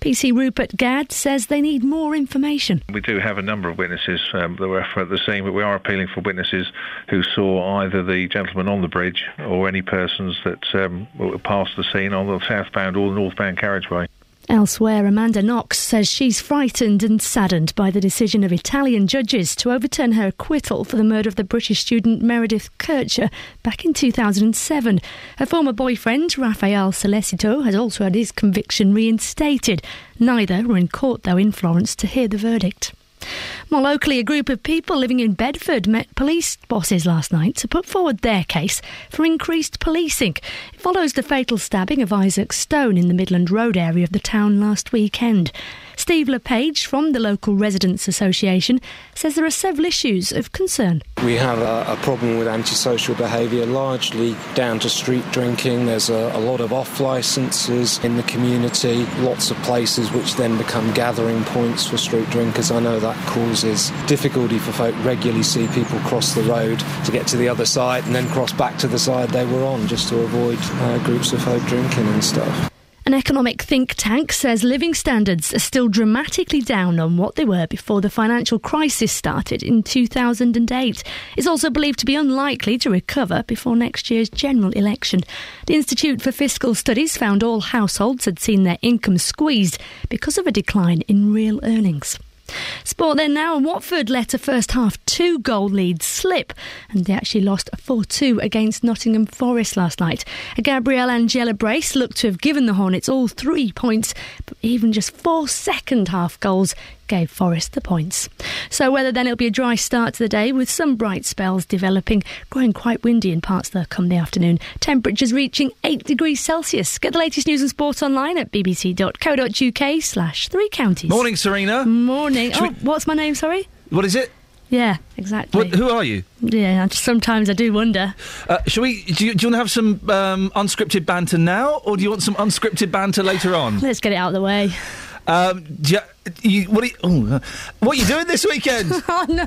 PC Rupert Gadd says they need more information. We do have a number of witnesses um, that were at the scene, but we are appealing for witnesses who saw either the gentleman on the bridge or any persons that um, passed the scene on the southbound or northbound carriageway. Elsewhere, Amanda Knox says she's frightened and saddened by the decision of Italian judges to overturn her acquittal for the murder of the British student Meredith Kercher back in 2007. Her former boyfriend, Raffaele Sollecito, has also had his conviction reinstated. Neither were in court, though, in Florence to hear the verdict. More locally, a group of people living in Bedford met police bosses last night to put forward their case for increased policing. It follows the fatal stabbing of Isaac Stone in the Midland Road area of the town last weekend. Steve LePage from the local Residents Association says there are several issues of concern. We have a, a problem with antisocial behaviour, largely down to street drinking. There's a, a lot of off licences in the community, lots of places which then become gathering points for street drinkers. I know that causes difficulty for folk regularly see people cross the road to get to the other side and then cross back to the side they were on just to avoid uh, groups of folk drinking and stuff. An economic think tank says living standards are still dramatically down on what they were before the financial crisis started in 2008. It's also believed to be unlikely to recover before next year's general election. The Institute for Fiscal Studies found all households had seen their income squeezed because of a decline in real earnings. Sport then now, and Watford let a first half two goal lead slip, and they actually lost 4 2 against Nottingham Forest last night. A Gabriel Angella brace looked to have given the Hornets all three points, but even just four second half goals gave Forest the points. So whether then it'll be a dry start to the day with some bright spells developing, growing quite windy in parts there come the afternoon. Temperatures reaching 8 degrees Celsius. Get the latest news and sport online at bbc.co.uk slash three counties. Morning, Serena. Morning. Should Oh, what's my name, sorry? What is it? Yeah, exactly. What, who are you? Yeah, I just- sometimes I do wonder. Uh, shall we? Do you, do you want to have some um, unscripted banter now, or do you want some unscripted banter later on? Let's get it out of the way. Um, you, you, what, are you, oh, uh, what are you doing this weekend? oh, no.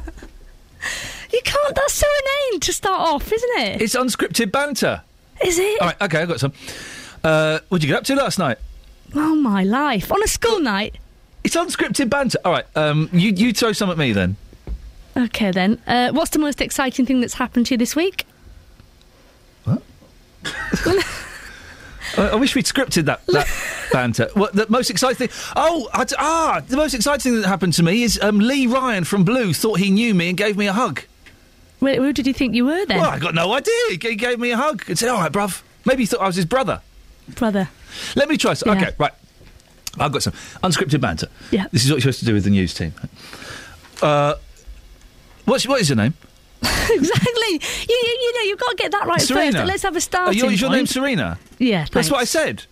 You can't, that's so inane to start off, isn't it? it's unscripted banter. Is it? All right, okay, I got some. Uh, what did you get up to last night? Oh, my life. On a school night? It's unscripted banter. All right, um, you you throw some at me then. Okay, then. Uh, what's the most exciting thing that's happened to you this week? I, I wish we'd scripted that, that banter. What the most exciting thing? Oh, I ah, the most exciting thing that happened to me is um, Lee Ryan from Blue thought he knew me and gave me a hug. Where, who did you think you were then? Well, I got no idea. He g- gave me a hug and said, "All right, bruv." Maybe he thought I was his brother. Brother. Let me try. Some. Yeah. Okay, right. I've got some unscripted banter. Yeah. This is what you're supposed to do with the news team. Uh, what's what is your name? exactly. You, you, you know, you've got to get that right Serena. first. Let's have a Oh, starting your, is your point. name Serena? Yeah, That's what I said.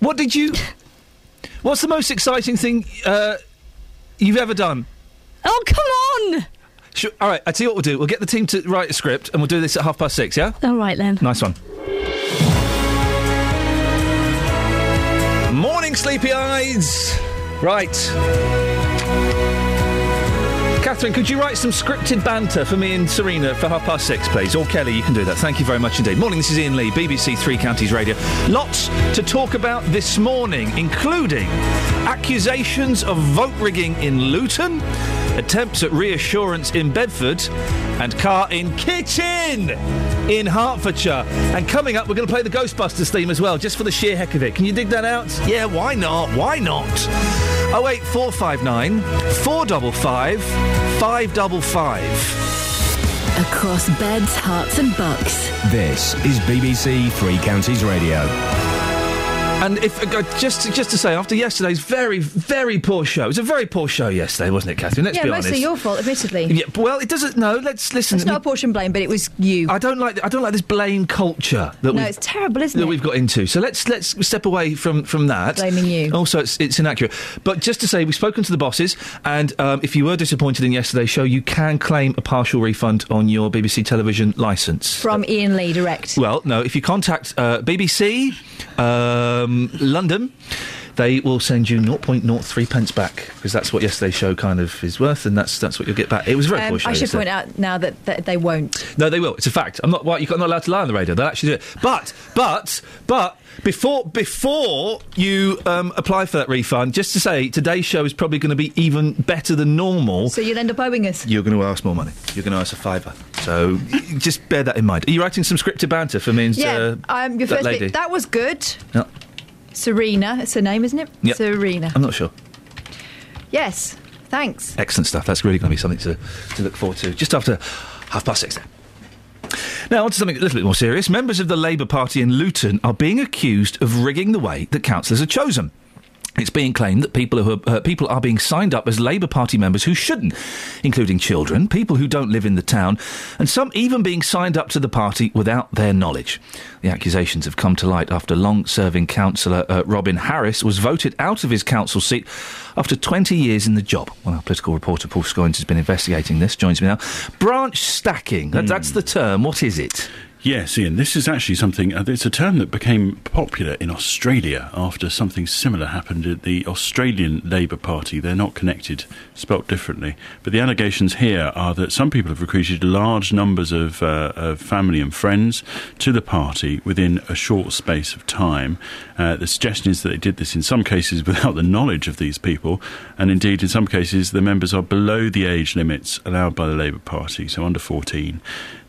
What did you? What's the most exciting thing uh, you've ever done? Oh, come on! Sure, all right, I tell you what we'll do. We'll get the team to write a script, and we'll do this at half past six. Yeah. All right, then. Nice one. Morning, sleepy eyes. Right. Catherine, could you write some scripted banter for me and Serena for half past six, please? Or Kelly, you can do that. Thank you very much indeed. Morning, this is Iain Lee, BBC Three Counties Radio. Lots to talk about this morning, including accusations of vote rigging in Luton, attempts at reassurance in Bedford, and car in kitchen in Hertfordshire. And coming up, we're going to play the Ghostbusters theme as well, just for the sheer heck of it. Can you dig that out? Yeah, why not? Why not? 08459 455 555. Across beds, hearts, and bucks. This is BBC Three Counties Radio. And if uh, just just to say, after yesterday's very very poor show, it was a very poor show yesterday, wasn't it, Catherine? Let's yeah, be mostly honest. your fault, admittedly. Yeah, well, it doesn't. No, let's listen. It's not a portion blame, but it was you. I don't like. I don't like this blame culture that no, it's terrible, isn't that it? we've got into. So let's let's step away from from that. Blaming you. Also, it's it's inaccurate. But just to say, we've spoken to the bosses, and um, if you were disappointed in yesterday's show, you can claim a partial refund on your BBC television licence. From Iain Lee direct. Well, no. If you contact uh, BBC um, London, they will send you 0.03 pence back because that's what yesterday's show kind of is worth, and that's that's what you'll get back. It was very Um, poor show. I should point out now that, that they won't. No, they will. It's a fact. I'm not. Well, you're not allowed to lie on the radio. They'll actually do it. But, but, but before before you um, apply for that refund, just to say, today's show is probably going to be even better than normal. So you'll end up owing us. You're going to ask more money. You're going to ask a fiver. So just bear that in mind. Are you writing some scripted banter for me and Yeah, uh, um, your that first lady? bit. That was good. No, Serena, it's her name, isn't it? Yep. Serena. I'm not sure. Yes, thanks. Excellent stuff. That's really going to be something to, to look forward to. Just after half past six. Then. Now, on to something a little bit more serious. Members of the Labour Party in Luton are being accused of rigging the way that councillors are chosen. It's being claimed that people who are, uh, people are being signed up as Labour Party members who shouldn't, including children, people who don't live in the town, and some even being signed up to the party without their knowledge. The accusations have come to light after long-serving councillor uh, Robin Harris was voted out of his council seat after 20 years in the job. Well, our political reporter Paul Scoins has been investigating this. Joins me now. Branch stacking. That, That's the term. What is it? Yes, Iain, this is actually something, uh, it's a term that became popular in Australia after something similar happened at the Australian Labour Party. They're not connected, spelt differently. But the allegations here are that some people have recruited large numbers of, uh, of family and friends to the party within a short space of time. Uh, the suggestion is that they did this in some cases without the knowledge of these people, and indeed in some cases the members are below the age limits allowed by the Labour Party, so under 14.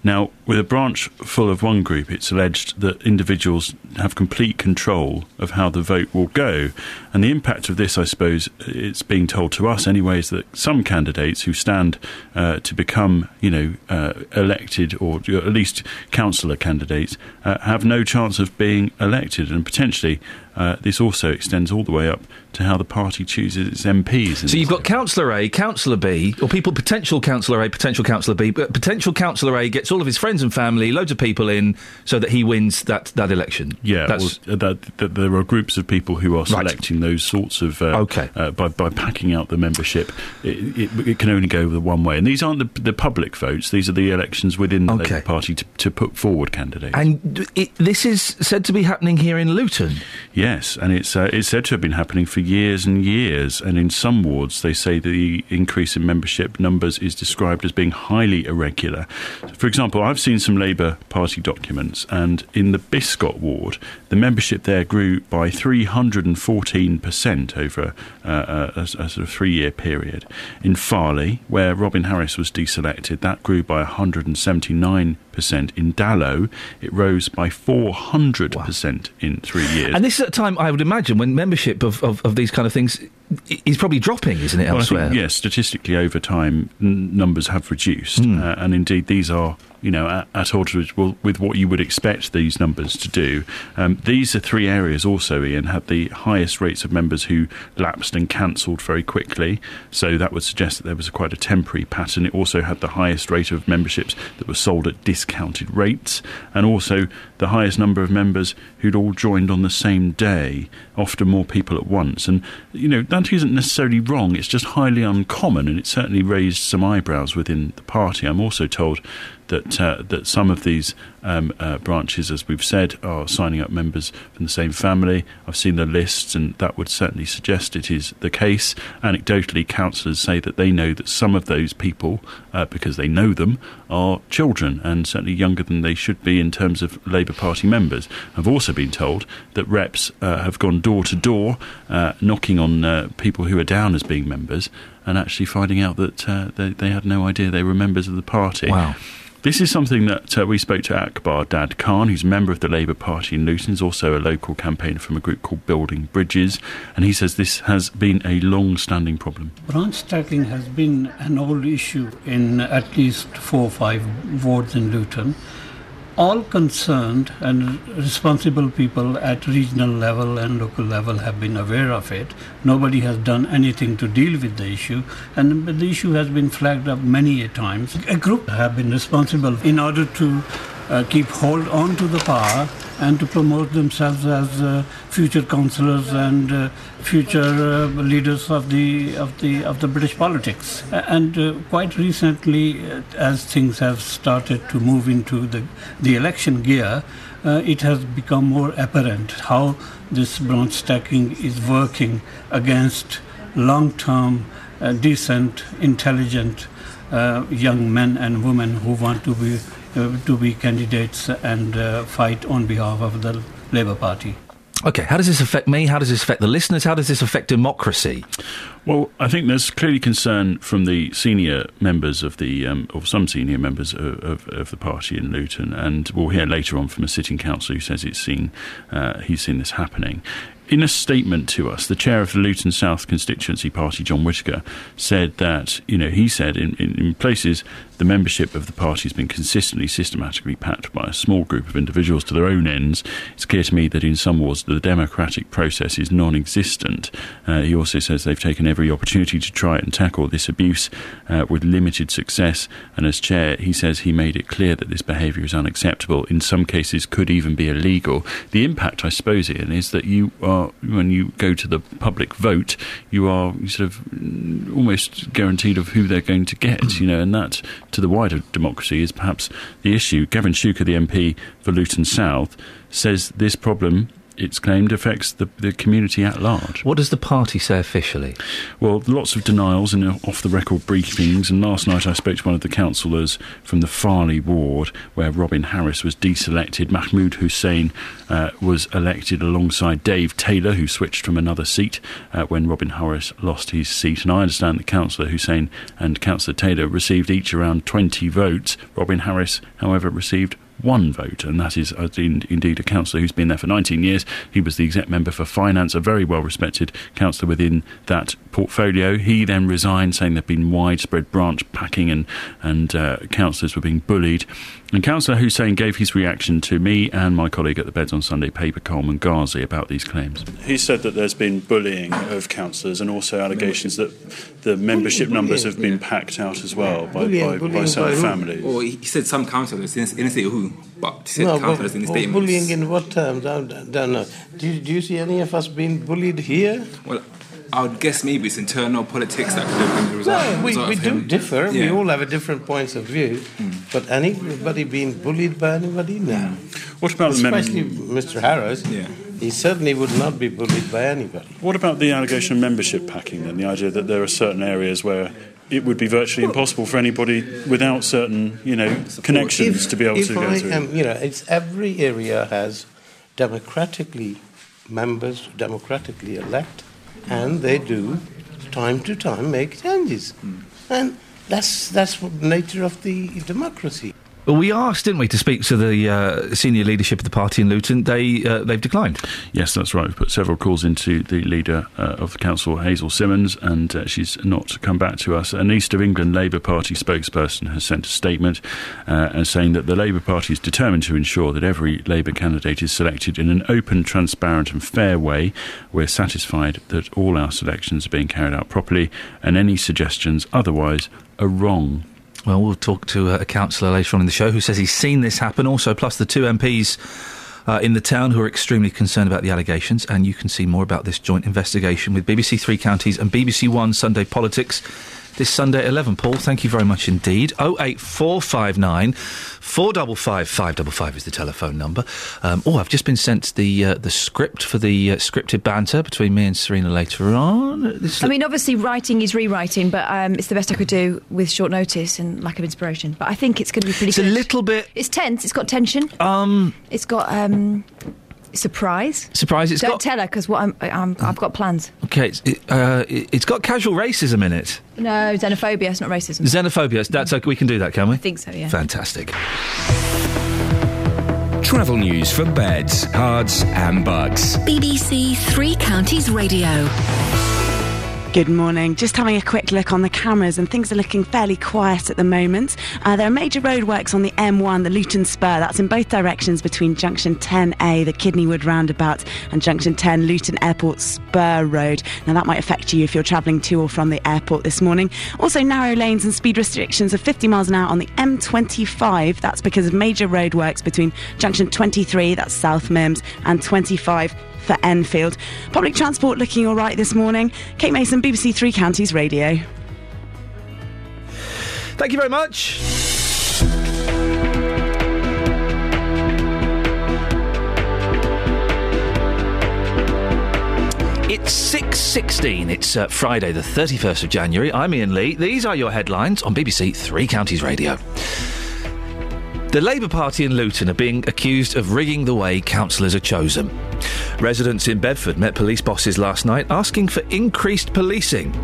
Now, with a branch full of one group, it's alleged that individuals have complete control of how the vote will go. And the impact of this, I suppose, it's being told to us anyway, is that some candidates who stand uh, to become, you know, uh, elected or at least councillor candidates uh, have no chance of being elected. And potentially, uh, this also extends all the way up to how the party chooses its MPs. So you've got Councillor A, Councillor B, or people potential Councillor A, potential Councillor B. But potential Councillor A gets all of his friends and family, loads of people in, so that he wins that that election. Yeah, that's well, that, that there are groups of people who are Right. Those sorts of. Uh, Okay. Uh, by by packing out the membership, it, it, it can only go the one way, and these aren't the, the public votes. These are the elections within the Okay. Labour Party to, to put forward candidates. and it, this is said to be happening here in Luton. Yes, and it's uh, it's said to have been happening for years and years. And in some wards, they say the increase in membership numbers is described as being highly irregular. For example, I've seen some Labour Party documents, and in the Biscot ward, the membership there grew by 314% over uh, a, a, a sort of three-year period. In Farley, where Robin Harris was deselected, that grew by 179%. In Dallow, it rose by 400% in three years. And this is at a time, I would imagine, when membership of, of, of these kind of things is probably dropping, isn't it, Well, elsewhere? yes, statistically over time, n- numbers have reduced, Hmm. uh, and indeed these are, you know, at, at well, with what you would expect these numbers to do. Um, these are three areas also, Iain, had the highest rates of members who lapsed and cancelled very quickly. So that would suggest that there was a quite a temporary pattern. It also had the highest rate of memberships that were sold at discounted rates, and also the highest number of members who'd all joined on the same day, often more people at once. And, you know, that isn't necessarily wrong, it's just highly uncommon, and it certainly raised some eyebrows within the party. I'm also told that uh, that some of these um, uh, branches, as we've said, are signing up members from the same family. I've seen the lists, and that would certainly suggest it is the case. Anecdotally, councillors say that they know that some of those people, uh, because they know them, are children and certainly younger than they should be in terms of Labour Party members. I've also been told that reps uh, have gone door to door, uh, knocking on uh, people who are down as being members, and actually finding out that they, they had no idea they were members of the party. Wow. This is something that uh, we spoke to Akbar Dad Khan, who's a member of the Labour Party in Luton, He's also a local campaigner from a group called Building Bridges, and he says this has been a long standing problem. Branch stacking has been an old issue in at least four or five wards in Luton. All concerned and responsible people at regional level and local level have been aware of it. Nobody has done anything to deal with the issue, and the issue has been flagged up many a times. A group have been responsible in order to uh, keep hold on to the power and to promote themselves as uh, future councillors and uh, future uh, leaders of the of the of the British politics. And uh, quite recently, uh, as things have started to move into the the election gear, it has become more apparent how this branch stacking is working against long-term, decent, intelligent young men and women who want to be to be candidates and uh, fight on behalf of the Labour Party. Okay, how does this affect me? How does this affect the listeners? How does this affect democracy? Well, I think there's clearly concern from the senior members of the, um, or some senior members of, of, of, the party in Luton, and we'll hear later on from a sitting councillor who says it's seen, uh, he's seen this happening. In a statement to us, the chair of the Luton South constituency party, John Whitaker, said that, you know, he said in, in, in places the membership of the party has been consistently, systematically packed by a small group of individuals to their own ends. It's clear to me that in some wards the democratic process is non existent. Uh, he also says they've taken every opportunity to try and tackle this abuse uh, with limited success. And as chair, he says he made it clear that this behaviour is unacceptable. In some cases, could even be illegal. The impact, I suppose, Iain, is that you are, when you go to the public vote, you are sort of almost guaranteed of who they're going to get, you know, and that to the wider democracy is perhaps the issue. Gavin Shuker, the MP for Luton South, says this problem it's claimed affects the, the community at large. What does the party say officially? Well, lots of denials and off the record briefings. And last night I spoke to one of the councillors from the Farley ward where Robin Harris was deselected. Mahmoud Hussein uh, was elected alongside Dave Taylor, who switched from another seat uh, when Robin Harris lost his seat. And I understand that Councillor Hussein and Councillor Taylor received each around 20 votes. Robin Harris, however, received one vote, and that is uh, indeed a councillor who's been there for 19 years. He was the exec member for finance, a very well respected councillor within that portfolio. He then resigned, saying there'd been widespread branch packing and, and uh, councillors were being bullied. And Councillor Hussein gave his reaction to me and my colleague at the Beds on Sunday paper, Coleman Ghazi, about these claims. He said that there's been bullying of councillors and also allegations that the membership numbers have been packed out as well by, bullying, by, by certain families. Well, he said some councillors, he didn't say who, but he said no, councillors in the statement. Bullying in what terms? I don't know. Do, do you see any of us being bullied here? Well, I would guess maybe it's internal politics that could have been the result. No, we, we do differ. Yeah. We all have a different points of view. Mm. But anybody being bullied by anybody? No. What about especially the mem- Mr. Harris? Yeah. He certainly would not be bullied by anybody. What about the allegation of membership packing then? The idea that there are certain areas where it would be virtually well, impossible for anybody without certain, you know, connections if, to be able to go I through. Am, you know, it's every area has democratically members democratically elect and they do time to time make changes. Mm. And that's that's the nature of the democracy. Well, we asked, didn't we, to speak to the uh, senior leadership of the party in Luton. They uh, they've declined. Yes, that's right. We've put several calls into the leader uh, of the council, Hazel Simmons, and uh, she's not come back to us. An East of England Labour Party spokesperson has sent a statement uh, and saying that the Labour Party is determined to ensure that every Labour candidate is selected in an open, transparent, and fair way. We're satisfied that all our selections are being carried out properly, and any suggestions otherwise are wrong. Well, we'll talk to a councillor later on in the show who says he's seen this happen. Also, plus the two MPs uh, in the town who are extremely concerned about the allegations. And you can see more about this joint investigation with BBC Three Counties and BBC One Sunday Politics this Sunday at 11. Paul, thank you very much indeed. 08459 455 555 is the telephone number. Um, oh, I've just been sent the uh, the script for the uh, scripted banter between me and Serena later on. This I mean, obviously, writing is rewriting, but um, it's the best I could do with short notice and lack of inspiration. But I think it's going to be pretty it's good. a little bit. It's tense. It's got tension. Um, it's got um, surprise. Surprise! It's Don't got. tell her because what I'm, I'm, I've got plans. Okay, it's, it, uh, it's got casual racism in it. No, xenophobia. It's not racism. Xenophobia. That's okay. We can do that, can we? I think so. Yeah. Fantastic. Travel news for beds, cards, and bugs. BBC Three Counties Radio. Good morning. Just having a quick look on the cameras, and things are looking fairly quiet at the moment. Uh, there are major roadworks on the M1, the Luton Spur. That's in both directions between Junction 10A, the Kidneywood roundabout, and Junction 10, Luton Airport Spur Road. Now, that might affect you if you're travelling to or from the airport this morning. Also, narrow lanes and speed restrictions of 50 miles an hour on the M25. That's because of major roadworks between Junction 23, that's South Mimms, and 25 for Enfield. Public transport looking all right this morning. Kate Mason, BBC Three Counties Radio. Thank you very much. It's 6.16. It's uh, Friday, the 31st of January. I'm Iain Lee. These are your headlines on BBC Three Counties Radio. The Labour Party in Luton are being accused of rigging the way councillors are chosen. Residents in Bedford met police bosses last night asking for increased policing.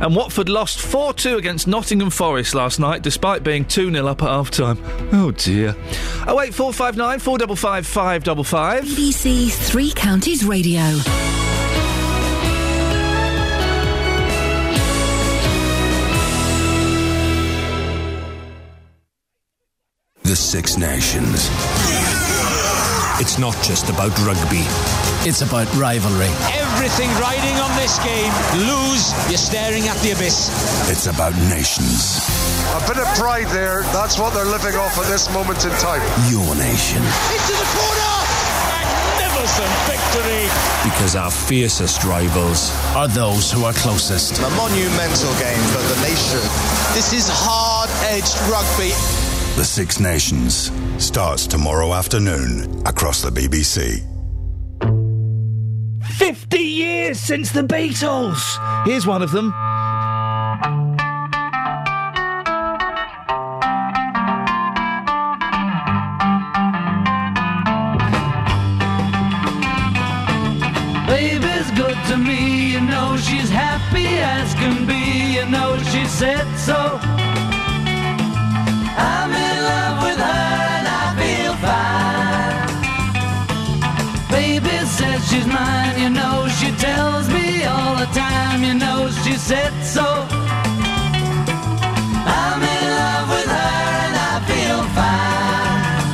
And Watford lost 4 2 against Nottingham Forest last night despite being 2 0 up at half time. Oh dear. Oh, 08459 455 555. BBC Three Counties Radio. The Six Nations. It's not just about rugby. It's about rivalry. Everything riding on this game. Lose, you're staring at the abyss. It's about nations. A bit of pride there. That's what they're living off at this moment in time. Your nation. Into the corner! Magnificent victory! Because our fiercest rivals are those who are closest. A monumental game for the nation. This is hard edged rugby. The Six Nations starts tomorrow afternoon across the BBC. 50 years since the Beatles! Here's one of them. Baby's good to me, you know she's happy as can be, you know she said so. She's mine, you know she tells me all the time, you know she said so. I'm in love with her and I feel fine.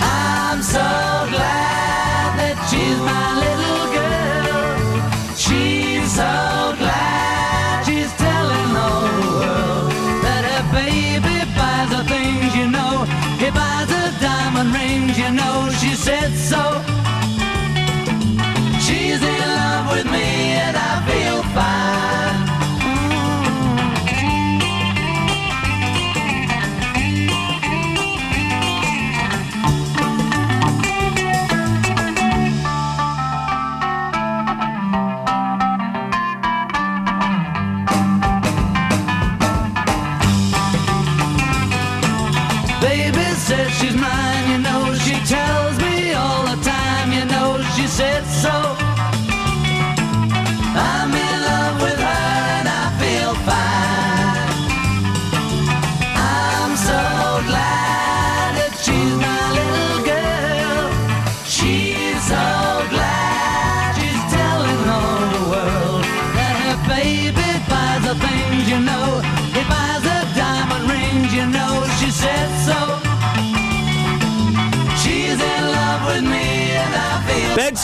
I'm so glad that she's my little girl. She's so glad she's telling the world that her baby buys her things, you know. He buys her diamond rings, you know. She said so.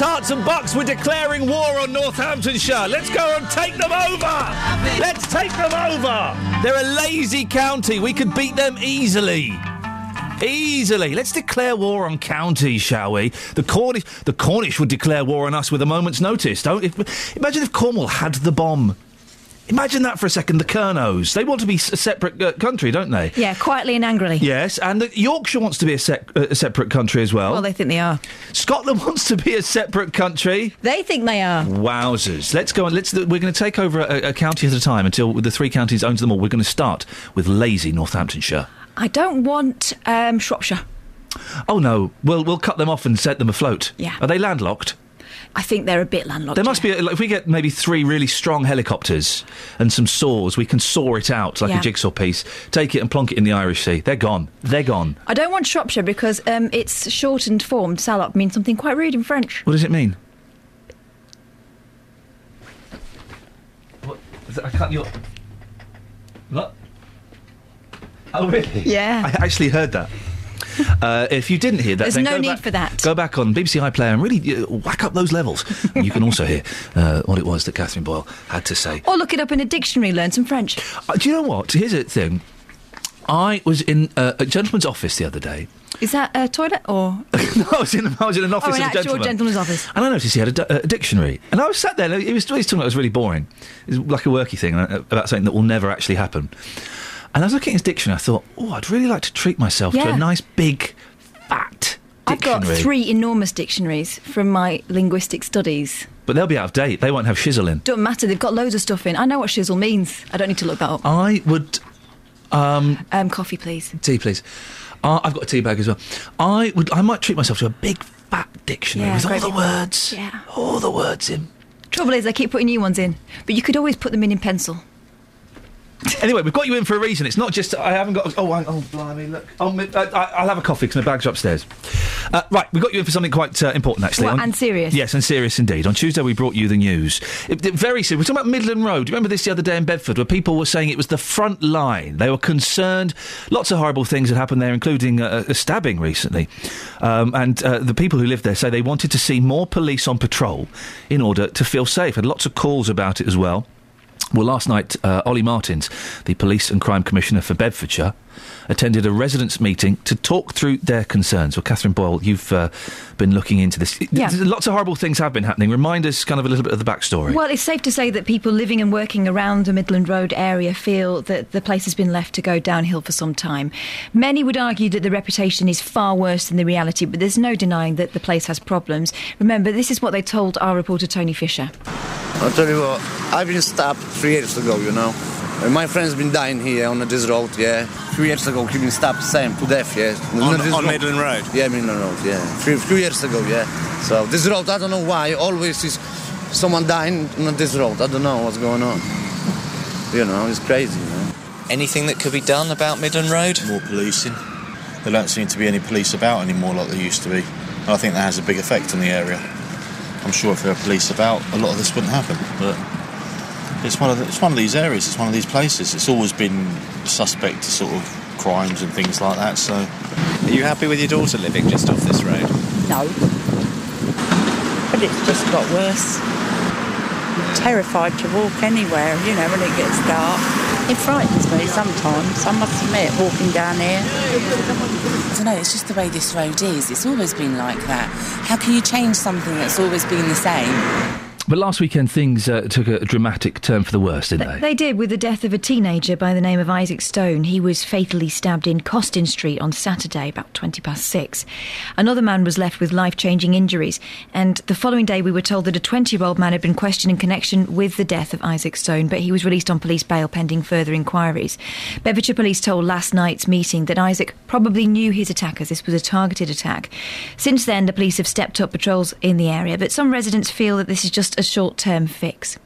Hearts and Bucks were declaring war on Northamptonshire. Let's go and take them over! Let's take them over! They're a lazy county. We could beat them easily. Easily. Let's declare war on counties, shall we? The Cornish, the Cornish would declare war on us with a moment's notice. Don't if, imagine if Cornwall had the bomb. Imagine that for a second. The Kernos, they want to be a separate uh, country, don't they? Yeah, quietly and angrily. Yes, and the, Yorkshire wants to be a, uh, a separate country as well. Well, they think they are. Scotland wants to be a separate country. They think they are. Wowzers! Let's go on. Let's. We're going to take over a, a county at a time until the three counties owns them all. We're going to start with lazy Northamptonshire. I don't want um, Shropshire. Oh no, we'll we'll cut them off and set them afloat. Yeah. Are they landlocked? I think they're a bit landlocked. There must be. A, like, if we get maybe three really strong helicopters and some saws, we can saw it out like Yeah. a jigsaw piece. Take it and plonk it in the Irish Sea. They're gone. They're gone. I don't want Shropshire because um, its shortened form, Salop, means something quite rude in French. What does it mean? What? I can't. You're. What? Oh really? Yeah. I actually heard that. Uh, if you didn't hear that, There's no go need back- for that. Go back on BBC iPlayer and really uh, whack up those levels. you can also hear uh, what it was that Catherine Boyle had to say. Or look it up in a dictionary, learn some French. Uh, do you know what? Here's the thing. I was in uh, a gentleman's office the other day. Is that a toilet or? no, I was in, I was in an office oh, an of a gentleman. gentleman's office. And I noticed he had a, a dictionary. And I was sat there, and he was, he was talking about it was really boring. It was like a worky thing about something that will never actually happen. And as I was looking at his dictionary, I thought, oh, I'd really like to treat myself to a nice, big, fat dictionary. I've got three enormous dictionaries from my linguistic studies. But they'll be out of date. They won't have shizzle in. Don't matter, they've got loads of stuff in. I know what shizzle means. I don't need to look that up. I would. Um, Um, coffee, please. tea, please. Uh, I've got a tea bag as well. I would. I might treat myself to a big fat dictionary Yeah, with all the words. Yeah. All the words in. Trouble is, I keep putting new ones in, but you could always put them in in pencil. Anyway, we've got you in for a reason. It's not just I haven't got. Oh, hang- oh, blimey! Look, oh, I, I- I'll have a coffee because my bags are upstairs. Uh, right, we've got you in for something quite uh, important, actually. What, On- and serious? Yes, and serious indeed. On Tuesday, we brought you the news. It, it- very serious. We're talking about Midland Road. Do you remember this the other day in Bedford, where people were saying it was the front line? They were concerned. Lots of horrible things had happened there, including uh, a stabbing recently. Um, and uh, the people who lived there say they wanted to see more police on patrol in order to feel safe. Had lots of calls about it as well. Well, last night, uh, Ollie Martins, the Police and Crime Commissioner for Bedfordshire, attended a residents' meeting to talk through their concerns. Well, Catherine Boyle, you've uh, been looking into this. Yeah. Lots of horrible things have been happening. Remind us kind of a little bit of the backstory. Well, it's safe to say that people living and working around the Midland Road area feel that the place has been left to go downhill for some time. Many would argue that the reputation is far worse than the reality, but there's no denying that the place has problems. Remember, this is what they told our reporter Tony Fisher. I'll tell you what, I've been stopped three years ago, you know. And my friend's been dying here on this road, yeah. Three years ago, he been stopped, same, to death, yeah. On- this on road- Midland Road? Yeah, Midland Road, yeah. Three, few years ago, yeah. So this road, I don't know why, always is someone dying on this road. I don't know what's going on. You know, it's crazy, you know. Anything that could be done about Midland Road? More policing. There don't seem to be any police about anymore like there used to be. And I think that has a big effect on the area. I'm sure if there were police about, a lot of this wouldn't happen. But it's one of the, it's one of these areas. It's one of these places. It's always been suspect to sort of crimes and things like that. So, Are you happy with your daughter living just off this road? No. But it's just got worse. I'm terrified to walk anywhere, you know, when it gets dark. It frightens me sometimes, I must admit, walking down here. I don't know, it's just the way this road is. It's always been like that. How can you change something that's always been the same? But last weekend, things uh, took a dramatic turn for the worse, didn't they? They did with the death of a teenager by the name of Isaac Stone. He was fatally stabbed in Costin Street on Saturday, about 20 past six. Another man was left with life changing injuries. And the following day, we were told that a 20 year old man had been questioned in connection with the death of Isaac Stone, but he was released on police bail pending further inquiries. Bedfordshire Police told last night's meeting that Isaac probably knew his attackers. This was a targeted attack. Since then, the police have stepped up patrols in the area, but some residents feel that this is just a short term fix.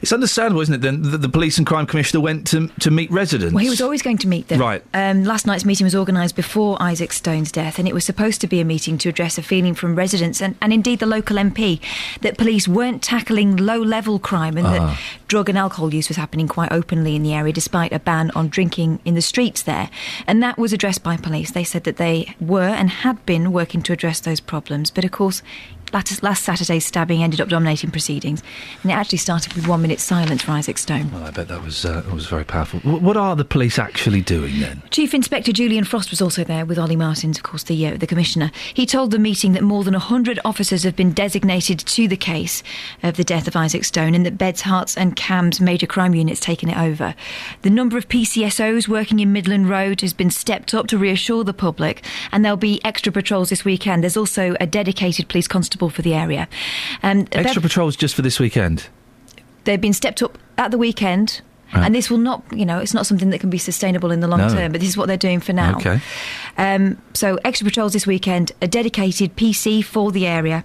It's understandable, isn't it, then, that the police and crime commissioner went to, to meet residents? Well, he was always going to meet them. Right. Um, last night's meeting was organised before Isaac Stone's death, and it was supposed to be a meeting to address a feeling from residents and, and indeed the local MP that police weren't tackling low level crime and Ah. that drug and alcohol use was happening quite openly in the area despite a ban on drinking in the streets there. And that was addressed by police. They said that they were and had been working to address those problems. But of course, last, Saturday's stabbing ended up dominating proceedings, and it actually started with one minute silence for Isaac Stone. Well, I bet that was uh, was very powerful. W- what are the police actually doing then? Chief Inspector Julian Frost was also there with Ollie Martins, of course, the uh, the commissioner. He told the meeting that more than hundred officers have been designated to the case of the death of Isaac Stone, and that Beds, Hearts, and Cambs major crime units taken it over. The number of PCSOs working in Midland Road has been stepped up to reassure the public, and there'll be extra patrols this weekend. There's also a dedicated police constable for the area. Um, Extra Bev- patrols just for this weekend. they've been stepped up at the weekend. Right. And this will not, you know, it's not something that can be sustainable in the long No. term, but this is what they're doing for now. Okay. Um, so, extra patrols this weekend, a dedicated PC for the area.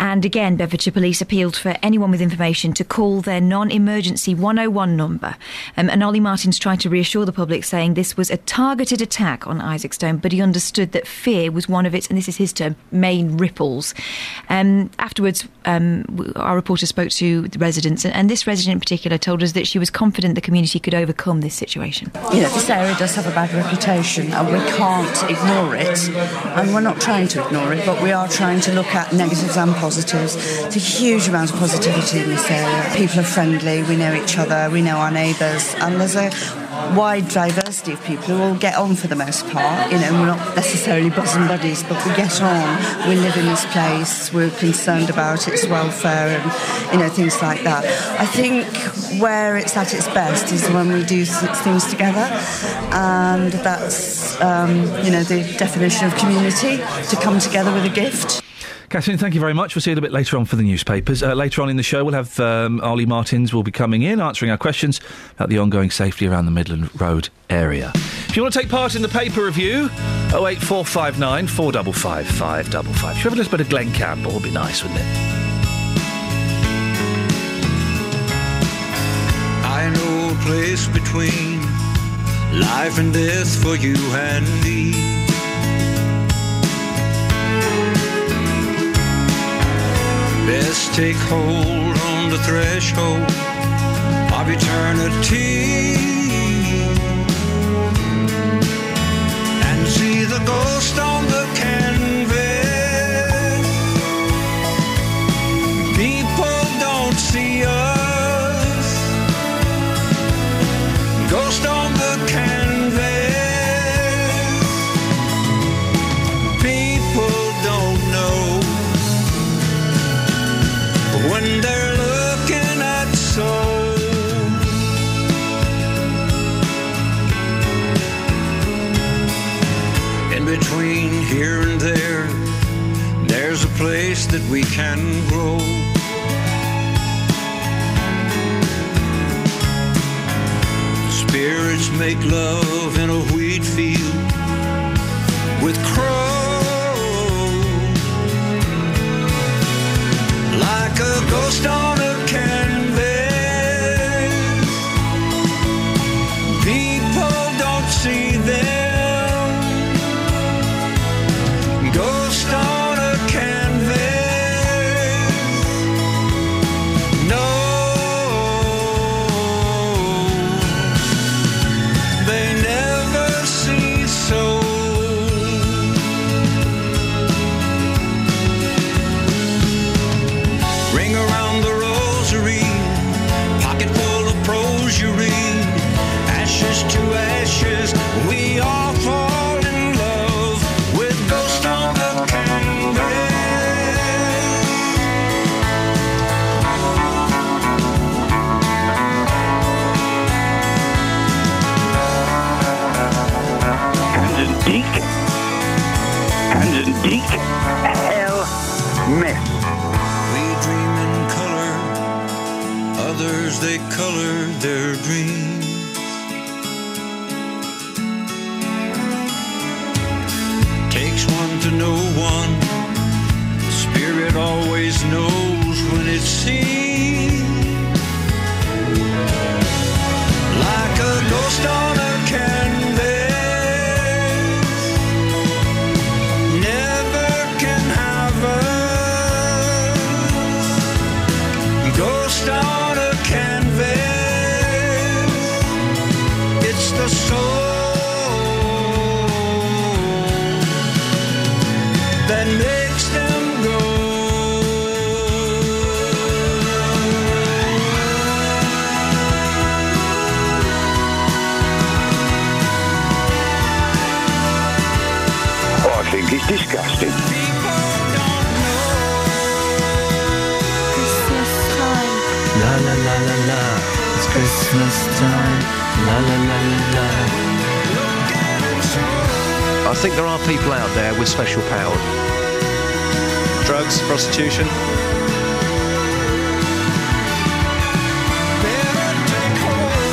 And again, Bedfordshire Police appealed for anyone with information to call their non emergency 101 number. Um, and Ollie Martins tried to reassure the public, saying this was a targeted attack on Isaac Stone, but he understood that fear was one of its, and this is his term, main ripples. Um, afterwards, um, our reporter spoke to the residents, and, this resident in particular told us that she was confident the community could overcome this situation. You know, this area does have a bad reputation and we can't ignore it. And we're not trying to ignore it, but we are trying to look at negatives and positives. There's a huge amount of positivity in this area. People are friendly, we know each other, we know our neighbours, and there's a wide diversity of people who all get on for the most part. You know, we're not necessarily bosom buddies, but we get on. We live in this place. We're concerned about its welfare and you know things like that. I think where it's at its best is when we do things together, and that's um, you know the definition of community to come together with a gift. Catherine, thank you very much. We'll see you a bit later on for the newspapers. Uh, later on in the show, we'll have um, Ollie Martins will be coming in, answering our questions about the ongoing safety around the Midland Road area. If you want to take part in the paper review, 08459 455 555. Should we have a little bit of Glen Campbell? Would be nice, wouldn't it? I know a place between life and death for you and me. Best take hold on the threshold of eternity and see the ghost on the canvas. People don't see us. Ghost on between here and there, there's a place that we can grow. Spirits make love in a wheat field with crows like a ghost on think there are people out there with special power. Drugs, prostitution.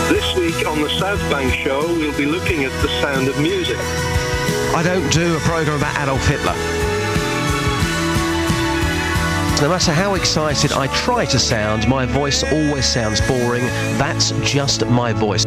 This week on the South Bank Show, we'll be looking at the sound of music. I don't do a programme about Adolf Hitler. No matter how excited I try to sound, my voice always sounds boring. That's just my voice.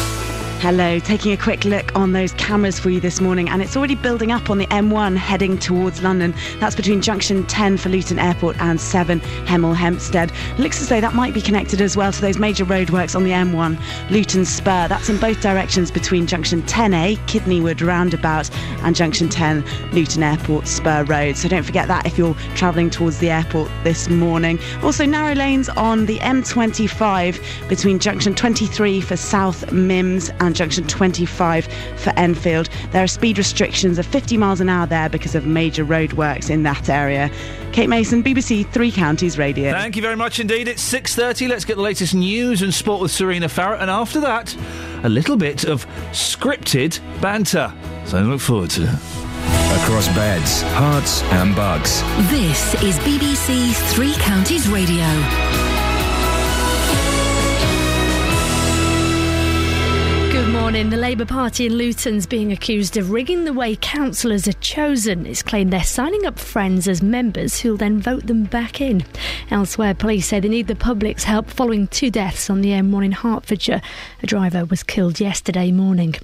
Hello, taking a quick look on those cameras for you this morning, and it's already building up on the M1 heading towards London. That's between junction 10 for Luton Airport and 7 Hemel Hempstead. Looks as though that might be connected as well to those major roadworks on the M1 Luton Spur. That's in both directions between junction 10A, Kidneywood Roundabout, and junction 10 Luton Airport Spur Road. So don't forget that if you're travelling towards the airport this morning. Also, narrow lanes on the M25 between junction 23 for South Mimms and junction 25 for Enfield. There are speed restrictions of 50 miles an hour there because of major roadworks in that area. Kate Mason, BBC Three Counties Radio. Thank you very much indeed. It's 6.30. Let's get the latest news and sport with Serena Farrett. And after that, a little bit of scripted banter. So I look forward to it. Across beds, hearts, and bugs. This is BBC Three Counties Radio. Morning. The Labour Party in Luton's being accused of rigging the way councillors are chosen. It's claimed they're signing up friends as members who'll then vote them back in. Elsewhere, police say they need the public's help following two deaths on the M1 in Hertfordshire. A driver was killed yesterday morning.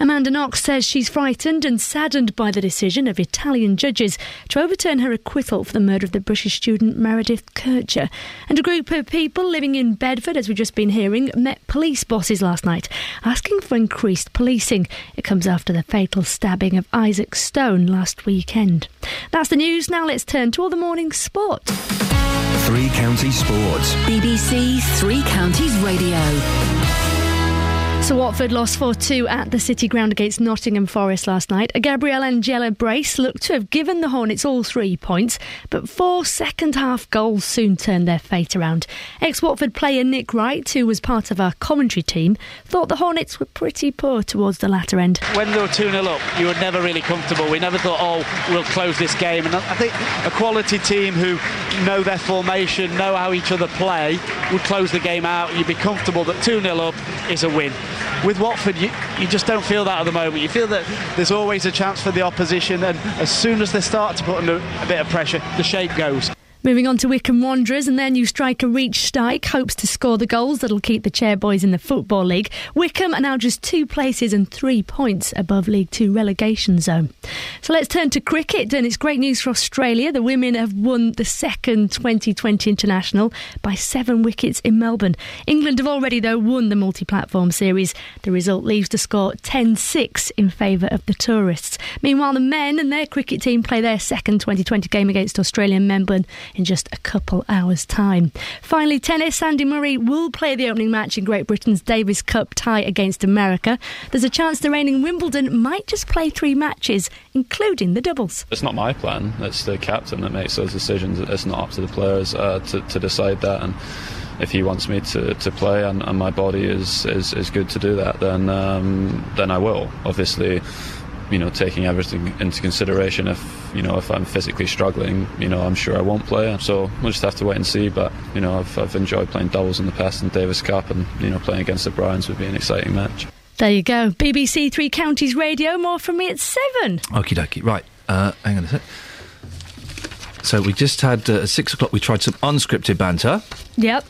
Amanda Knox says she's frightened and saddened by the decision of Italian judges to overturn her acquittal for the murder of the British student Meredith Kercher. And a group of people living in Bedford, as we've just been hearing, met police bosses last night asking for increased policing. It comes after the fatal stabbing of Isaac Stone last weekend. That's the news. Now let's turn to all the morning sport. Three Counties Sports. BBC Three Counties Radio. So Watford lost 4-2 at the City Ground against Nottingham Forest last night. A Gabriele Angella brace looked to have given the Hornets all three points, but four second-half goals soon turned their fate around. Ex-Watford player Nick Wright, who was part of our commentary team, thought the Hornets were pretty poor towards the latter end. when they were 2 0 up, you were never really comfortable. We never thought, oh, we'll close this game. And I think a quality team who know their formation, know how each other play, would close the game out. You'd be comfortable that 2 0 up is a win. With Watford, you, you just don't feel that at the moment. You feel that there's always a chance for the opposition, and as soon as they start to put under a bit of pressure, the shape goes. Moving on to Wycombe Wanderers, and their new striker Reach Stike hopes to score the goals that'll keep the Chairboys in the Football League. Wycombe are now just two places and three points above League Two relegation zone. So let's turn to cricket, and it's great news for Australia. The women have won the second 2020 international by seven wickets in Melbourne. England have already, though, won the multi format series. The result leaves the score 10 6 in favour of the tourists. Meanwhile, the men and their cricket team play their second 2020 game against Australian Melbourne in just a couple hours' time. Finally, tennis. Andy Murray will play the opening match in Great Britain's Davis Cup tie against America. There's a chance the reigning Wimbledon might just play three matches, including the doubles. It's not my plan. It's the captain that makes those decisions. It's not up to the players uh, to, to decide that. And if he wants me to, to play and, and my body is, is, is good to do that, then um, then I will. Obviously, you know, taking everything into consideration. If you know, if I'm physically struggling, you know, I'm sure I won't play. So we'll just have to wait and see. But you know, I've, I've enjoyed playing doubles in the past in Davis Cup, and you know, playing against the Bryans would be an exciting match. There you go. BBC Three Counties Radio. More from me at seven. Okie dokie. Right. Uh, hang on a sec. So we just had uh, at six o'clock. We tried some unscripted banter. Yep.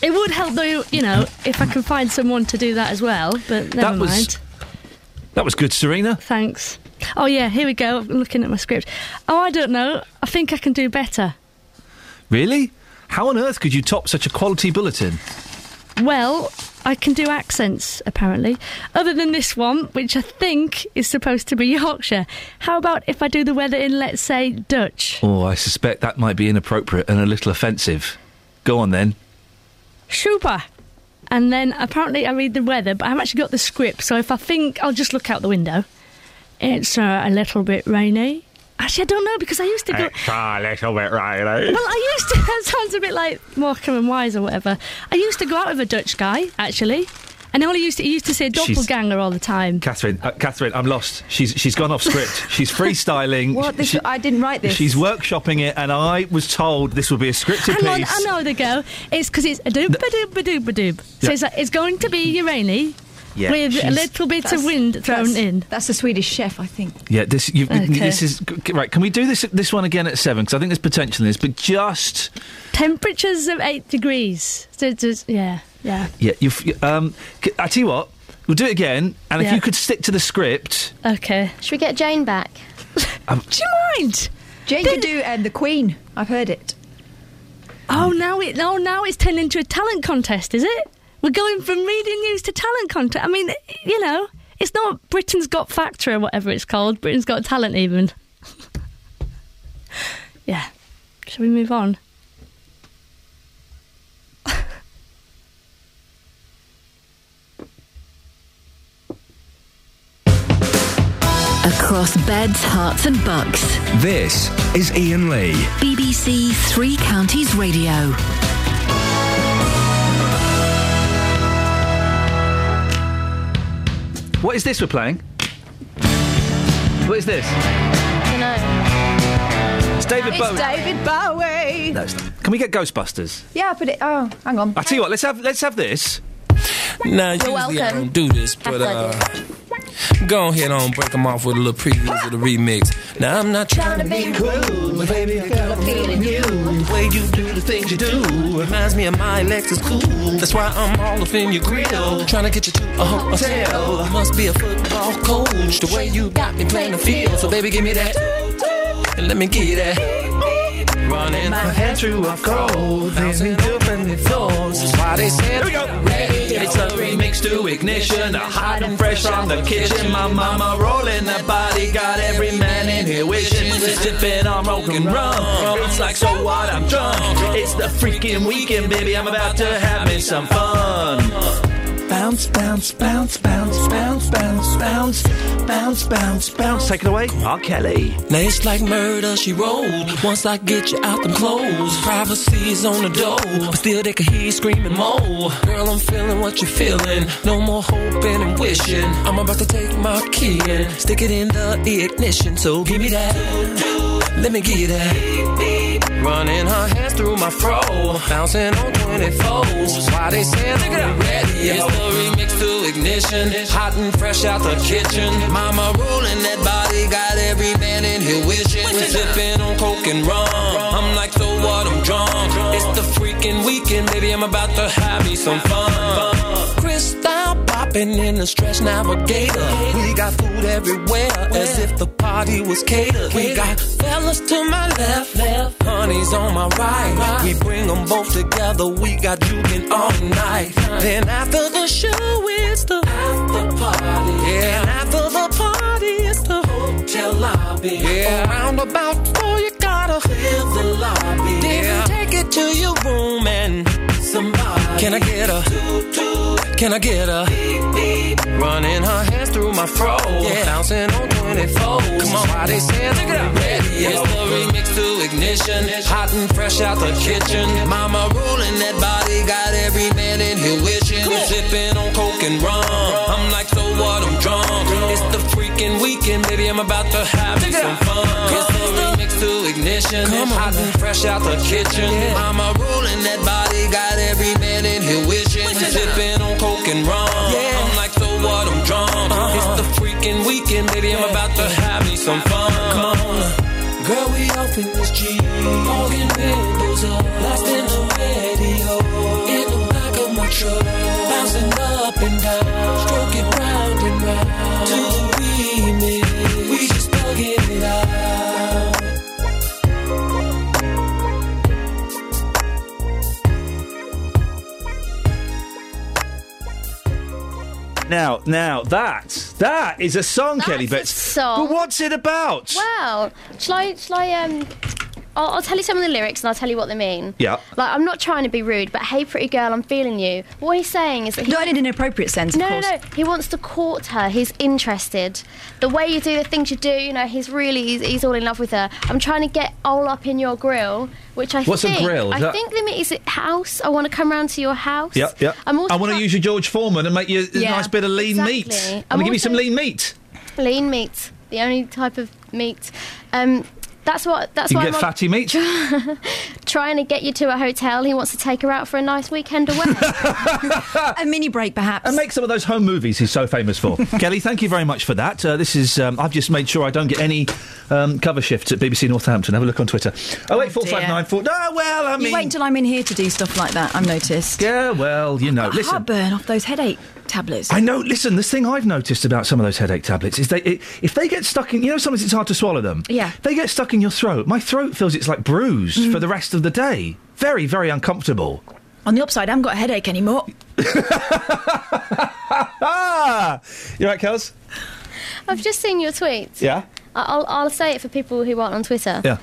It would help though, you know, if I can find someone to do that as well. But never That was- mind. That was good, Serena. Thanks. Oh yeah, here we go. I'm looking at my script. Oh, I don't know. I think I can do better. Really? How on earth could you top such a quality bulletin? Well, I can do accents, apparently. Other than this one, which I think is supposed to be Yorkshire. How about if I do the weather in, let's say, Dutch? Oh, I suspect that might be inappropriate and a little offensive. Go on then. Super. And then apparently I read the weather, but I haven't actually got the script, so if I think, I'll just look out the window. It's uh, a little bit rainy. Actually, I don't know because I used to go. a little bit rainy. Well, I used to. That sounds a bit like Morecambe and Wise or whatever. I used to go out with a Dutch guy, actually. And all he used to, he used to say She's- doppelganger all the time. Catherine, uh, Catherine, I'm lost. She's she's gone off script. She's freestyling. What? This, She- I didn't write this. She's workshopping it, and I was told this would be a scripted Hang on, piece. I know the girl. It's because it's a doop a doop a doop a doop. So Yeah. it's, like, it's going to be rainy Yeah, with a little bit of wind thrown that's- in. That's the Swedish chef, I think. Yeah, this you, Okay. this is right. Can we do this this one again at seven? Because I think there's potential in this, but just Temperatures of eight degrees. So it's just, yeah, yeah. yeah. You, um, c- I tell you what. We'll do it again, and if you could stick to the script. Okay. Should we get Jane back? Um, Do you mind? Jane could do um, the Queen. I've heard it. Oh, now it oh now it's turned into a talent contest, is it? We're going from reading news to talent contest. I mean, you know, it's not Britain's Got Factor or whatever it's called. Britain's Got Talent, even. yeah. Shall we move on? Across beds, Herts, and bucks. This is Iain Lee. BBC Three Counties Radio. What is this we're playing? What is this? It's David Bowie. It's David Bowie. No, it's not. Can we get Ghostbusters? Yeah, but it. Oh, hang on. I tell you what, let's have let's have this. Nah, You're usually I welcome. don't do this, but uh, go ahead on break them off with a little preview of the remix. Now I'm not trying to be cool, but baby, I got a feeling you. The way you do the things you do reminds me of my Lexus cool. That's why I'm all up in your grill, trying to get you to a hotel. I must be a football coach. The way you got me playing the field, so baby, give me that, and let me get that. Running my head through a cold, bouncing up in the floors. That's why they said, Here we go. It's a remix to ignition, a hot and fresh from the kitchen. My mama rolling that body, got every man in here wishing. Sipping on broken rum. It's like so what? I'm drunk. It's the freaking weekend, baby. I'm about to have me some fun. Bounce, bounce, bounce, bounce, bounce, bounce, bounce, bounce, bounce, bounce. Take it away, R. Kelly. Now it's like murder, she rolled. Once I get you out them clothes, privacy's on the door, but still they can hear you screaming more. Girl, I'm feeling what you're feeling. No more hoping and wishing. I'm about to take my key and stick it in the ignition. So give me that. Let me get that. Running her hands through my fro, bouncing on 24s. Why they say look at ready? It's the remix to ignition, hot and fresh out the kitchen. Mama rolling that body, got every man in here wishing. Sipping on coke and rum. I'm like, so what? I'm drunk. It's the freaking weekend, baby. I'm about to have me some fun. Crystal popping in the stretch navigator. We got food everywhere, as if the party was catered. We got fellas to my left, left, honey's on my right. We bring them both together. We got juking all night. Then after the show, it's the after party. Yeah, and after the party, it's the hotel lobby. Yeah, around about four, you gotta clear the lobby. Then take it to your room and somebody. Can I get a? Can I get a? Running her hands through my fro, yeah. bouncing on 24. Come on, why they say look at ready? It's the remix to ignition, hot and fresh out the kitchen. Mama rolling that body, got every man in here wishing. Sipping on coke and rum. I'm like, so what? I'm drunk. It's the freaking weekend, baby. I'm about to have some fun. It's to ignition, hot and fresh out the kitchen. Mama rolling that body, got every man in here wishing. Sipping on coke and rum. I'm like, so what? I'm drunk. Uh-huh. It's the freaking weekend, baby. I'm about to have me some fun. Come on. Girl, we off in this Jeep. Fogging windows up. Blasting the radio. In the back of my truck. Bouncing up and down. Now, now that that is a song, Kelly. But song. but what's it about? Wow. Shall I? Shall I? Um, I'll, I'll tell you some of the lyrics and I'll tell you what they mean. Yeah. Like I'm not trying to be rude, but hey, pretty girl, I'm feeling you. What he's saying is that he, Not in an appropriate sense, of no, course. no, no. He wants to court her. He's interested. The way you do the things you do, you know, he's really he's, he's all in love with her. I'm trying to get all up in your grill, which I What's a think grill? Is I that- think the is it house. I want to come round to your house. Yep, yep. I'm also I want to use your George Foreman and make you a Yeah, nice bit of lean meat. exactly. I'm, I'm gonna give you some lean meat. lean meat, the only type of meat. Um, that's what. That's You what can I'm get fatty meat. trying to get you to a hotel. He wants to take her out for a nice weekend away. a mini break, perhaps. And make some of those home movies he's so famous for. Kelly, thank you very much for that. Uh, this is um, I've just made sure I don't get any um, cover shifts at BBC Northampton. Have a look on Twitter. Oh wait, four five nine four. Oh well, I mean, you wait until I'm in here to do stuff like that. I've noticed. yeah, well, you know, listen. Heartburn off those headache tablets. I know. Listen, this thing I've noticed about some of those headache tablets is they it, if they get stuck in, you know, sometimes it's hard to swallow them. Yeah. They get stuck in your throat. My throat feels it's like bruised Mm. for the rest of the day. Very, very uncomfortable. On the upside, I haven't got a headache anymore. You right, Kels? I've just seen your tweet. Yeah. I- I'll, I'll say it for people who aren't on Twitter. Yeah.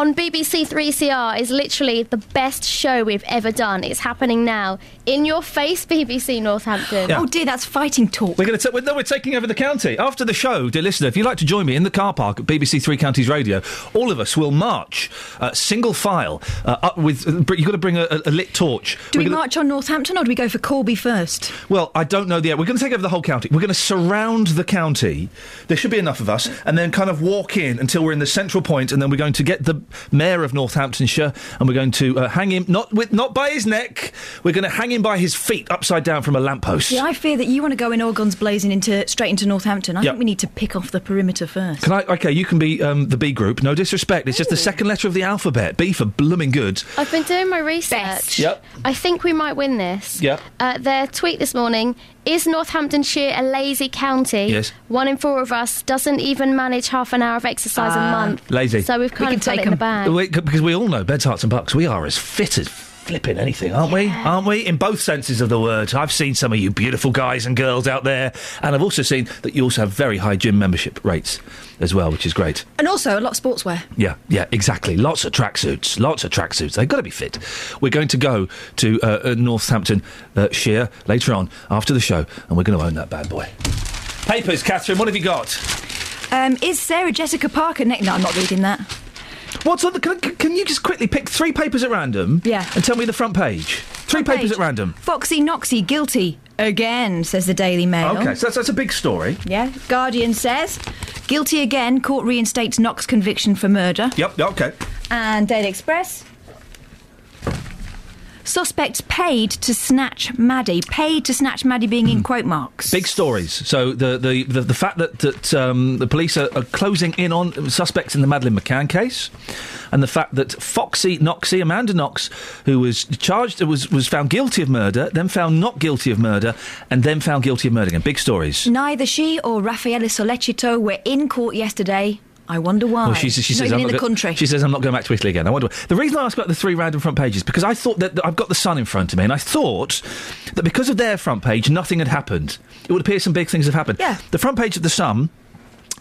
On BBC 3CR is literally the best show we've ever done. It's happening now. In your face, BBC Northampton. Yeah. Oh dear, that's fighting talk. We're going to. We're, no, we're taking over the county after the show, dear listener. If you'd like to join me in the car park at BBC Three Counties Radio, all of us will march uh, single file uh, up with. Uh, you've got to bring a, a, a lit torch. Do We're we gonna- march on Northampton or do we go for Corby first? Well, I don't know yet. We're going to take over the whole county. We're going to surround the county. There should be enough of us, and then kind of walk in until we're in the central point, and then we're going to get the mayor of Northamptonshire, and we're going to uh, hang him not with not by his neck. We're going to hang him by his feet, upside down from a lamppost. Yeah, I fear that you want to go in all guns blazing into straight into Northampton. I Yeah. think we need to pick off the perimeter first. Can I? Okay, you can be um, the B group. No disrespect. It's just the second letter of the alphabet. B for blooming good. I've been doing my research. Yep. I think we might win this. Yep. Uh, their tweet this morning is Northamptonshire a lazy county? Yes. One in four of us doesn't even manage half an hour of exercise a month. Lazy. So we've kind of got it in the bag. We- because we all know, beds, Herts, and bucks, we are as fit as flipping anything, aren't we? Aren't we? In both senses of the word. I've seen some of you beautiful guys and girls out there, and I've also seen that you also have very high gym membership rates as well, which is great. And also a lot of sportswear. Yeah, yeah, exactly. Lots of tracksuits, lots of tracksuits. They've got to be fit. We're going to go to uh, uh, Northampton uh, Sheer later on after the show, and we're going to own that bad boy. Papers, Catherine, what have you got? Um, is Sarah Jessica Parker next? No, I'm not reading that. What's on the? Can, can you just quickly pick three papers at random? Yeah. And tell me the front page. Three papers page. at random. Foxy Noxy guilty again, says the Daily Mail. Okay, so that's, that's a big story. Yeah. Guardian says guilty again. Court reinstates Knox conviction for murder. Yep. Okay. And Daily Express. Suspects paid to snatch Maddie. Paid to snatch Maddie being in quote marks. Big stories. So the the, the, the fact that that um, the police are, are closing in on suspects in the Madeleine McCann case, and the fact that Foxy Noxy Amanda Knox, who was charged was was found guilty of murder, then found not guilty of murder, and then found guilty of murder again. Big stories. Neither she or Raffaele Sollecito were in court yesterday. I wonder why. Well, she, she says I'm in not the go- country. She says I'm not going back to Italy again. I wonder. why. The reason I asked about the three random front pages because I thought that, that I've got the Sun in front of me, and I thought that because of their front page, nothing had happened. It would appear some big things have happened. Yeah. The front page of the Sun.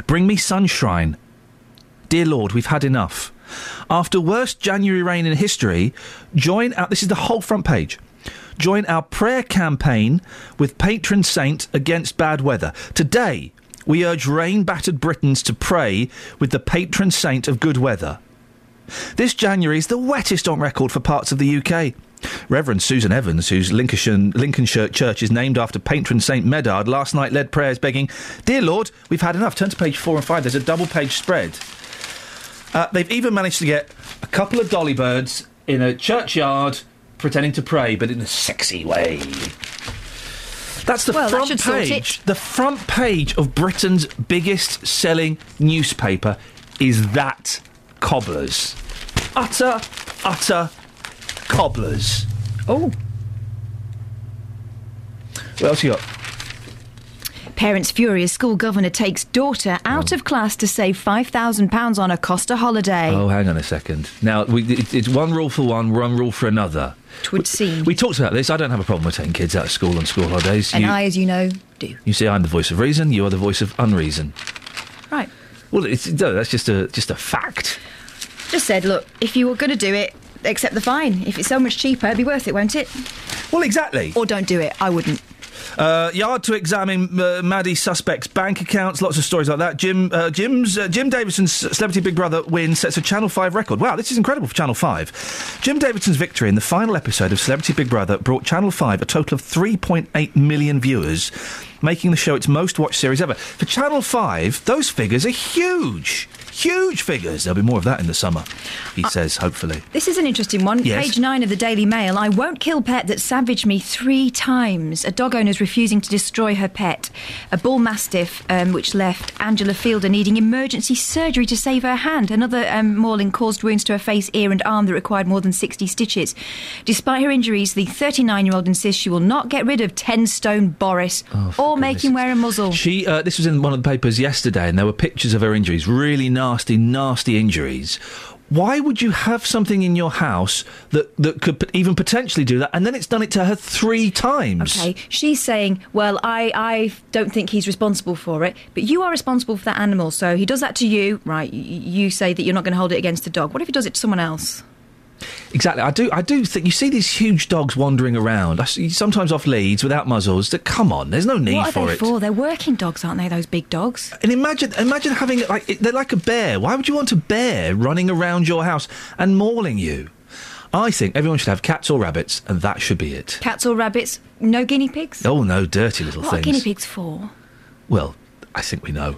Bring me sunshine. Dear Lord, we've had enough. After worst January rain in history, join our. This is the whole front page. Join our prayer campaign with patron saint against bad weather. Today, we urge rain battered Britons to pray with the patron saint of good weather. This January is the wettest on record for parts of the UK. Reverend Susan Evans, whose Lincolnshire, Lincolnshire church is named after patron Saint Medard, last night led prayers begging, Dear Lord, we've had enough. Turn to page four and five. There's a double page spread. Uh, they've even managed to get a couple of dolly birds in a churchyard pretending to pray, but in a sexy way. That's the Well, front it. page. The front page of Britain's biggest selling newspaper is that cobblers. Utter, utter cobblers. Oh. What else you got? Parents furious. School governor takes daughter out oh. of class to save £5,000 on a Costa holiday. Oh, hang on a second. Now, we, it, it's one rule for one, one rule for another. Twould seem. We talked about this. I don't have a problem with taking kids out of school on school holidays. and you, I, as you know, do. you see, I'm the voice of reason. You are the voice of unreason. Right. Well, it's, no, that's just a just a fact. Just said, look, if you were going to do it, accept the fine. If it's so much cheaper, it'd be worth it, won't it? Well, exactly. Or don't do it. I wouldn't. Uh, yard to examine uh, Maddie suspects' bank accounts. Lots of stories like that. Jim uh, Jim's uh, Jim Davidson's Celebrity Big Brother win sets a Channel Five record. Wow, this is incredible for Channel Five. Jim Davidson's victory in the final episode of Celebrity Big Brother brought Channel Five a total of 3.8 million viewers, making the show its most watched series ever. For Channel Five, those figures are huge. Huge figures. There'll be more of that in the summer, he says, hopefully. This is an interesting one. Yes. Page nine of the Daily Mail. I won't kill pet that savaged me three times. A dog owner's refusing to destroy her pet. A bull mastiff, um, which left Angela Fielder needing emergency surgery to save her hand. Another um, mauling caused wounds to her face, ear, and arm that required more than 60 stitches. Despite her injuries, the 39 year old insists she will not get rid of 10 stone Boris or make him wear a muzzle. She, uh, this was in one of the papers yesterday, and there were pictures of her injuries. Really nasty, nasty injuries. Why would you have something in your house that, that could even potentially do that, and then it's done it to her three times? Okay, she's saying, well, I, I don't think he's responsible for it, but you are responsible for that animal. So he does that to you, right? You say that you're not going to hold it against the dog. What if he does it to someone else? Exactly. I do. I do think you see these huge dogs wandering around. I see, sometimes off leads without muzzles. That come on, there's no need what are for they it. for? They're working dogs, aren't they? Those big dogs. And imagine, imagine having like they're like a bear. Why would you want a bear running around your house and mauling you? I think everyone should have cats or rabbits, and that should be it. Cats or rabbits? No guinea pigs? Oh no, dirty little what are things. guinea pigs for? Well, I think we know.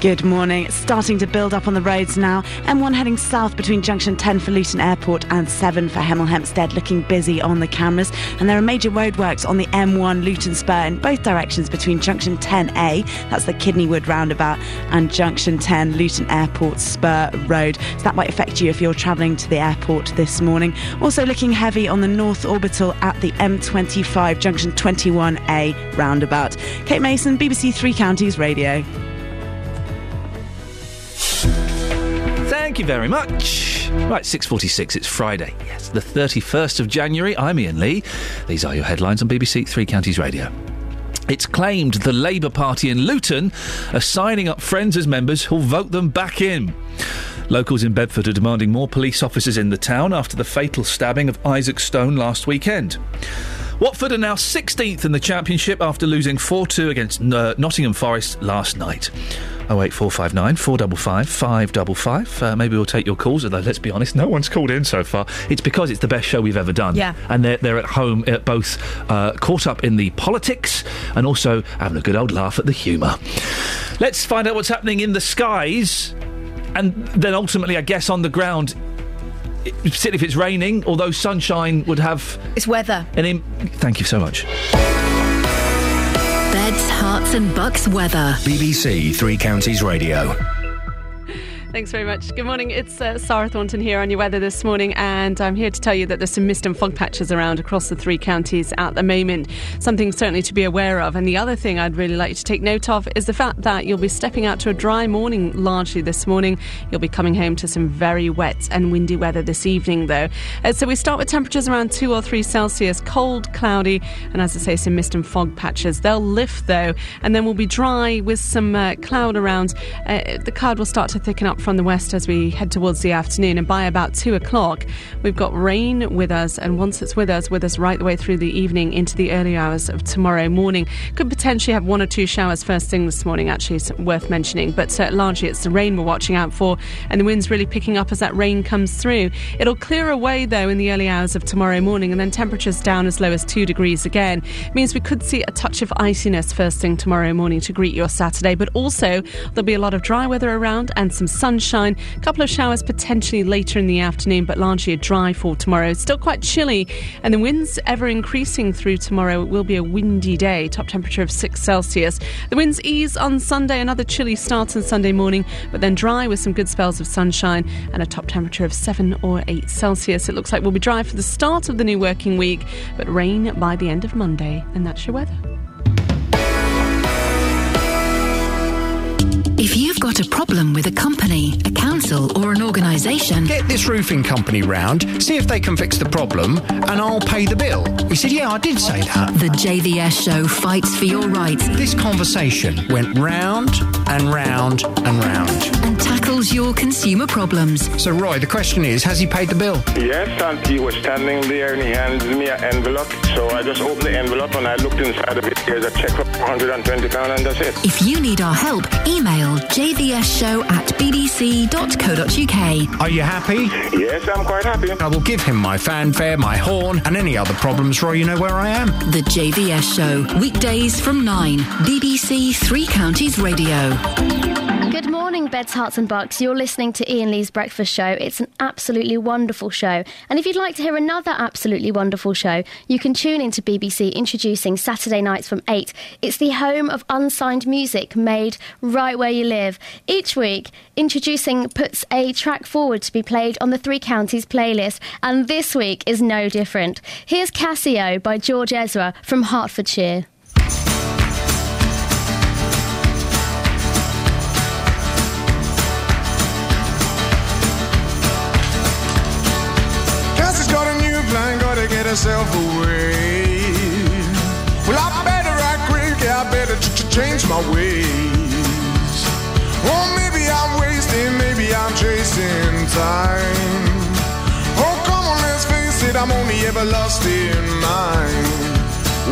Good morning. It's starting to build up on the roads now. M1 heading south between junction 10 for Luton Airport and 7 for Hemel Hempstead, looking busy on the cameras. And there are major roadworks on the M1 Luton Spur in both directions between junction 10A, that's the Kidney Wood roundabout, and junction 10 Luton Airport Spur Road. So that might affect you if you're travelling to the airport this morning. Also looking heavy on the North Orbital at the M25 junction 21A roundabout. Kate Mason, BBC Three Counties Radio. Thank you very much. Right, 6.46, it's Friday. Yes, the 31st of January. I'm Iain Lee. These are your headlines on BBC Three Counties Radio. It's claimed the Labour Party in Luton are signing up friends as members who'll vote them back in. Locals in Bedford are demanding more police officers in the town after the fatal stabbing of Isaac Stone last weekend. Watford are now 16th in the Championship after losing 4 2 against uh, Nottingham Forest last night. 08459 455 555. Uh, maybe we'll take your calls, although let's be honest, no one's called in so far. It's because it's the best show we've ever done. Yeah. And they're, they're at home, uh, both uh, caught up in the politics and also having a good old laugh at the humour. Let's find out what's happening in the skies and then ultimately, I guess, on the ground. I- Particularly if it's raining, although sunshine would have It's weather. an. Im- Thank you so much. Beds, Herts and Bucks weather. BBC Three Counties Radio. Thanks very much. Good morning. It's uh, Sarah Thornton here on your weather this morning, and I'm here to tell you that there's some mist and fog patches around across the three counties at the moment. Something certainly to be aware of. And the other thing I'd really like you to take note of is the fact that you'll be stepping out to a dry morning largely this morning. You'll be coming home to some very wet and windy weather this evening, though. Uh, so we start with temperatures around two or three Celsius, cold, cloudy, and as I say, some mist and fog patches. They'll lift though, and then we'll be dry with some uh, cloud around. Uh, the cloud will start to thicken up from the west as we head towards the afternoon, and by about two o'clock, we've got rain with us, and once it's with us, with us right the way through the evening into the early hours of tomorrow morning. Could potentially have one or two showers first thing this morning, actually, it's worth mentioning, but uh, largely it's the rain we're watching out for, and the wind's really picking up as that rain comes through. It'll clear away though in the early hours of tomorrow morning, and then temperatures down as low as two degrees again. means we could see a touch of iciness first thing tomorrow morning to greet your Saturday, but also there'll be a lot of dry weather around and some sunshine. A couple of showers potentially later in the afternoon, but largely a dry for tomorrow. It's still quite chilly, and the winds ever increasing through tomorrow. It will be a windy day, top temperature of 6 Celsius. The winds ease on Sunday, another chilly start on Sunday morning, but then dry with some good spells of sunshine and a top temperature of 7 or 8 Celsius. It looks like we'll be dry for the start of the new working week, but rain by the end of Monday. And that's your weather. You've got a problem with a company, a council, or an organisation, Get this roofing company round, see if they can fix the problem, and I'll pay the bill. He said, Yeah, I did say that. the JVS show fights for your rights This conversation went round and round and round. and tackles your consumer problems. So, Roy, the question is Has he paid the bill? Yes, and he was standing there and he handed me an envelope. So I just opened the envelope and I looked inside of it. There's a check for £420 and that's it. If you need our help, email JVS show at bbc.co.uk. Are you happy? Yes, I'm quite happy. I will give him my fanfare, my horn, and any other problems, Roy. You know where I am. The JVS show, weekdays from 9, BBC Three Counties Radio. Good morning, Beds, Herts and Bucks. You're listening to Iain Lee's Breakfast Show. It's an absolutely wonderful show. And if you'd like to hear another absolutely wonderful show, you can tune into BBC introducing Saturday nights from 8. It's the home of unsigned music made right where you live. Each week, introducing puts a track forward to be played on the Three Counties playlist. And this week is no different. Here's Cassy O' by George Ezra from Hertfordshire. Herself away. Well, I better act quick, I better ch- ch- change my ways. Or maybe I'm wasting, maybe I'm chasing time. Oh, come on, let's face it, I'm only ever lost in mine.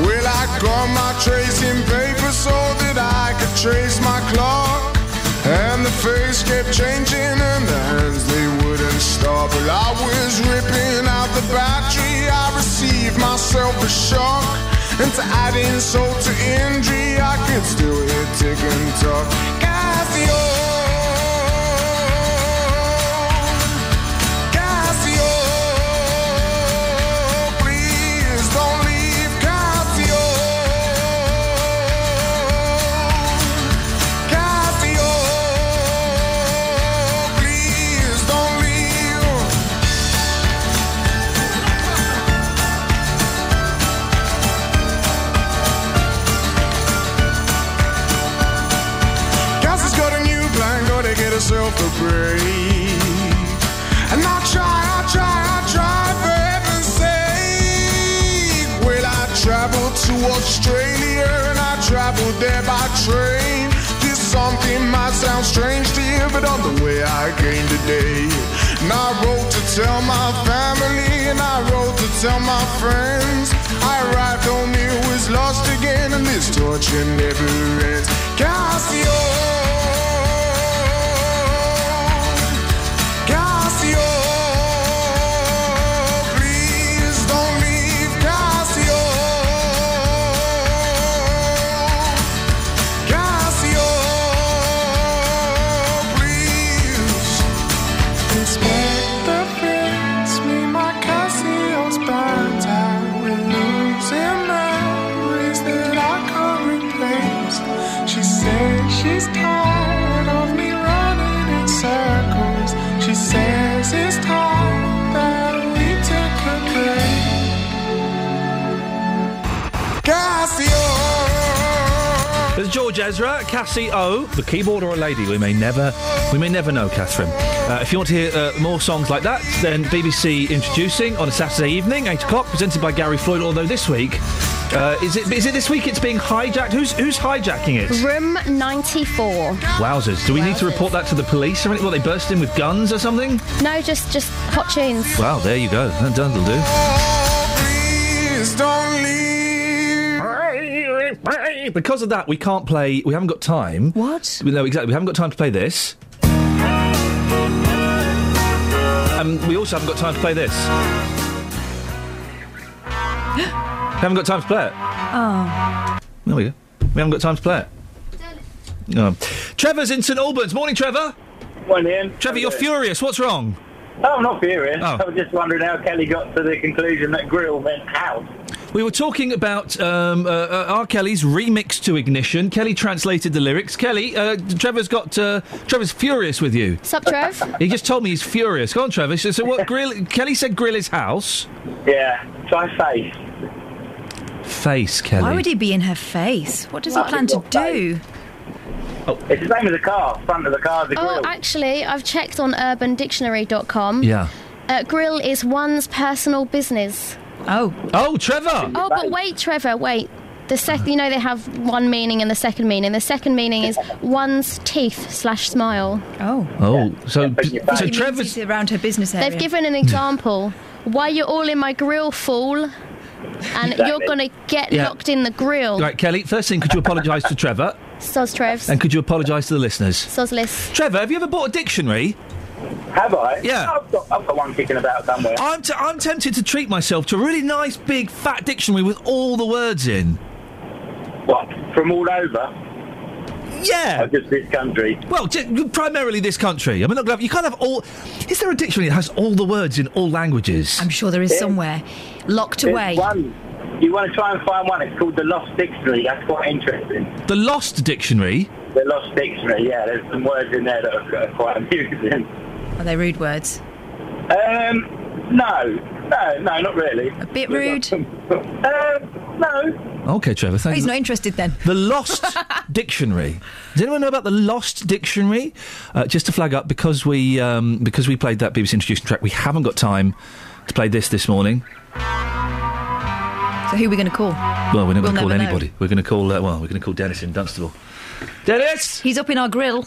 Well, I got my tracing paper so that I could trace my clock. And the face kept changing and the hands they wouldn't stop. Well, I was ripping out the battery. I received myself a shock. And to add insult to injury, I could still hear tick and talk. Casio. Casio. Herself a break. And I try, I try, I try, for heaven's sake. Well, I traveled to Australia and I traveled there by train. This something might sound strange to you, but on the way I came today. And I wrote to tell my family and I wrote to tell my friends. I arrived home, it was lost again, and this torture never ends. Cassio, George Ezra, Cassie O, the keyboard or a lady. We may never, we may never know, Catherine. Uh, if you want to hear uh, more songs like that, then BBC introducing on a Saturday evening, eight o'clock, presented by Gary Floyd. Although this week, uh, is it is it this week? It's being hijacked. Who's who's hijacking it? Room 94. Wowzers! Do we need to report that to the police or anything? What they burst in with guns or something? No, just just hot tunes. Wow, there you go. That- That'll do. Please don't leave. Because of that, we can't play. We haven't got time. What? No, exactly. We haven't got time to play this. And we also haven't got time to play this. haven't got time to play it. Oh. There we go. We haven't got time to play it. No. Oh. Trevor's in St Albans. Morning, Trevor. Morning, Iain. Trevor, you're furious. What's wrong? Oh, I'm not furious. Oh. I was just wondering how Kelly got to the conclusion that grill meant house. We were talking about um, uh, uh, R. Kelly's remix to Ignition. Kelly translated the lyrics. Kelly, uh, Trevor's got. Uh, Trevor's furious with you. Sup, Trev? He just told me he's furious. Go on, Trevor. So, so what? Grill? Kelly said grill his house. Yeah, try face. Face, Kelly. Why would he be in her face? What does he plan to he's got do? It's the same as a car. Front of the car is a Oh, actually, I've checked on urbandictionary.com. Yeah. Uh, grill is one's personal business. Oh. Oh, Trevor. Oh, but wait, Trevor, wait. The second, you know, they have one meaning and the second meaning. The second meaning is one's teeth slash smile. Oh. Oh, so so Trevor's around her business area. They've given an example. Why you're all in my grill, fool? And Exactly. you're going to get Yeah. locked in the grill. Right, Kelly. First thing, could you apologise to Trevor? Soz Trevs. And could you apologise to the listeners? Sozless. Trevor, have you ever bought a dictionary? Have I? Yeah. I've got, I've got one kicking about somewhere. I'm, t- I'm tempted to treat myself to a really nice, big, fat dictionary with all the words in. What? From all over? Yeah. Or just this country? Well, j- primarily this country. I mean, look, you can't have all. Is there a dictionary that has all the words in all languages? I'm sure there is somewhere. Locked There's away. One. You want to try and find one? It's called the Lost Dictionary. That's quite interesting. The Lost Dictionary. The Lost Dictionary. Yeah, there's some words in there that are, are quite amusing. Are they rude words? Um, no, no, no, not really. A bit rude. uh, no. Okay, Trevor, thank you. He's not interested then. The Lost Dictionary. Does anyone know about the Lost Dictionary? Uh, just to flag up, because we um, because we played that BBC introduction track, we haven't got time to play this this morning. So who are we going to call? Well, we're not We'll going to call never know. anybody. We're going to call. Uh, well, we're going to call Dennis in Dunstable. Dennis. He's up in our grill.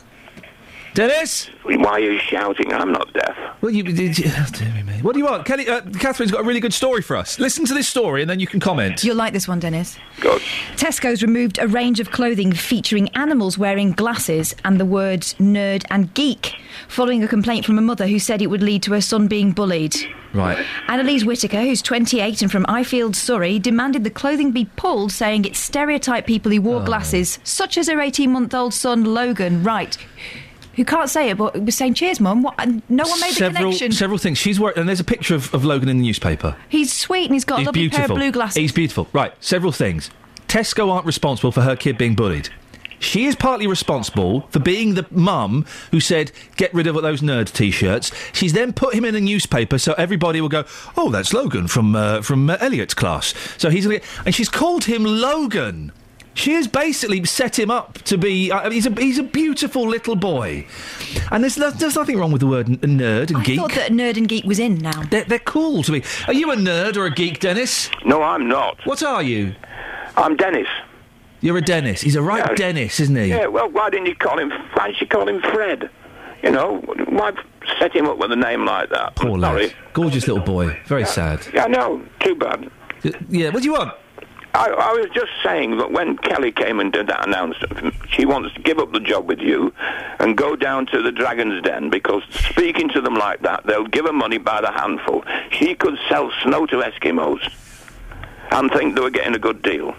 Dennis. Why are you shouting? I'm not deaf. Well, you did. You, oh, dear me. What do you want, Kelly? Uh, Catherine's got a really good story for us. Listen to this story, and then you can comment. You'll like this one, Dennis. Good. Tesco's removed a range of clothing featuring animals wearing glasses and the words nerd and geek, following a complaint from a mother who said it would lead to her son being bullied. Right. Annalise Whitaker, who's 28 and from Ifield, Surrey, demanded the clothing be pulled, saying it stereotyped people who Oh. wore glasses, such as her 18 month old son Logan, right? Who can't say it, but was saying, Cheers, Mum. What? And no one made the several, connection. several things. She's worked, and there's a picture of, of Logan in the newspaper. He's sweet and he's got a lovely beautiful. pair of blue glasses. He's beautiful. Right. Several things. Tesco aren't responsible for her kid being bullied. She is partly responsible for being the mum who said, get rid of those nerd t-shirts. She's then put him in a newspaper so everybody will go, oh, that's Logan from, uh, from uh, Elliot's class. So he's, and she's called him Logan. She has basically set him up to be. Uh, he's a he's a beautiful little boy, and there's there's nothing wrong with the word n- nerd and I geek. thought that nerd and geek was in now. They're, they're cool to me. Are you a nerd or a geek, Dennis? No, I'm not. What are you? I'm Dennis. You're a Dennis. He's a right Yeah. Dennis, isn't he? Yeah, well, why didn't you call him? Why didn't you call him Fred? You know, why set him up with a name like that? Poor I'm lad. Gorgeous little boy. Very sad. Yeah, no, too bad. Yeah, what do you want? I, I was just saying that when Kelly came and did that announcement, she wants to give up the job with you and go down to the Dragon's Den because speaking to them like that, they'll give her money by the handful. She could sell snow to Eskimos and think they were getting a good deal.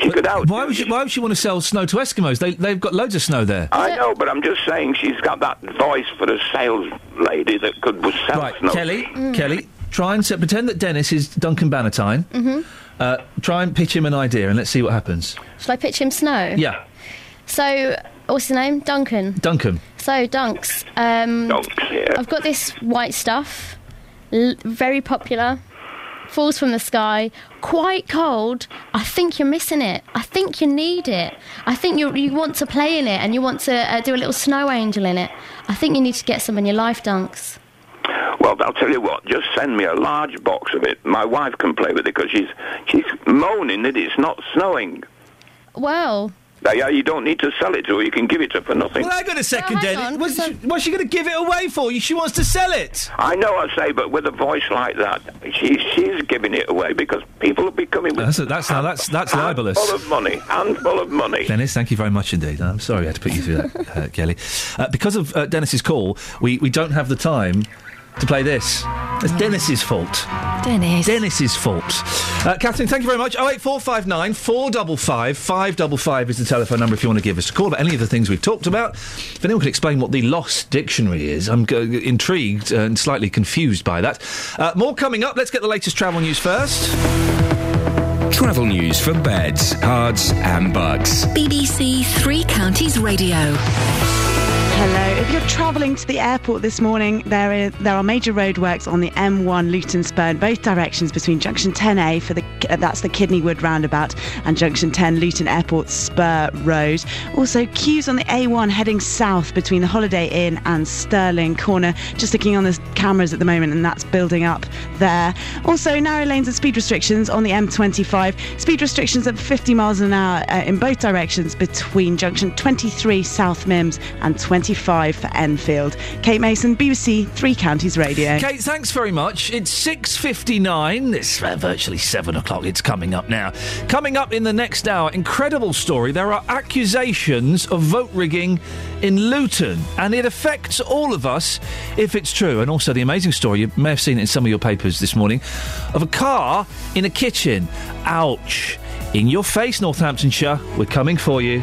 She could out. Why would, you, why would she want to sell snow to Eskimos? They, they've got loads of snow there. I know, but I'm just saying she's got that voice for a sales lady that could sell Right, snow. Kelly, Kelly, try and se- pretend that Dennis is Duncan Bannatyne. hmm Uh, try and pitch him an idea and let's see what happens. Shall I pitch him Snow? Yeah, So, what's his name? Duncan. Duncan. So, Dunks. Um, Dunks, yeah. I've got this white stuff, l- very popular, falls from the sky, quite cold. I think you're missing it. I think you need it. I think you you want to play in it and you want to uh, do a little snow angel in it. I think you need to get some in your life, Dunks. Well, I'll tell you what. Just send me a large box of it. My wife can play with it because she's she's moaning that it's not snowing. Well, Now, yeah, you don't need to sell it to her. You can give it to her for nothing. Well, hang on a second, hang Dennis. on, What's, she, what's she going to give it away for? She wants to sell it. I know I say, but with a voice like that, she she's giving it away because people will be coming with That's that's now that's that's libelous. full of money, handful of money. Dennis, thank you very much indeed. I'm sorry I had to put you through that, uh, Kelly. Uh, because of uh, Dennis's call, we, we don't have the time to play this. It's Dennis's fault. Dennis. Dennis's fault. Uh, Catherine, thank you very much. 08459 455 555 is the telephone number if you want to give us a call about any of the things we've talked about. If anyone can explain what the Lost Dictionary is, I'm uh, intrigued and slightly confused by that. Uh, more coming up. Let's get the latest travel news first. Travel news for beds, Herts, and Bucks. BBC Three Counties Radio. Hello. If you're travelling to the airport this morning, there is there are major roadworks on the M1 Luton Spur in both directions between Junction 10A for the that's the Kidney Wood roundabout and Junction 10 Luton Airport Spur Road. Also queues on the A1 heading south between the Holiday Inn and Stirling Corner. Just looking on the cameras at the moment, and that's building up there. Also narrow lanes and speed restrictions on the M25. Speed restrictions at 50 miles an hour uh, in both directions between Junction 23 South Mimms and 20. 25 for Enfield. Kate Mason, BBC Three Counties Radio. Kate, thanks very much. It's 6.59. It's uh, virtually 7 o'clock. It's coming up now. Coming up in the next hour, incredible story. There are accusations of vote rigging in Luton, and it affects all of us if it's true. And also the amazing story, you may have seen it in some of your papers this morning, of a car in a kitchen. Ouch. In your face, Northamptonshire. We're coming for you.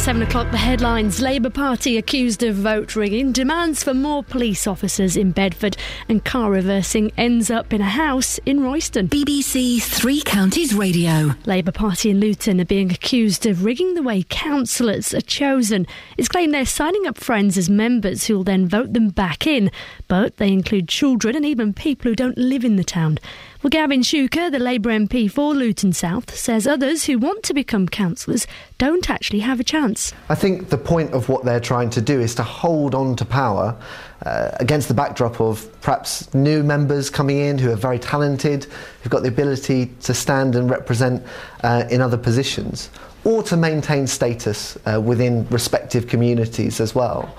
7 o'clock, the headlines Labour Party accused of vote rigging, demands for more police officers in Bedford, and car reversing ends up in a house in Royston. BBC Three Counties Radio. Labour Party in Luton are being accused of rigging the way councillors are chosen. It's claimed they're signing up friends as members who will then vote them back in, but they include children and even people who don't live in the town. Well, Gavin Shuker, the Labour MP for Luton South, says others who want to become councillors don't actually have a chance. I think the point of what they're trying to do is to hold on to power uh, against the backdrop of perhaps new members coming in who are very talented, who've got the ability to stand and represent uh, in other positions, or to maintain status uh, within respective communities as well.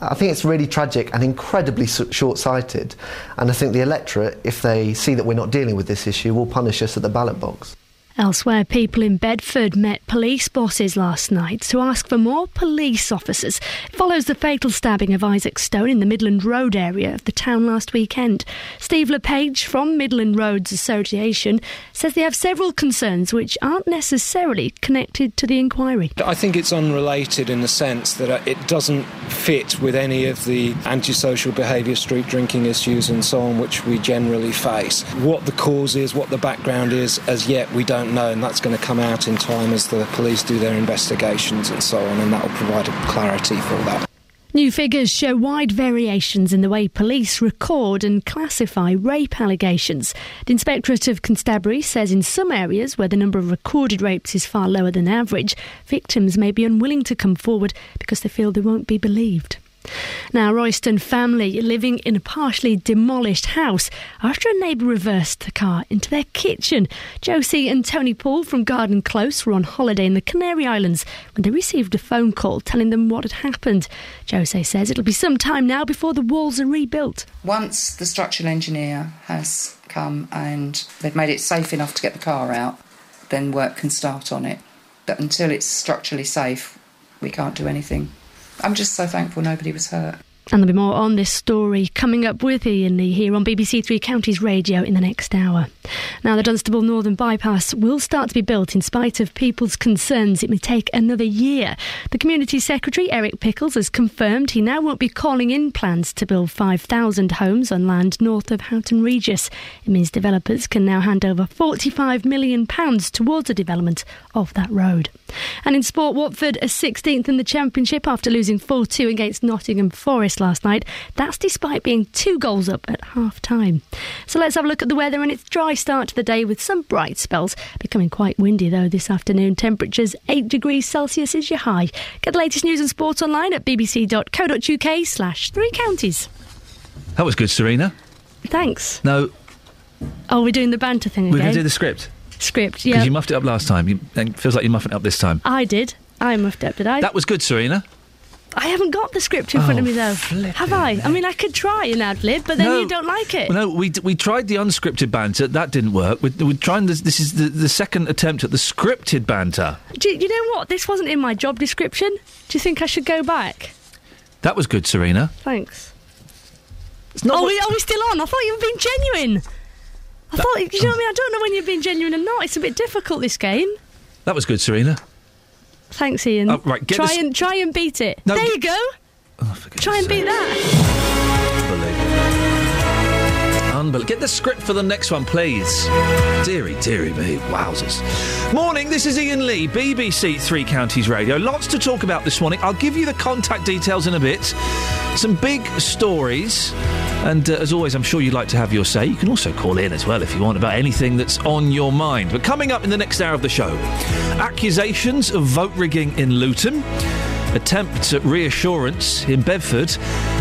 I think it's really tragic and incredibly short sighted. And I think the electorate, if they see that we're not dealing with this issue, will punish us at the ballot box. Elsewhere, people in Bedford met police bosses last night to ask for more police officers. It follows the fatal stabbing of Isaac Stone in the Midland Road area of the town last weekend. Steve LePage from Midland Roads Association says they have several concerns which aren't necessarily connected to the inquiry. I think it's unrelated in the sense that uh, it doesn't fit with any of the antisocial behaviour, street drinking issues, and so on, which we generally face. What the cause is, what the background is, as yet we don't know, and that's going to come out in time as the police do their investigations and so on, and that will provide clarity for that. New figures show wide variations in the way police record and classify rape allegations. The Inspectorate of Constabulary says in some areas where the number of recorded rapes is far lower than average, victims may be unwilling to come forward because they feel they won't be believed. Now, Royston family living in a partially demolished house after a neighbour reversed the car into their kitchen. Josie and Tony Paul from Garden Close were on holiday in the Canary Islands when they received a phone call telling them what had happened. Josie says it'll be some time now before the walls are rebuilt. Once the structural engineer has come and they've made it safe enough to get the car out, then work can start on it. But until it's structurally safe, we can't do anything. I'm just so thankful nobody was hurt. And there'll be more on this story coming up with Iain Lee here on BBC Three Counties Radio in the next hour. Now, the Dunstable Northern Bypass will start to be built in spite of people's concerns it may take another year. The Community Secretary, Eric Pickles, has confirmed he now won't be calling in plans to build 5,000 homes on land north of Houghton Regis. It means developers can now hand over £45 million towards the development of that road. And in sport, Watford are 16th in the Championship after losing 4 2 against Nottingham Forest last night. That's despite being two goals up at half time. So let's have a look at the weather, and it's dry start to the day with some bright spells. Becoming quite windy though this afternoon. Temperatures 8 degrees Celsius is your high. Get the latest news and sports online at bbc.co.uk slash three counties. That was good, Serena. Thanks. No, Oh, we're doing the banter thing again. we're going to do the script. Script, yeah. Because you muffed it up last time. You, and it feels like you muffed it up this time. I did. I muffed it up, did I? That was good, Serena. I haven't got the script in front of Oh, me though. Have I? I mean, I could try an ad lib, but then No. you don't like it. No, we, we tried the unscripted banter. That didn't work. We, we're trying this. This is the, the second attempt at the scripted banter. Do you, you know what? This wasn't in my job description. Do you think I should go back? That was good, Serena. Thanks. not are, we, are we still on? I thought you were being genuine. I thought, you know um what I mean? I don't know when you're being genuine or not. It's a bit difficult, this game. That was good, Serena. Thanks, Iain. Oh, right, try this- and try and beat it. No, there you go. try and beat that. Unbelievable. Get the script for the next one, please. Deary, deary me. Wowzers. Morning, this is Iain Lee, BBC Three Counties Radio. Lots to talk about this morning. I'll give you the contact details in a bit. Some big stories. And uh, as always, I'm sure you'd like to have your say. You can also call in as well if you want about anything that's on your mind. But coming up in the next hour of the show, accusations of vote rigging in Luton, attempts at reassurance in Bedford,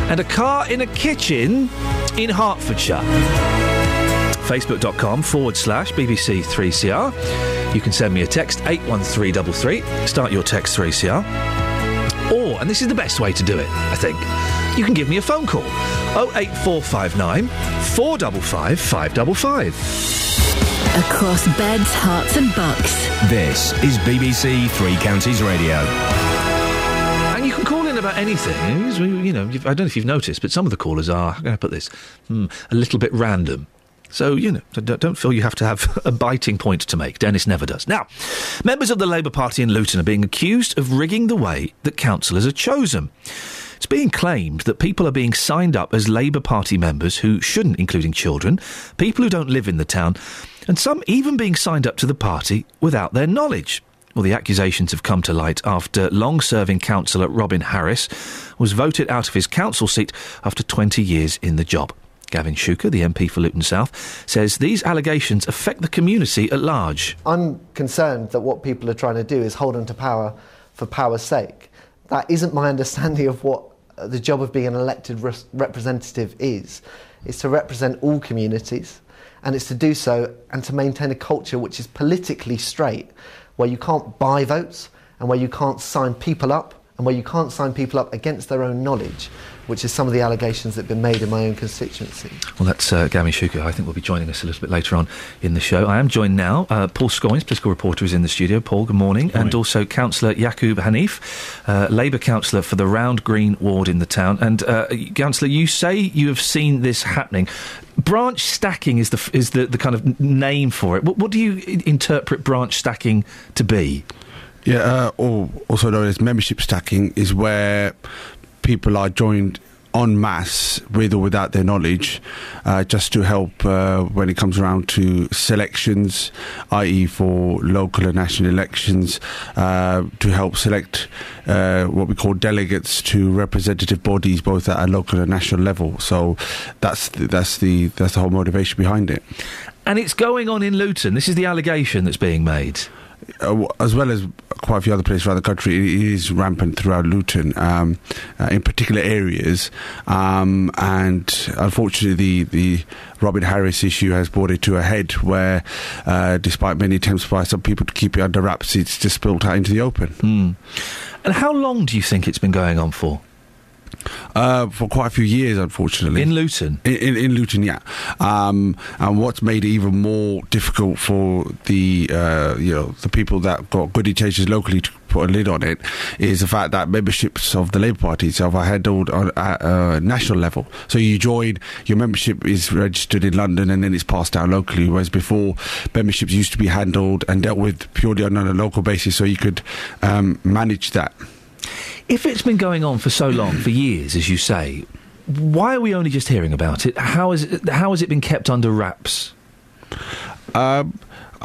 and a car in a kitchen in Hertfordshire. Facebook.com forward slash BBC 3CR. You can send me a text 81333. Start your text 3CR. Or, and this is the best way to do it, I think, you can give me a phone call 08459 455 555. Across beds, Herts, and Bucks. This is BBC Three Counties Radio. About anything. You know, I don't know if you've noticed, but some of the callers are, how can I put this, hmm, a little bit random. So, you know, don't feel you have to have a biting point to make. Dennis never does. Now, members of the Labour Party in Luton are being accused of rigging the way that councillors are chosen. It's being claimed that people are being signed up as Labour Party members who shouldn't, including children, people who don't live in the town, and some even being signed up to the party without their knowledge. Well, the accusations have come to light after long serving councillor Robin Harris was voted out of his council seat after 20 years in the job. Gavin Shuker, the MP for Luton South, says these allegations affect the community at large. I'm concerned that what people are trying to do is hold on to power for power's sake. That isn't my understanding of what the job of being an elected res- representative is. It's to represent all communities, and it's to do so and to maintain a culture which is politically straight, where you can't buy votes and where you can't sign people up and where you can't sign people up against their own knowledge, which is some of the allegations that have been made in my own constituency. Well, that's uh, Gavin Shuker. I think will be joining us a little bit later on in the show. I am joined now. Uh, Paul Scoins, political reporter, is in the studio. Paul, good morning. And also Councillor Yaqub Hanif, uh, Labour councillor for the Round Green ward in the town. And uh, Councillor, you say you have seen this happening. Branch stacking is the is the, the kind of name for it. What, what do you interpret branch stacking to be? Yeah, uh, or also known as membership stacking, is where people are joined en masse with or without their knowledge, uh, just to help uh, when it comes around to selections, i.e., for local and national elections, uh, to help select uh, what we call delegates to representative bodies, both at a local and national level. So that's the, that's the that's the whole motivation behind it. And it's going on in Luton. This is the allegation that's being made. Uh, as well as quite a few other places around the country, it is rampant throughout Luton, um, uh, in particular areas. Um, and unfortunately, the, the Robin Harris issue has brought it to a head where, uh, despite many attempts by some people to keep it under wraps, it's just spilled out into the open. Hmm. And how long do you think it's been going on for? Uh, for quite a few years, unfortunately. In Luton? In, in, in Luton, yeah. Um, and what's made it even more difficult for the, uh, you know, the people that got good intentions locally to put a lid on it is the fact that memberships of the Labour Party itself are handled on, at a national level. So you join, your membership is registered in London and then it's passed down locally, whereas before memberships used to be handled and dealt with purely on a local basis so you could um, manage that. If it's been going on for so long, for years, as you say, why are we only just hearing about it? How is it, how has it been kept under wraps? Um,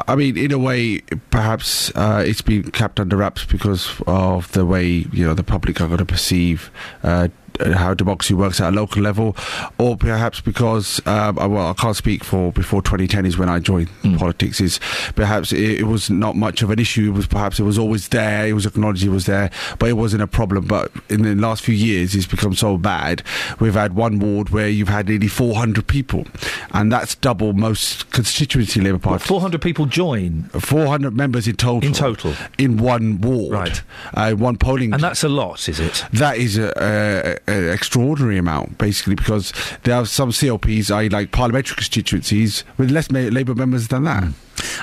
I mean, in a way, perhaps uh, it's been kept under wraps because of the way you know the public are going to perceive uh, how democracy works at a local level, or perhaps because um, I- well, I can't speak for before 2010 is when I joined politics. Is perhaps it, it was not much of an issue. It was perhaps it was always there. It was acknowledged it was there, but it wasn't a problem. But in the last few years, it's become so bad. We've had one ward where you've had nearly 400 people, and that's double most constituency Labour Party. 400 people join. 400 members in total. In total. In one ward. Right. Uh, one polling. And that's a lot, is it? That is a, a, extraordinary amount, basically, because there are some CLPs, i.e., like parliamentary constituencies, with less ma- Labour members than that.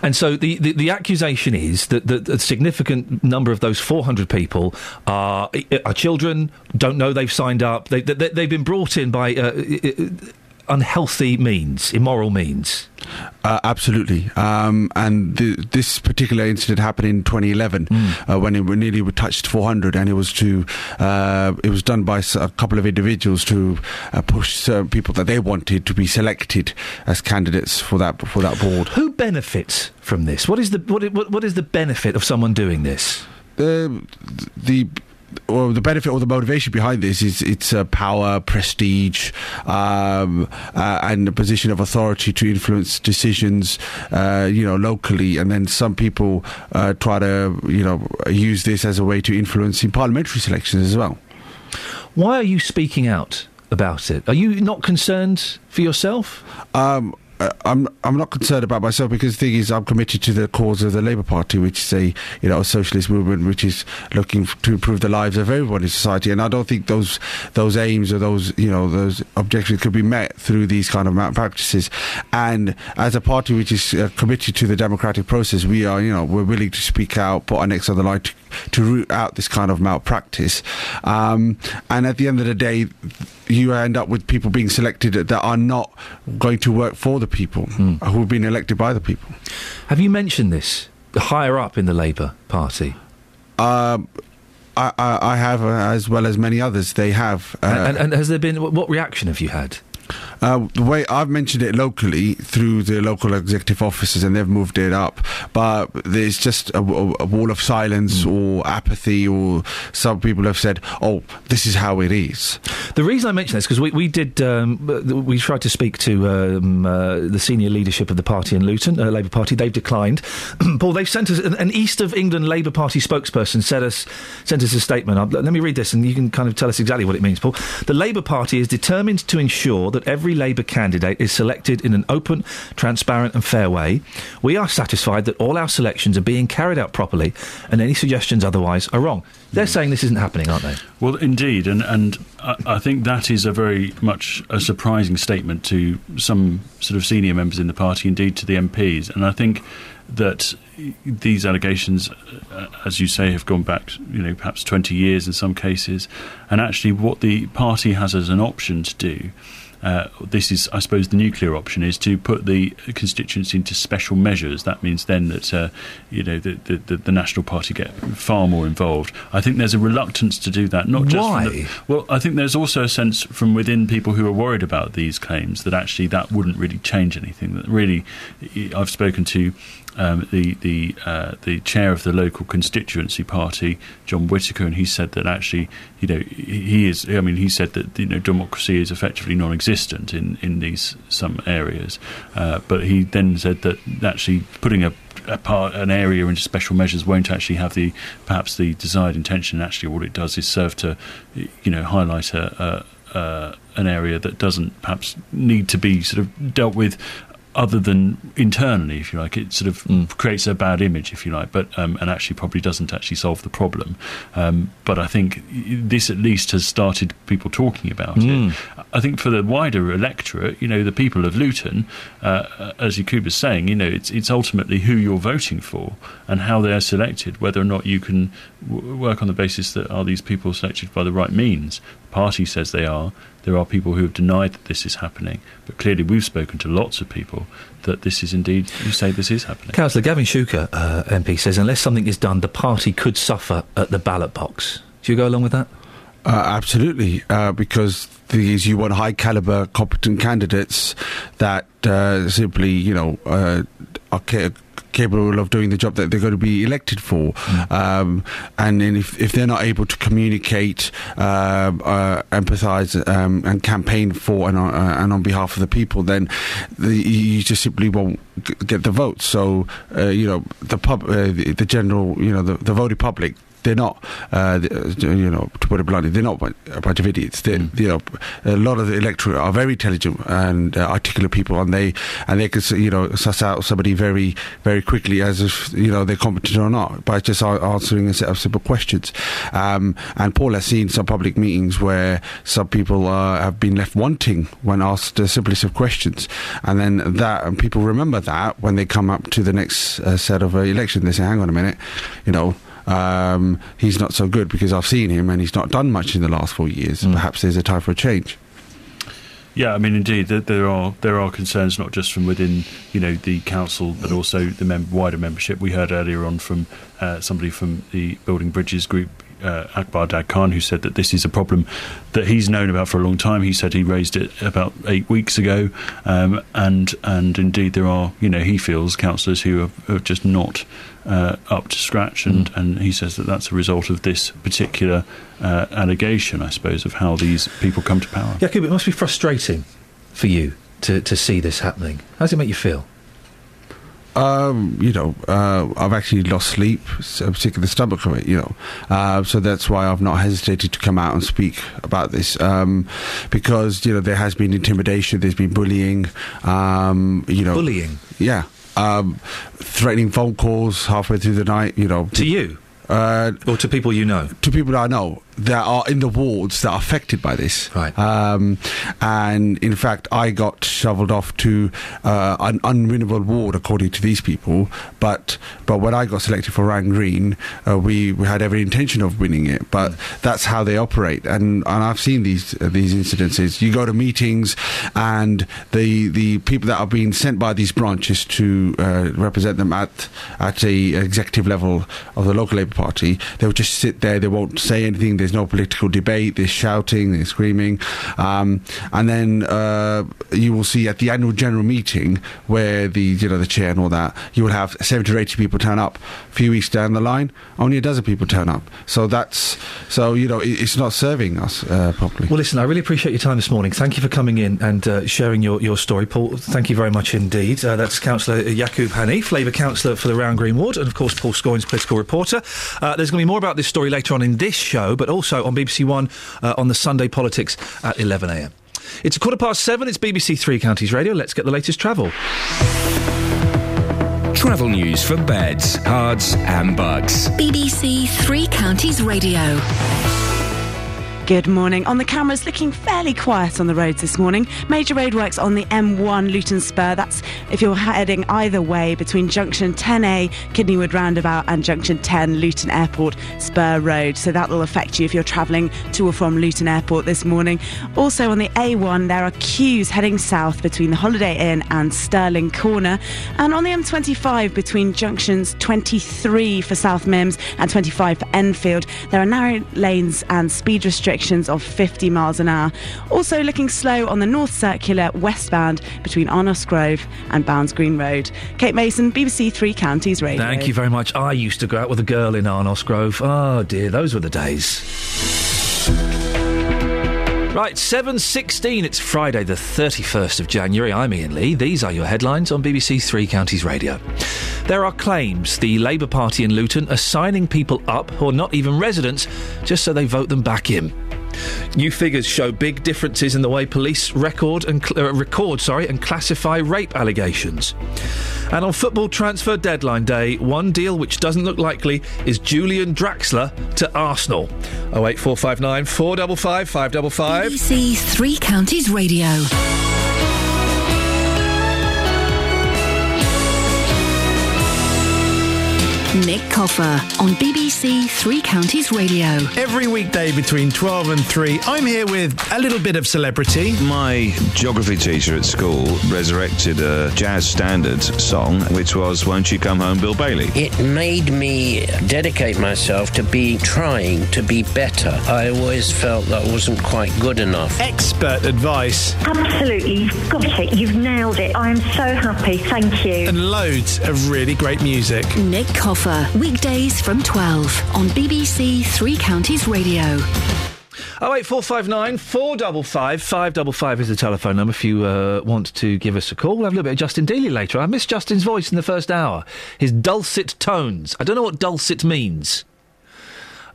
And so the, the, the accusation is that, that a significant number of those 400 people are, are children, don't know they've signed up, they, they, they've been brought in by uh, unhealthy means, immoral means. Uh, absolutely. Um, and th- this particular incident happened in 2011 uh, when it nearly touched 400, and it was to uh, it was done by a couple of individuals to uh, push certain people that they wanted to be selected as candidates for that for that board. Who benefits from this? What is the what, what, what is the benefit of someone doing this? the the well, the benefit or the motivation behind this is it's uh, power, prestige, um, uh, and a position of authority to influence decisions, uh, you know, locally. And then some people uh, try to, you know, use this as a way to influence in parliamentary selections as well. Why are you speaking out about it? Are you not concerned for yourself? Um, I'm I'm not concerned about myself because the thing is I'm committed to the cause of the Labour Party, which is a you know a socialist movement which is looking to improve the lives of everyone in society, and I don't think those those aims or those you know those objectives could be met through these kind of practices. And as a party which is uh, committed to the democratic process, we are you know we're willing to speak out, put our necks on the line to, to root out this kind of malpractice. Um, and at the end of the day, you end up with people being selected that are not going to work for the people who've been elected by the people. Have you mentioned this higher up in the Labour Party? Um, I, I, I have, uh, as well as many others, they have. Uh, and, and, and has there been what reaction have you had? Uh, the way I've mentioned it locally through the local executive officers, and they've moved it up, but there's just a, a- wall of silence or apathy, or some people have said, "Oh, this is how it is." The reason I mention this because we we did um, we tried to speak to um, uh, the senior leadership of the party in Luton, uh, Labour Party. They've declined. Paul, they've sent us an, an East of England Labour Party spokesperson sent us sent us a statement. Uh, Let me read this, and you can kind of tell us exactly what it means, Paul. The Labour Party is determined to ensure that every Labour candidate is selected in an open, transparent, and fair way. We are satisfied that all our selections are being carried out properly, and any suggestions otherwise are wrong. They're saying this isn't happening, aren't they? Well, indeed, and and I, I think that is a very much a surprising statement to some sort of senior members in the party, indeed to the MPs, and I think that these allegations, uh, as you say, have gone back, you know, perhaps twenty years in some cases, and actually, what the party has as an option to do. Uh, this is, I suppose, the nuclear option is to put the constituency into special measures. That means then that uh, you know the, the, the, the National Party get far more involved. I think there's a reluctance to do that. Not just from the- Why? well, I think there's also a sense from within people who are worried about these claims that actually that wouldn't really change anything. That really, I've spoken to um, the the uh, the chair of the local constituency party, John Whitaker, and he said that actually, you know, he is. I mean, he said that you know democracy is effectively non-existent in in these some areas, uh, but he then said that actually putting a part, an area into special measures won't actually have the perhaps the desired intention. Actually, what it does is serve to, you know, highlight a, a, a an area that doesn't perhaps need to be sort of dealt with other than internally, if you like. It sort of creates a bad image, if you like, but um, and actually probably doesn't actually solve the problem. Um, but I think this at least has started people talking about Mm. it. I think for the wider electorate, you know, the people of Luton, uh, as Yaqub's saying, you know, it's it's ultimately who you're voting for and how they're selected, whether or not you can w- work on the basis that are these people selected by the right means. The party says they are. There are people who have denied that this is happening, but clearly we've spoken to lots of people that this is indeed, you say this is happening. Councillor Gavin Shuker, uh, MP, says unless something is done, the party could suffer at the ballot box. Do you go along with that? Uh, absolutely, uh, because these you want high caliber, competent candidates that uh, simply, you know, uh, are ca- capable of doing the job that they're going to be elected for. Um, and then if, if they're not able to communicate, um uh, empathise, um, and campaign for and on, uh, and on behalf of the people, then the, you just simply won't g- get the votes. So, uh, you know, the pub, uh, the, the general, you know, the, the voting public they're not, uh, you know, to put it bluntly, they're not a bunch of idiots. They, you know, a lot of the electorate are very intelligent and uh, articulate people, and they and they can, you know, suss out somebody very, very quickly as if you know they're competent or not by just answering a set of simple questions. Um, and Paul has seen some public meetings where some people uh, have been left wanting when asked the simplest of questions, and then that and people remember that when they come up to the next uh, set of uh, election, they say, "Hang on a minute, you know." Um, he's not so good because I've seen him and he's not done much in the last four years. Perhaps there's a time for a change. Yeah, I mean, indeed, there, there are there are concerns not just from within you know the council, but also the mem- wider membership. We heard earlier on from uh, somebody from the Building Bridges group uh, Akbar Dad Khan, who said that this is a problem that he's known about for a long time. He said he raised it about eight weeks ago, um, and and indeed there are, you know, he feels councillors who are, are just not uh, up to scratch, and, Mm. and he says that that's a result of this particular uh, allegation, I suppose, of how these people come to power. Yaqub, it must be frustrating for you to, to see this happening. How does it make you feel? Um, you know, uh, I've actually lost sleep, s- particularly the stomach of it. You know, uh, so that's why I've not hesitated to come out and speak about this um, because you know there has been intimidation, there's been bullying. Um, you know, Bullying? Yeah, um, threatening phone calls halfway through the night. You know, to you uh, or to people you know. To people I know that are in the wards that are affected by this. Right. Um, and in fact, I got shoveled off to uh, an unwinnable ward, according to these people. But but when I got selected for Round Green, uh, we, we had every intention of winning it. But that's how they operate. And and I've seen these uh, these incidences. You go to meetings, and the the people that are being sent by these branches to uh, represent them at at a executive level of the local Labour Party, they will just sit there. They won't say anything. There's no political debate. There's shouting. There's screaming, um, and then uh, you will see at the annual general meeting where the you know the chair and all that, you will have 70 or 80 people turn up. A few weeks down the line, only a dozen people turn up. So that's so you know it, it's not serving us uh, properly. Well, listen, I really appreciate your time this morning. Thank you for coming in and uh, sharing your, your story, Paul. Thank you very much indeed. Uh, that's Councillor Yaqub Hanif, Labour Councillor for the Round Green Ward, and of course Paul Scoins, political reporter. Uh, there's going to be more about this story later on in this show, but also on BBC One uh, on the Sunday Politics at 11am. It's a quarter past seven. It's BBC Three Counties Radio. Let's get the latest travel. Travel news for beds, Herts, and Bucks. BBC Three Counties Radio. Good morning. On the cameras, looking fairly quiet on the roads this morning. Major roadworks on the M1 Luton Spur. That's if you're heading either way between junction 10A, Kidney Wood Roundabout, and junction 10, Luton Airport Spur Road. So that will affect you if you're travelling to or from Luton Airport this morning. Also on the A1, there are queues heading south between the Holiday Inn and Stirling Corner. And on the M25 between junctions 23 for South Mimms and 25 for Enfield, there are narrow lanes and speed restrictions of 50 miles an hour. Also looking slow on the North Circular westbound between Arnos Grove and Bounds Green Road. Kate Mason, BBC Three Counties Radio. Thank you very much. I used to go out with a girl in Arnos Grove. Oh dear, those were the days. Right, 7.16, it's Friday the 31st of January. I'm Iain Lee. These are your headlines on BBC Three Counties Radio. There are claims the Labour Party in Luton are signing people up who are not even residents just so they vote them back in. New figures show big differences in the way police record and cl- uh, record, sorry, and classify rape allegations. And on football transfer deadline day, one deal which doesn't look likely is Julian Draxler to Arsenal. 08459 455 555. BBC Three Counties Radio. Nick Coffer on BBC Three Counties Radio. Every weekday between 12 and 3, I'm here with a little bit of celebrity. My geography teacher at school resurrected a jazz standard song, which was Won't You Come Home, Bill Bailey? It made me dedicate myself to be trying to be better. I always felt that I wasn't quite good enough. Expert advice. Absolutely, you've got it. You've nailed it. I am so happy. Thank you. And loads of really great music. Nick Coffer, weekdays from 12 on BBC Three Counties Radio. 08459 455 555 is the telephone number if you uh, want to give us a call. We'll have a little bit of Justin Dealey later. I missed Justin's voice in the first hour. His dulcet tones. I don't know what dulcet means.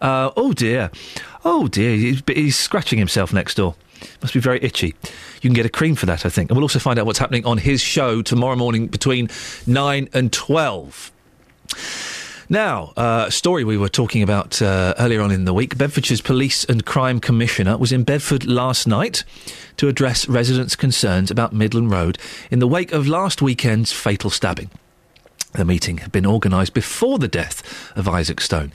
Uh, oh dear. Oh dear. He's, he's scratching himself next door. Must be very itchy. You can get a cream for that, I think. And we'll also find out what's happening on his show tomorrow morning between 9 and 12. Now, uh, a story we were talking about uh, earlier on in the week. Bedfordshire's Police and Crime Commissioner was in Bedford last night to address residents' concerns about Midland Road in the wake of last weekend's fatal stabbing. The meeting had been organised before the death of Isaac Stone.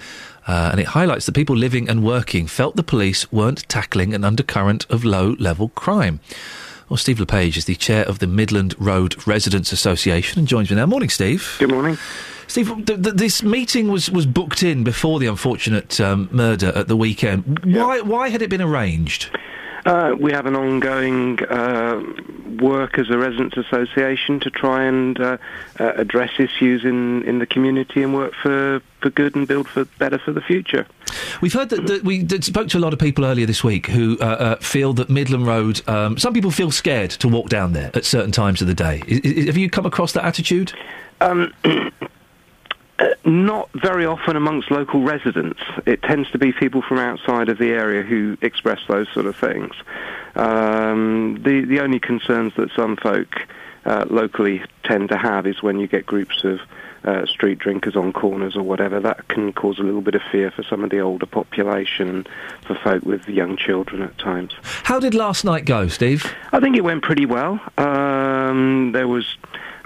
Uh, and it highlights that people living and working felt the police weren't tackling an undercurrent of low level crime. Well, Steve LePage is the chair of the Midland Road Residents Association and joins me now. Morning, Steve. Good morning. Steve, th- th- this meeting was, was booked in before the unfortunate um, murder at the weekend. Why why had it been arranged? Uh, we have an ongoing uh, work as a residents' association to try and uh, uh, address issues in, in the community and work for, for good and build for better for the future. We've heard that, that we that spoke to a lot of people earlier this week who uh, uh, feel that Midland Road. Um, some people feel scared to walk down there at certain times of the day. I- I- have you come across that attitude? Um, not very often amongst local residents. It tends to be people from outside of the area who express those sort of things. Um, the the only concerns that some folk uh, locally tend to have is when you get groups of uh, street drinkers on corners or whatever. That can cause a little bit of fear for some of the older population, for folk with young children at times. How did last night go, Steve? I think it went pretty well. Um, there was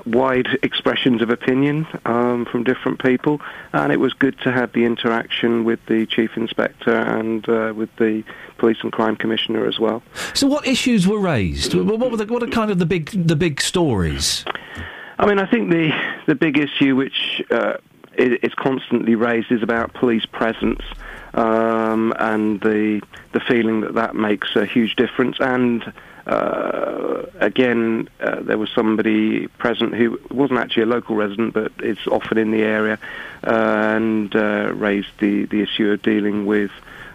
wide expressions of opinion um, from different people, and it was good to have the interaction with the chief inspector and uh, with the police and crime commissioner as well. So, what issues were raised? What what were the, what are kind of the big the big stories? I mean, I think the the big issue which uh, is, is constantly raised is about police presence um, and the the feeling that that makes a huge difference. And uh, again, uh, there was somebody present who wasn't actually a local resident, but is often in the area, uh, and uh, raised the the issue of dealing with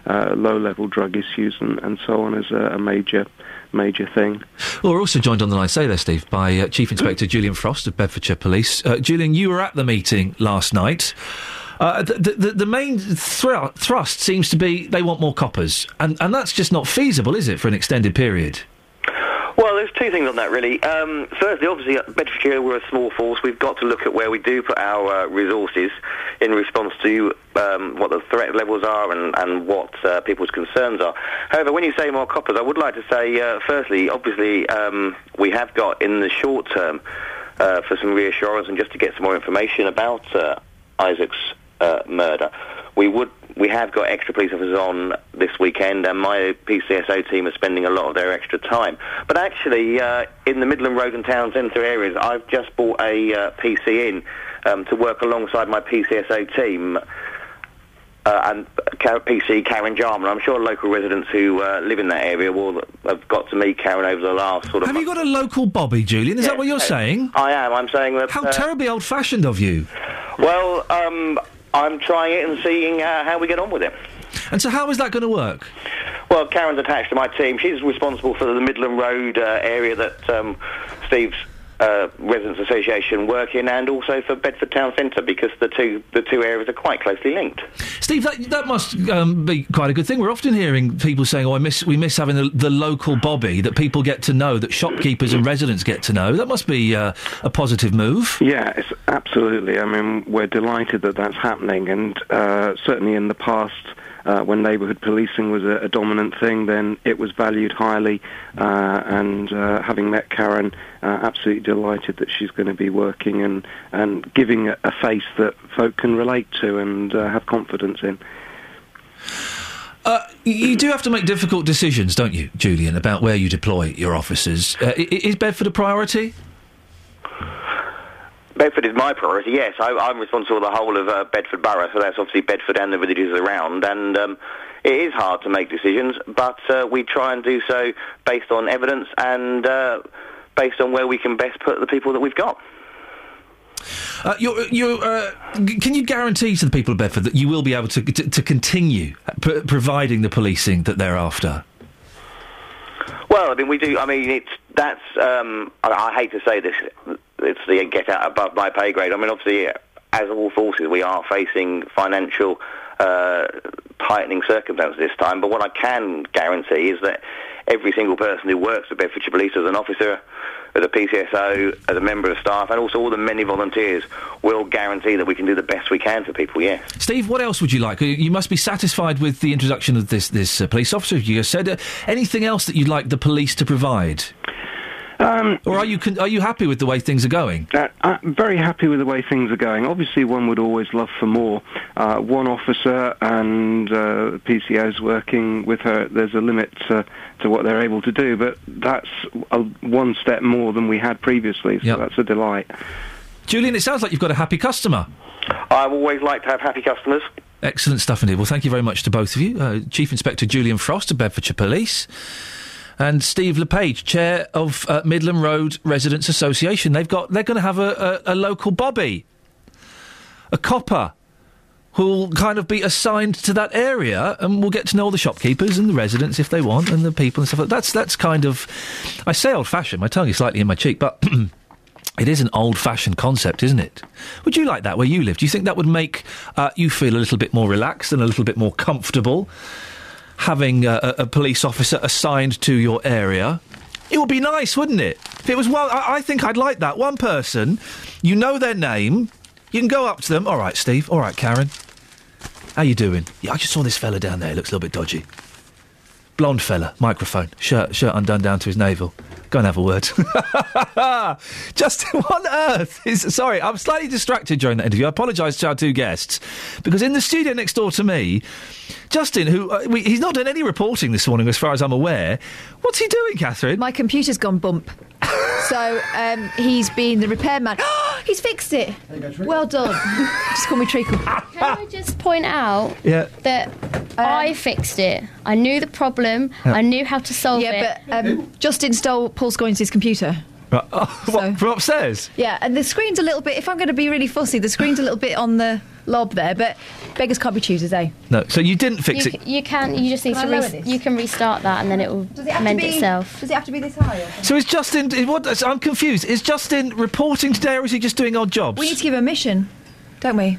uh, low level drug issues and, and so on as a, a major major thing. Well, we're also joined on the line, say there, Steve, by uh, Chief Inspector Julian Frost of Bedfordshire Police. Uh, Julian, you were at the meeting last night. Uh, the, the, the main thru- thrust seems to be they want more coppers, and, and that's just not feasible, is it, for an extended period? Two things on that, really. Um, firstly, obviously, Bedfordshire, we're a small force. We've got to look at where we do put our uh, resources in response to um, what the threat levels are and, and what uh, people's concerns are. However, when you say more coppers, I would like to say, uh, firstly, obviously, um, we have got in the short term uh, for some reassurance and just to get some more information about uh, Isaac's uh, murder. We would we have got extra police officers on this weekend, and my PCSO team are spending a lot of their extra time. But actually, uh, in the Midland Road and Town Centre areas, I've just bought a uh, PC in um, to work alongside my PCSO team. Uh, and PC Karen Jarman. I'm sure local residents who uh, live in that area will have got to meet Karen over the last sort of. Have you got a local Bobby, Julian? Is that what you're Yes, saying? I am. I'm saying that. How uh, terribly old-fashioned of you. Well, um, I'm trying it and seeing uh, how we get on with it. And so, how is that going to work? Well, Karen's attached to my team. She's responsible for the Midland Road uh, area that um, Steve's uh, Residents Association work in, and also for Bedford Town Centre because the two the two areas are quite closely linked. Steve, that, that must um, be quite a good thing. We're often hearing people saying, "Oh, I miss we miss having the, the local Bobby that people get to know, that shopkeepers and residents get to know." That must be uh, a positive move. Yeah, it's absolutely. I mean, we're delighted that that's happening, and uh, certainly in the past, uh, when neighbourhood policing was a, a dominant thing, then it was valued highly. Uh, and uh, having met Karen, uh, absolutely delighted that she's going to be working and and giving a, a face that folk can relate to and uh, have confidence in. Uh, you do have to make difficult decisions, don't you, Julian, about where you deploy your officers. Uh, is Bedford a priority? Bedford is my priority. Yes, I, I'm responsible for the whole of uh, Bedford Borough, so that's obviously Bedford and the villages around. And um, it is hard to make decisions, but uh, we try and do so based on evidence and uh, based on where we can best put the people that we've got. Uh, you're, you're, uh, g- can you guarantee to the people of Bedford that you will be able to to, to continue pr- providing the policing that they're after? Well, I mean, we do. I mean, it's that's. Um, I, I hate to say this. It's the get out above my pay grade. I mean, obviously, as all forces, we are facing financial uh, tightening circumstances this time. But what I can guarantee is that every single person who works at Bedfordshire Police as an officer, as a PCSO, as a member of staff, and also all the many volunteers will guarantee that we can do the best we can for people. Yes. Steve, what else would you like? You- You must be satisfied with the introduction of this this uh, police officer. You said uh, anything else that you'd like the police to provide, Um, or are you con- are you happy with the way things are going? Uh, I'm very happy with the way things are going. Obviously, one would always love for more. Uh, one officer and uh, PCO's working with her. There's a limit to, to what they're able to do, but that's a, one step more than we had previously. So Yep. that's a delight. Julian, it sounds like you've got a happy customer. I always like to have happy customers. Excellent stuff indeed. Well, thank you very much to both of you. Uh, Chief Inspector Julian Frost of Bedfordshire Police and Steve LePage, Chair of uh, Midland Road Residents Association. They've got, they're going to have a, a, a local bobby, a copper, who'll kind of be assigned to that area and we'll get to know all the shopkeepers and the residents if they want and the people and stuff like that. That's, that's kind of, I say old fashioned, my tongue is slightly in my cheek, but it is an old fashioned concept, isn't it? Would you like that where you live? Do you think that would make uh, you feel a little bit more relaxed and a little bit more comfortable having a, a police officer assigned to your area? It would be nice, wouldn't it? If it was one, I, I think I'd like that. One person, you know their name, you can go up to them. All right, Steve. All right, Karen. How you doing? Yeah, I just saw this fella down there. He looks a little bit dodgy. Blonde fella, microphone, shirt, shirt undone down to his navel. Go and have a word. Just what on earth is? Sorry, I'm slightly distracted during that interview. I apologise to our two guests because in the studio next door to me, Justin, who uh, we, he's not done any reporting this morning, as far as I'm aware. What's he doing, Catherine? My computer's gone bump. so um, he's been the repairman. he's fixed it. Well done. just call me Treacle. Can I just point out Yeah. that I fixed it? I knew the problem. Yeah. I knew how to solve it. yeah, but um, Justin stole Paul Scoins' computer. Right, oh, what, from upstairs? Yeah, and the screen's a little bit. If I'm going to be really fussy, the screen's a little bit on the lob there. But beggars can't be choosers, eh? No, so you didn't fix you, it. c- you can. You just need Can to. I lower Re- this? you can restart that, and then it will Does it have mend to be, itself. Does it have to be this high? So is Justin? is What? I'm confused. Is Justin reporting today, or is he just doing odd jobs? We need to give him a mission, don't we?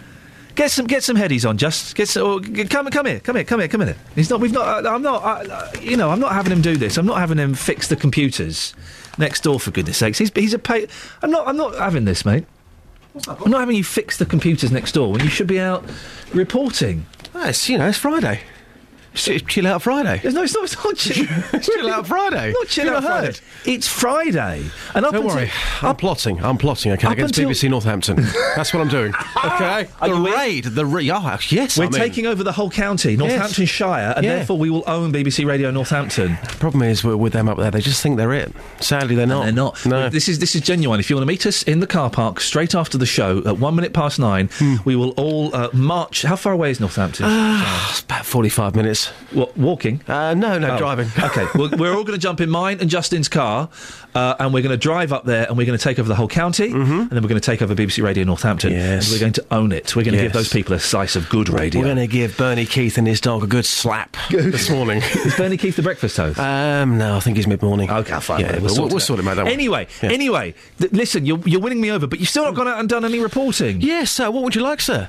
Get some, get some headies on. Just get some. Or, g- come, come here, come here, come here, come here. He's not. We've not. Uh, I'm not. Uh, uh, you know, I'm not having him do this. I'm not having him fix the computers next door. For goodness sakes, he's he's a pay. I'm not. I'm not having this, mate. I'm not having you fix the computers next door when you should be out reporting. It's, you know, it's Friday. It's, chill out Friday. No, it's not. It's not chill, it's chill out Friday. Not chill out Friday. heard? It's Friday, and up Don't until, worry, I'm plotting. I'm plotting. Okay, against until- BBC Northampton. That's what I'm doing. Okay, Are the you in? raid. The raid. Oh, yes, We're I'm in. taking over the whole county, Northamptonshire, and Yeah. therefore we will own BBC Radio Northampton. The problem is, we're with them up there. They just think they're it. Sadly, they're not. they're not. No. This is this is genuine. If you want to meet us in the car park straight after the show at one minute past nine, Hmm. we will all uh, march. How far away is Northampton? it's about 45 minutes. What, walking? Uh, no, no, Oh, driving. okay, well, we're all going to jump in mine and Justin's car, uh, and we're going to drive up there, and we're going to take over the whole county, and then we're going to take over BBC Radio Northampton. Mm-hmm. Yes. and we're going to own it. We're going to give those people a slice of good radio. We're going to give Bernie Keith and his dog a good slap this morning. Is Bernie Keith the breakfast host? Um, no, I think he's mid morning. Okay, fine. Yeah, we'll, sort we'll it sort him out. we? Anyway, Yeah. anyway, th- listen, you're, you're winning me over, but you've still not gone out and done any reporting. Yes, sir. What would you like, sir?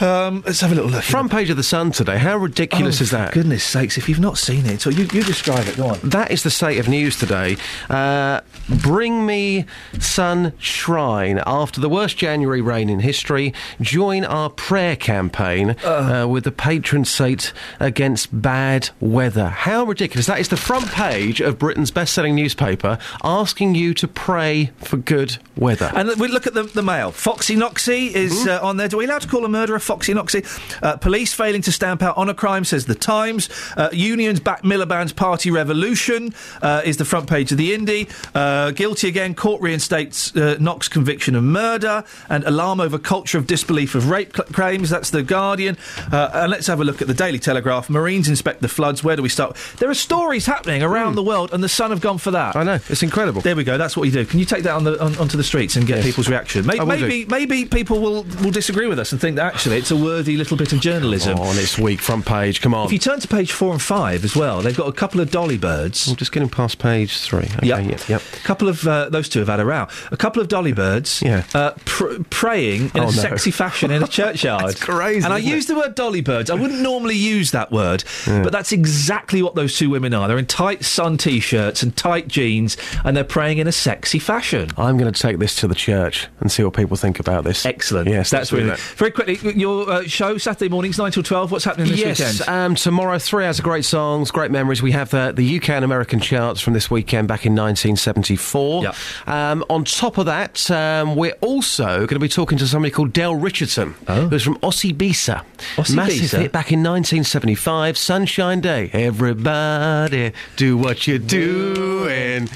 Um, let's have a little look. Front page of the Sun today. How ridiculous Oh, is that? Goodness sakes, if you've not seen it, so you, you describe it, go on. That is the state of news today. Uh, bring me Sun Shrine. After the worst January rain in history, join our prayer campaign uh, with the patron saint against bad weather. How ridiculous. That is the front page of Britain's best selling newspaper asking you to pray for good weather. And we look at the, the mail. Foxy Knoxy is Mm-hmm. uh, on there. Do we allowed to call a murderer Foxy Knoxy? Uh, police failing to stamp out on a crime, says The Times. Uh, unions back Miliband's party revolution uh, is the front page of the Indie. Uh, guilty again, court reinstates uh, Knox conviction of murder. And alarm over culture of disbelief of rape cl- claims. That's The Guardian. Uh, and let's have a look at the Daily Telegraph. Marines inspect the floods. Where do we start? There are stories happening around the world, and the Sun have gone for that. I know, it's incredible. There we go. That's what you do. Can you take that on the on, onto the streets and get people's reaction? Maybe I will do. maybe, maybe people will, will disagree with us and think that actually it's a worthy little bit of journalism. Oh, on its week front page. Come on. If you turn to page four and five as well, they've got a couple of dolly birds. I'm just getting past page three. Okay, Yep. yep, yep. A couple of uh, those two have had a row. A couple of dolly birds, Yeah. uh, pr- praying in Oh, a no. sexy fashion in a churchyard. That's crazy, And I use the word dolly birds. I wouldn't normally use that word, but that's exactly what those two women are. They're in tight sun t-shirts and tight jeans, and they're praying in a sexy fashion. I'm going to take this to the church and see what people think about this. Excellent. Yes, that's really very quickly. Your uh, show Saturday mornings nine till twelve. What's happening this yes, weekend? um, tomorrow, three hours of great songs, great memories. We have the, the UK and American charts from this weekend back in 1974. Yep. Um, on top of that, um, we're also going to be talking to somebody called Del Richardson, who's from Osibisa. Ossie Massive Bisa? hit back in 1975, Sunshine Day. Everybody, do what you're doing.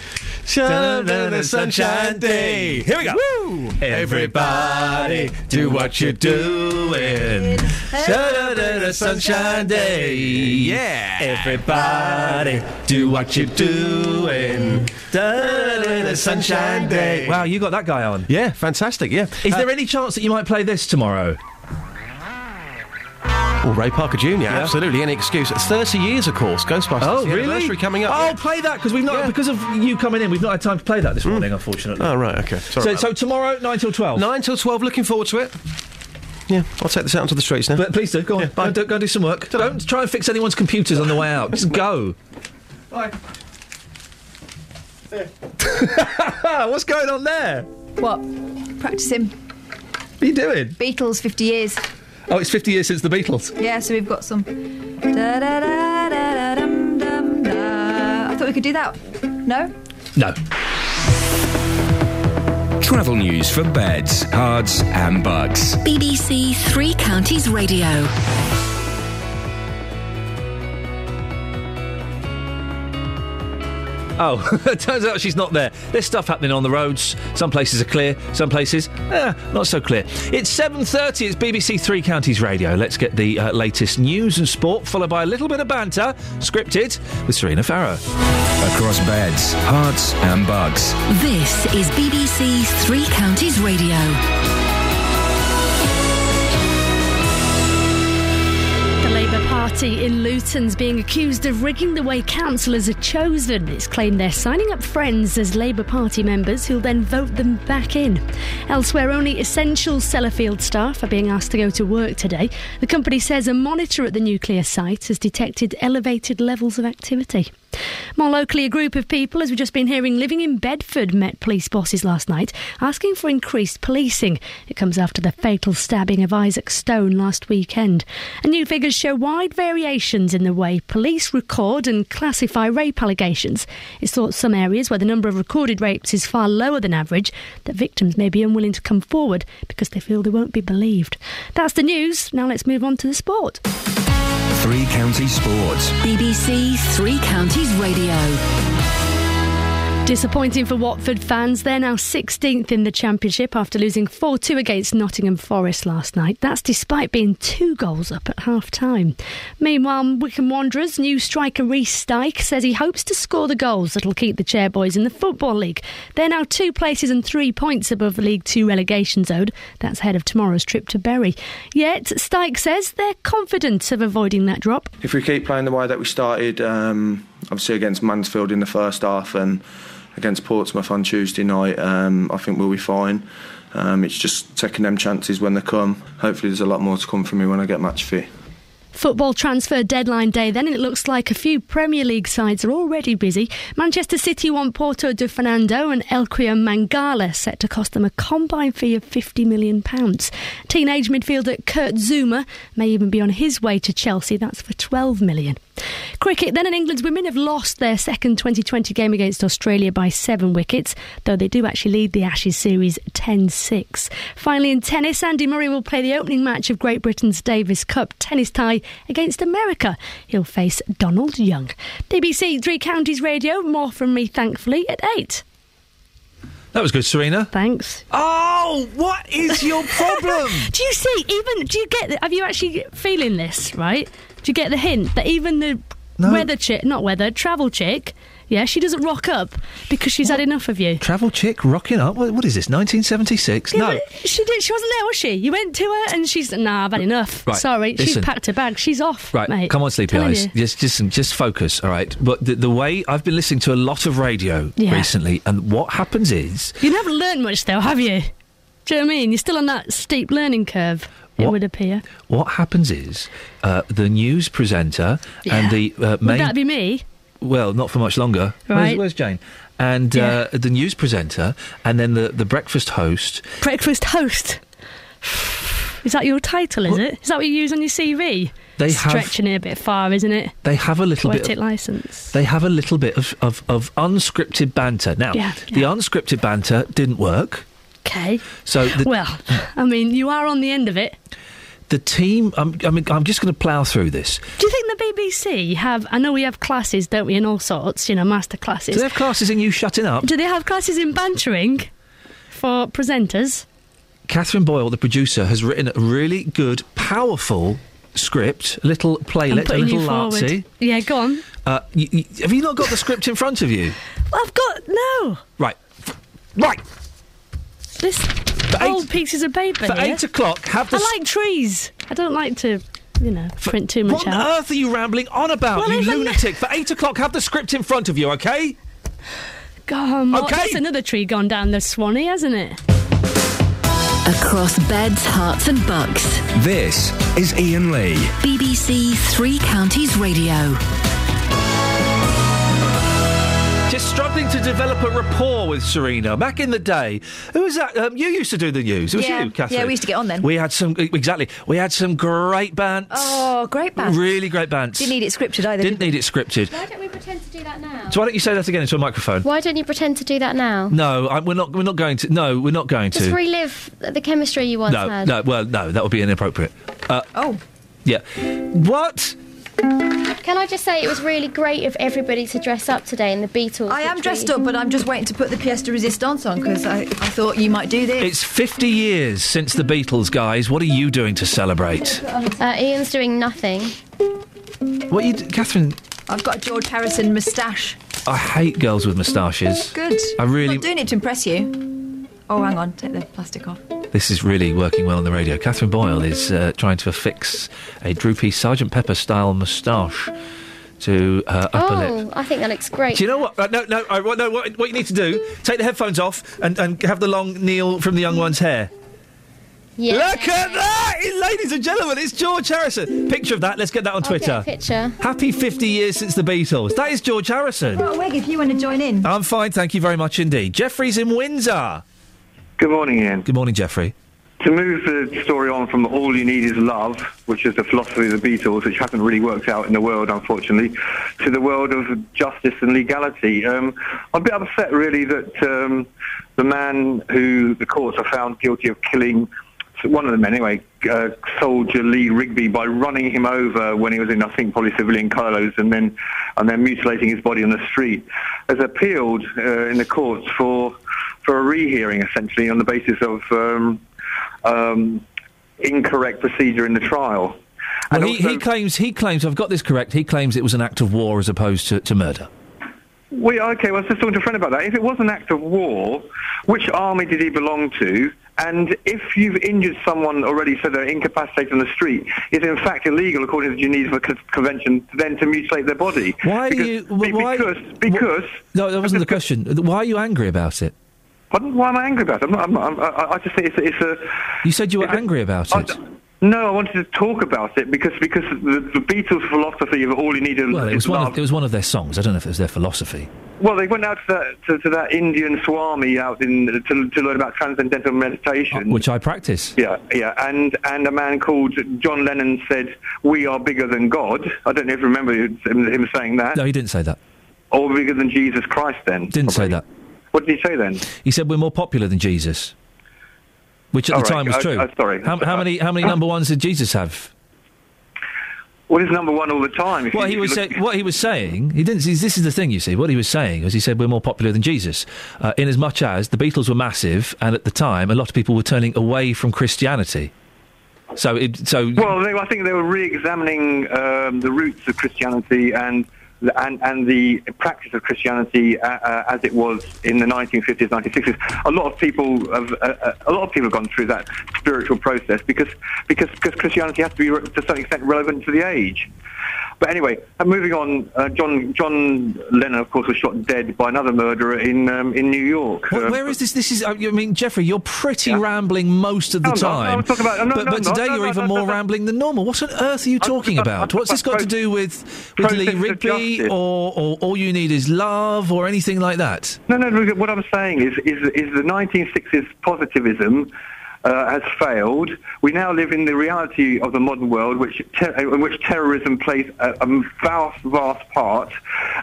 Sha-da-da-da, sunshine day. Here we go. Woo! Everybody, do what you're doing. Sha-da-da-da, sunshine day. Yeah. Everybody, do what you're doing. Da-da-da-da, sunshine day. Wow, you got that guy on. Yeah, fantastic. Yeah. Is Uh, there any chance that you might play this tomorrow? Oh, Ray Parker Jr. Absolutely, any excuse. It's 30 years, of course. Ghostbusters. Oh, the really? Anniversary coming up. Oh, play that because we've not because of you coming in. We've not had time to play that this mm. morning, unfortunately. Oh, right. Okay. Sorry So, about so tomorrow nine till twelve. Nine till twelve. Looking forward to it. Yeah, I'll take this out onto the streets now. But please do go on. go, do, go do some work. Don't try and fix anyone's computers on the way out. Just go. Bye. What's going on there? What? Practicing. What are you doing? Beatles, 50 years. Oh, it's 50 years since the Beatles. Yeah, so we've got some. Da, da, da, da, da, dum, dum, da. I thought we could do that. No? No. Travel news for beds, Herts, and Bucks. BBC Three Counties Radio. Oh, it turns out she's not there. There's stuff happening on the roads. Some places are clear, some places, eh, not so clear. It's 7.30, it's BBC Three Counties Radio. Let's get the uh, latest news and sport, followed by a little bit of banter, scripted, with Serena Farrow. Across beds, Herts, and Bucks. This is BBC Three Counties Radio. Party in Luton's being accused of rigging the way councillors are chosen. It's claimed they're signing up friends as Labour Party members who'll then vote them back in. Elsewhere, only essential Sellafield staff are being asked to go to work today. The company says a monitor at the nuclear site has detected elevated levels of activity. More locally, a group of people, as we've just been hearing, living in Bedford met police bosses last night asking for increased policing. It comes after the fatal stabbing of Isaac Stone last weekend. And new figures show wide variations in the way police record and classify rape allegations. It's thought some areas where the number of recorded rapes is far lower than average, that victims may be unwilling to come forward because they feel they won't be believed. That's the news. Now let's move on to the sport. Three Counties Sports. BBC Three Counties Radio. Disappointing for Watford fans. They're now 16th in the Championship after losing 4 2 against Nottingham Forest last night. That's despite being two goals up at half time. Meanwhile, Wycombe Wanderers' new striker Reece Dyke says he hopes to score the goals that'll keep the Chairboys in the Football League. They're now two places and three points above the League Two relegation zone. That's ahead of tomorrow's trip to Bury. Yet, Stike says they're confident of avoiding that drop. if we keep playing the way that we started, um, obviously against Mansfield in the first half and against Portsmouth on Tuesday night, um, I think we'll be fine. Um, it's just taking them chances when they come. Hopefully, there's a lot more to come from me when I get match fit. Football transfer deadline day then, and it looks like a few Premier League sides are already busy. Manchester City want Porto de Fernando and Eliaquim Mangala set to cost them a combined fee of £50 million. Teenage midfielder Kurt Zouma may even be on his way to Chelsea, that's for £12 million. Cricket then, in England's women have lost their second 2020 game against Australia by seven wickets, though they do actually lead the Ashes series 10 6. Finally, in tennis, Andy Murray will play the opening match of Great Britain's Davis Cup tennis tie against America. He'll face Donald Young. BBC Three Counties Radio, more from me, thankfully, at 8. That was good, Serena. Thanks. Oh, what is your problem? do you see, even, do you get, the, have you actually feeling this, right? Do you get the hint that even the No. weather chick, not weather, travel chick, yeah, she doesn't rock up because she's had enough of you? Travel chick rocking up. What, what is this? 1976? Yeah, no. she did. She wasn't there, was she? You went to her, and she's nah. I've had enough. Right, Sorry, she's packed her bag. She's off. Right, mate. come on, sleepy Telling eyes. you. Just, just, just focus. All right. But the, the way I've been listening to a lot of radio Yeah. recently, and what happens is You haven't learned much, though, have you? Do you know what I mean? You're still on that steep learning curve. It What? would appear. what happens is uh, the news presenter Yeah. and the uh, Would that be me? well, not for much longer. Where's, Right. where's Jane? And uh, the news presenter, and then the, the breakfast host. Breakfast host. Is that your title? Is it? Is that what you use on your CV? They have- stretching it a bit far, isn't it? They have a little bit. Of, license. they have a little bit of, of, of unscripted banter. Now, Yeah, the unscripted banter didn't work. Okay. So the, Well, I mean, you are on the end of it. the team. I'm, I mean, I'm just going to plough through this. Do you think the BBC have? I know we have classes, don't we, in all sorts, you know, master classes. Do they have classes in you shutting up? Do they have classes in bantering for presenters? Catherine Boyle, the producer, has written a really good, powerful script, a little playlet, a little you Yeah, go on. Uh, y y have you not got the script in front of you? I've got no. Right. Right. This old pieces of paper for here. eight o'clock, have the I like trees. I don't like to, you know, print too much What on out. earth are you rambling on about, Well, you lunatic? For eight o'clock, have the script in front of you, okay? God, Mark, Okay. that's another tree gone down the Swanee, hasn't it? Across Beds, Herts, and Bucks. This is Iain Lee. BBC Three Counties Radio. Struggling to develop a rapport with Serena. Back in the day, who was that? Um, you used to do the news. It was Yeah. you, Catherine. Yeah, we used to get on then. We had some exactly. We had some great bands. Oh, great bands! Really great bands. Didn't need it scripted either. Didn't did need it scripted. Why don't we pretend to do that now? So why don't you say that again into a microphone? Why don't you pretend to do that now? No, I, we're not. We're not going to. No, we're not going Just to. Just relive the chemistry you once no, had. no. Well, no, that would be inappropriate. Uh, oh. Yeah. What? Can I just say it was really great of everybody to dress up today in the Beatles. I am dressed up, but I'm just waiting to put the pièce de résistance on because I, I thought you might do this. It's 50 years since the Beatles, guys. What are you doing to celebrate? Uh, Iain's doing nothing. What you, d- Catherine? I've got a George Harrison moustache. I hate girls with moustaches. Good. I really. I'm not doing it to impress you. Oh, hang on. Take the plastic off. This is really working well on the radio. Catherine Boyle is uh, trying to affix a droopy Sergeant Pepper style moustache to her upper lip. Oh, I think that looks great. Do you know what? Uh, no, no, uh, what, no. What, what you need to do? Take the headphones off and, and have the long Neil from the Young One's hair. Yeah. Look at that, ladies and gentlemen! It's George Harrison. Picture of that. Let's get that on I'll get Twitter. a picture. Happy 50 years since the Beatles. That is George Harrison. Got a wig if you want to join in. I'm fine, thank you very much indeed. Jeffrey's in Windsor. Good morning, Iain. Good morning, Jeffrey. To move the story on from All You Need Is Love, which is the philosophy of the Beatles, which hasn't really worked out in the world, unfortunately, to the world of justice and legality. Um, I'm a bit upset, really, that um, the man who the courts have found guilty of killing one of them anyway, uh, soldier Lee Rigby, by running him over when he was in, I think, probably civilian colours, and then and then mutilating his body on the street, has appealed uh, in the courts for for a rehearing, essentially, on the basis of um, um, incorrect procedure in the trial. Well, he, he claims he claims I've got this correct. He claims it was an act of war as opposed to, to murder. We okay. Well, I was just talking to a friend about that. If it was an act of war, which army did he belong to? And if you've injured someone already, so they're incapacitated on the street, it's in fact illegal, according to the Geneva Co- Convention, then to mutilate their body. Why because, are you? Why, because because no, that wasn't the question. Why are you angry about it? Pardon? Why am I angry about it? I'm not, I'm not, I'm, I, I just think it's, a- it's a. You said you were a- angry about I- it. no, I wanted to talk about it because because the, the Beatles' philosophy of all you need is Well, it was one love. of it was one of their songs. I don't know if it was their philosophy. Well, they went out to that, to, to that Indian Swami out in to, to learn about transcendental meditation. Uh, which I practice. Yeah, yeah, and and a man called John Lennon said, "We are bigger than God." I don't know if you remember him, him saying that. No, he didn't say that. Or bigger than Jesus Christ. Then Didn't say that. What did he say then? He said we're more popular than Jesus, which at the right, time was uh, true. uh, sorry. How, how many how many number ones did Jesus have? Well, he's number one all the time. If What you- he was say, what he was saying, he didn't. see, This is the thing, you see. What he was saying was, he said we're more popular than Jesus, uh, in as much as the Beatles were massive, and at the time, a lot of people were turning away from Christianity. So, it, so Well, they, I think they were re-examining um, the roots of Christianity and and, and the practice of Christianity uh, uh, as it was in the 1950s, 1960s. A lot of people have uh, uh, a lot of people have gone through that spiritual process because because because Christianity has to be to some extent relevant to the age. But anyway, uh, moving on, uh, John John Lennon, of course, was shot dead by another murderer in um, in New York. Wh- Uh, where is this? This is. I mean, Jeffrey, you're pretty rambling most of the No, I'm. No, time. About- no, but but today you're even more rambling than normal. What on earth are you talking about? What's this got to do with with Lee Rigby or, or all you need is love or anything like that? No, no. What I'm saying is, is, is the 1960s positivism uh, has failed. We now live in the reality of the modern world, which ter- in which terrorism plays a, a vast, vast part,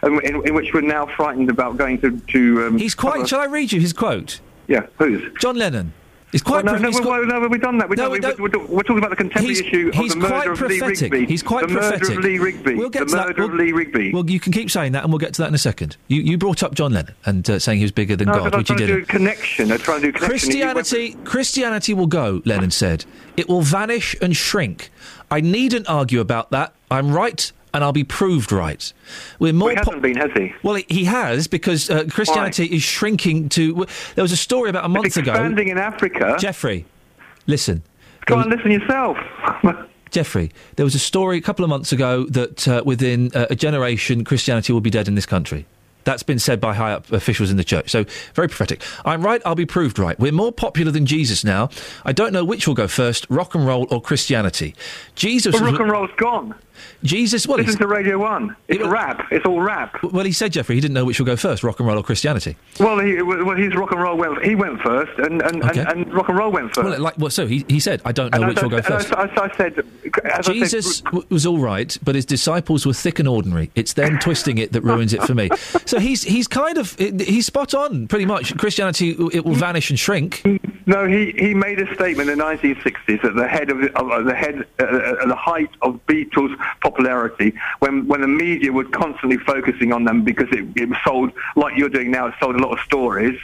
and in, in which we're now frightened about going to. to um, He's quite. Shall I read you his quote? Yeah, whose? John Lennon. It's quite. Well, no, no, he's well, quite- no, we've done that. We've No, done, we we, we're talking about the contemporary He's- issue he's of the quite murder of Lee. Rigby. He's quite the prophetic. murder of Lee Rigby. We'll get the to that. murder of We'll- Lee Rigby. Well, you can keep saying that, and we'll get to that in a second. You you brought up John Lennon and uh, saying he was bigger than no, God, which he trying to do didn't. connection. I'm trying to do connection. Christianity, Christianity will go. Lennon said, "It will vanish and shrink." I needn't argue about that. I'm right, and I'll be proved right. We're more. Well, he hasn't been, has he? Well, he- has because uh, Christianity is shrinking to. There was a story about a month ago. expanding in Africa. Jeffrey, listen. Go and listen yourself. Jeffrey, there was a story a couple of months ago that uh, within uh, a generation, Christianity will be dead in this country. That's been said by high up officials in the church. So, very prophetic. I'm right, I'll be proved right. We're more popular than Jesus now. I don't know which will go first rock and roll or Christianity. Jesus. Well, rock and roll's gone. Jesus, well, Listen to Radio 1. It's rap. It's all rap. well, he said, Jeffrey, he didn't know which will go first rock and roll or Christianity. Well, he, well, his rock and roll went. He went first, and and, Okay. and, and rock and roll went first. Well, like, well, so he, he said, I don't know And which will go first. I- I said, as I Jesus said, was all right, but his disciples were thick and ordinary. It's them twisting it that ruins it for me. So he's he's kind of he's spot on, pretty much. Christianity it will vanish and shrink. No, he, he made a statement in the 1960s at the head of, of, the head uh, at the height of Beatles' popularity, when when the media were constantly focusing on them because it, it sold like you're doing now. It sold a lot of stories,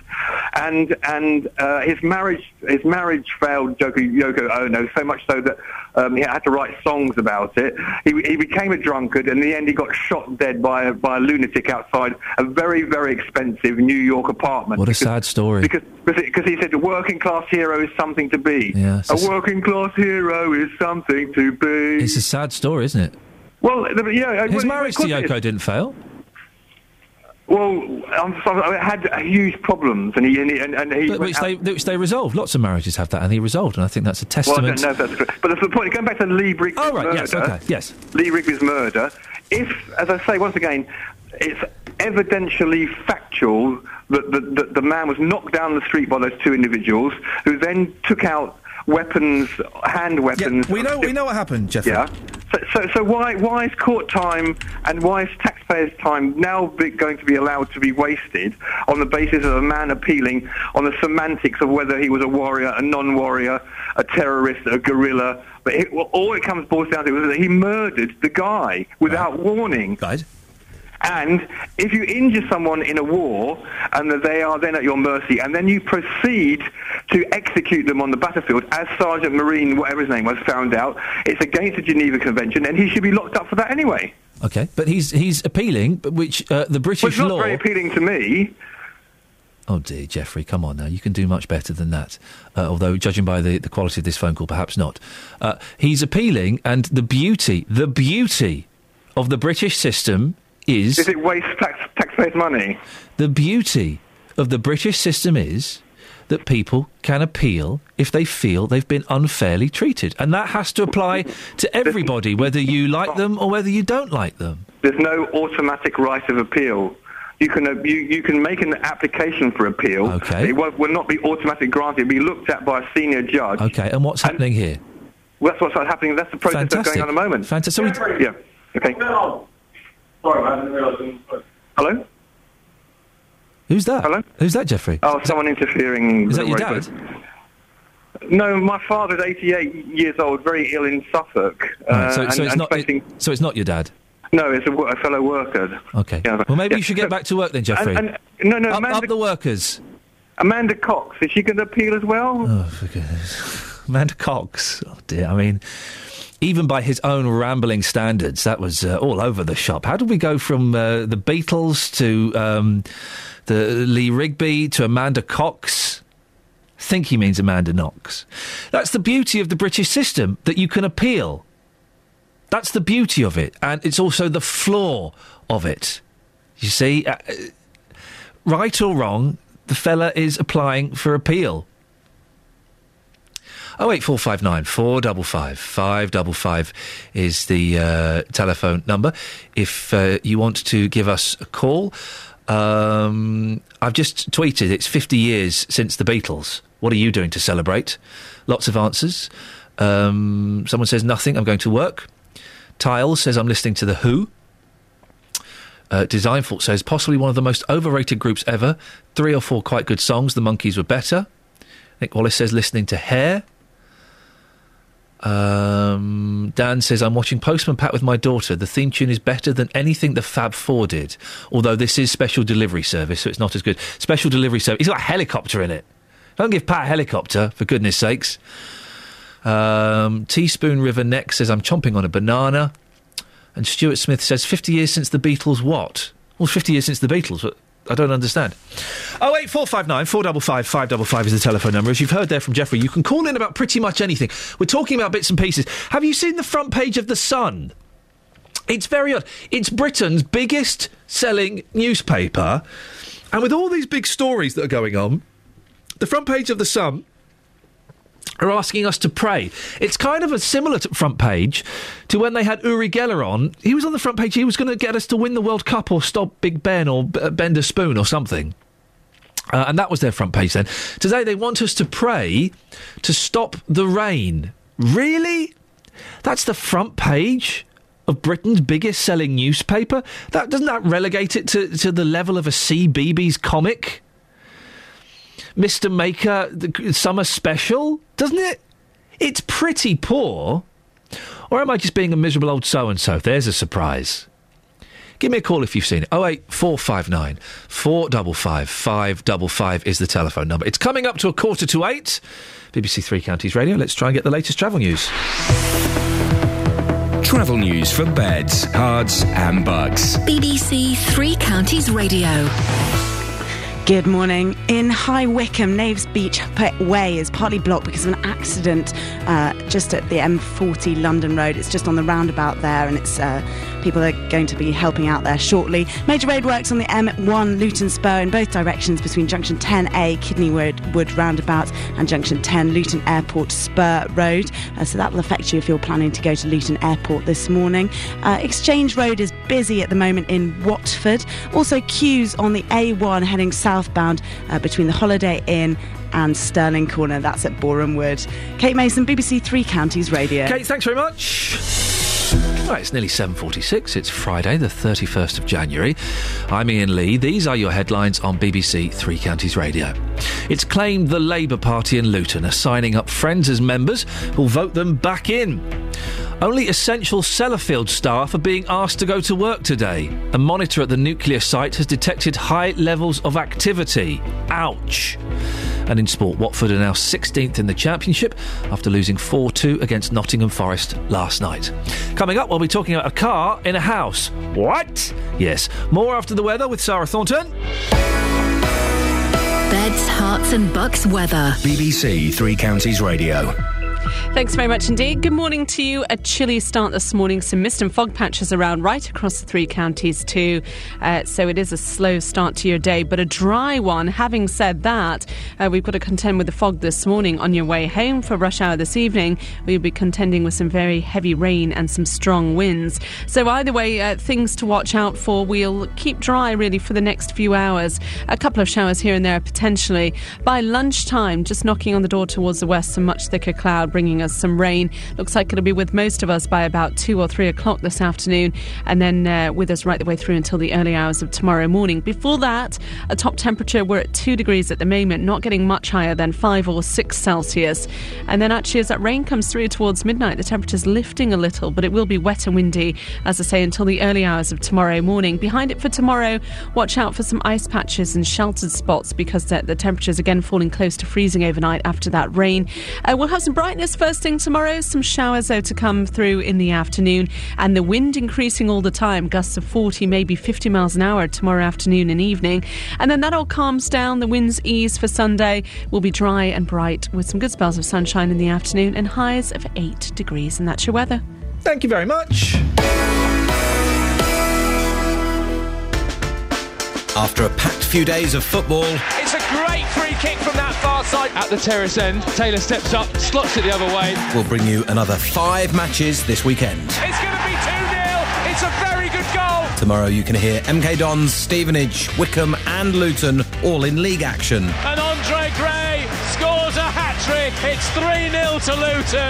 and and uh, his marriage his marriage failed Yoko, Yoko Ono so much so that um, he had to write songs about it. He, he became a drunkard, and in the end, he got shot dead by a, by a lunatic outside a very very expensive New York apartment. What a because- sad story. because because he said a working class hero is something to be. Yeah, a a working class hero is something to be. It's a sad story, isn't it? Well, the- yeah. His well, marriage to it Yoko didn't fail. Well, I'm sorry, I had huge problems, and he and he, and, and he But which they which they resolved. Lots of marriages have that, and he resolved, and I think that's a Well, I testament. don't know if that's. But that's the point. Going back to Lee Rigby's Oh, right, murder. yes, okay, yes. Lee Rigby's murder. If, as I say once again, it's evidentially factual that the, the, the man was knocked down the street by those two individuals, who then took out weapons, hand weapons. we know we know what happened, Jeffrey. Yeah. So, so, so why why is court time and why is taxpayers' time now be, going to be allowed to be wasted on the basis of a man appealing on the semantics of whether he was a warrior, a non-warrior, a terrorist, a guerrilla? But it, well, all it comes boils down to is that he murdered the guy without warning. Right. And if you injure someone in a war and that they are then at your mercy, and then you proceed to execute them on the battlefield, as Sergeant Marine, whatever his name was, found out, it's against the Geneva Convention, and he should be locked up for that anyway. Okay, but he's he's appealing, but which uh, the British Well, it's not law. very appealing to me. Oh dear, Jeffrey, come on now. You can do much better than that. Uh, although, judging by the, the quality of this phone call, perhaps not. Uh, he's appealing, and the beauty, the beauty of the British system is. Is it waste tax, taxpayers' money? The beauty of the British system is that people can appeal if they feel they've been unfairly treated. And that has to apply to everybody, whether you like them or whether you don't like them. There's no automatic right of appeal. You can uh, you, you can make an application for appeal. Okay. It won't, will not be automatically granted. It'll be looked at by a senior judge. Okay, and what's happening here? Well, that's what's happening. That's the process that's going on at the moment. Fantastic. So Yeah. Okay. Sorry, man. I didn't realise. Hello. Who's that? Hello? Who's that, Jeffrey? Oh, someone interfering. Is that your dad? but- No, my father's 88 years old, very ill in Suffolk. Right, so, uh, so and- it's and not. facing- so it's not your dad. No, it's a, wo- a fellow worker. Okay. Yeah. Well, maybe Yeah. you should get back to work then, Jeffrey. And, and, no, no, up, Amanda, up the workers. Amanda Cox, is she going to appeal as well? Oh, for goodness. Amanda Cox. Oh, dear. I mean, even by his own rambling standards, that was uh, all over the shop. How did we go from uh, the Beatles to um, the Lee Rigby to Amanda Cox? I think he means Amanda Knox. That's the beauty of the British system, that you can appeal. That's the beauty of it. And it's also the flaw of it. You see, uh, right or wrong, the fella is applying for appeal. 08459 455 555 is the uh, telephone number if uh, you want to give us a call. Um, I've just tweeted it's 50 years since the Beatles. What are you doing to celebrate? Lots of answers. Um, someone says nothing, I'm going to work. Tile says I'm listening to The Who. Uh, Design Fault says possibly one of the most overrated groups ever. Three or four quite good songs. The Monkees were better. Nick Wallace says listening to Hair. Um, Dan says I'm watching Postman Pat with my daughter. The theme tune is better than anything the Fab Four did. Although this is special delivery service, so it's not as good. Special delivery service. It's got a helicopter in it. Don't give Pat a helicopter for goodness sakes. Um, Teaspoon River Neck says I'm chomping on a banana. And Stuart Smith says 50 years since the Beatles. What? Well, 50 years since the Beatles. But I don't understand. Oh eight four five nine four double five five double five is the telephone number. As you've heard there from Jeffrey, you can call in about pretty much anything. We're talking about bits and pieces. Have you seen the front page of the Sun? It's very odd. It's Britain's biggest selling newspaper, and with all these big stories that are going on, the front page of the Sun are asking us to pray. It's kind of a similar front page to when they had Uri Geller on. He was on the front page. He was going to get us to win the World Cup or stop Big Ben or bend a spoon or something. Uh, and that was their front page then. Today they want us to pray to stop the rain. Really? That's the front page of Britain's biggest selling newspaper? That doesn't that relegate it to, to the level of a CBeebies comic? Mr. Maker the summer special, doesn't it? It's pretty poor. Or am I just being a miserable old so and so? There's a surprise. Give me a call if you've seen it. 08459 455 555 is the telephone number. It's coming up to a quarter to eight. BBC Three Counties Radio. Let's try and get the latest travel news. Travel news for beds, cards, and Bucks. BBC Three Counties Radio. Good morning. In High Wycombe, Knaves Beech Way is partly blocked because of an accident uh, just at the M40 London Road. It's just on the roundabout there, and it's uh, people are going to be helping out there shortly. Major road works on the M1 Luton Spur in both directions between Junction 10A Kidney Wood, Wood Roundabout and Junction 10 Luton Airport Spur Road. Uh, so that will affect you if you're planning to go to Luton Airport this morning. Uh, Exchange Road is busy at the moment in Watford. Also queues on the A1 heading southbound uh, between the Holiday Inn and Stirling Corner. That's at Boreham Wood. Kate Mason, BBC Three Counties Radio. Kate, thanks very much. Right, it's nearly 7.46. It's Friday, the 31st of January. I'm Iain Lee. These are your headlines on BBC Three Counties Radio. It's claimed the Labour Party in Luton are signing up friends as members who'll vote them back in. Only essential Sellafield staff are being asked to go to work today. A monitor at the nuclear site has detected high levels of activity. Ouch. And in sport, Watford are now 16th in the Championship after losing 4 2 against Nottingham Forest last night. Coming up, we'll be talking about a car in a house. What? Yes. More after the weather with Sarah Thornton. Beds, Herts, and Bucks weather. BBC Three Counties Radio. Thanks very much indeed. Good morning to you. A chilly start this morning. Some mist and fog patches around right across the three counties too. Uh, so it is a slow start to your day, but a dry one. Having said that, uh, we've got to contend with the fog this morning. On your way home for rush hour this evening, we'll be contending with some very heavy rain and some strong winds. So either way, uh, things to watch out for. We'll keep dry really for the next few hours. A couple of showers here and there potentially. By lunchtime, just knocking on the door towards the west, some much thicker cloud bringing us some rain. Looks like it'll be with most of us by about two or three o'clock this afternoon, and then uh, with us right the way through until the early hours of tomorrow morning. Before that, a top temperature we're at two degrees at the moment, not getting much higher than five or six Celsius. And then actually, as that rain comes through towards midnight, the temperature's lifting a little, but it will be wet and windy, as I say, until the early hours of tomorrow morning. Behind it for tomorrow, watch out for some ice patches and sheltered spots because the, the temperature's again falling close to freezing overnight after that rain. Uh, we'll have some brightness first thing tomorrow. Some showers though to come through in the afternoon, and the wind increasing all the time. Gusts of 40, maybe 50 miles an hour tomorrow afternoon and evening. And then that all calms down. The winds ease for Sunday. We'll be dry and bright with some good spells of sunshine in the afternoon and highs of 8 degrees. And that's your weather. Thank you very much. After a packed few days of football, It's a great free kick from that far side. At the terrace end, Taylor steps up, slots it the other way. we'll bring you another five matches this weekend. It's going to be 2 0. It's a very good goal. Tomorrow you can hear MK Dons, Stevenage, Wycombe, and Luton all in league action. And Andre Gray scores a hat trick. It's 3 0 to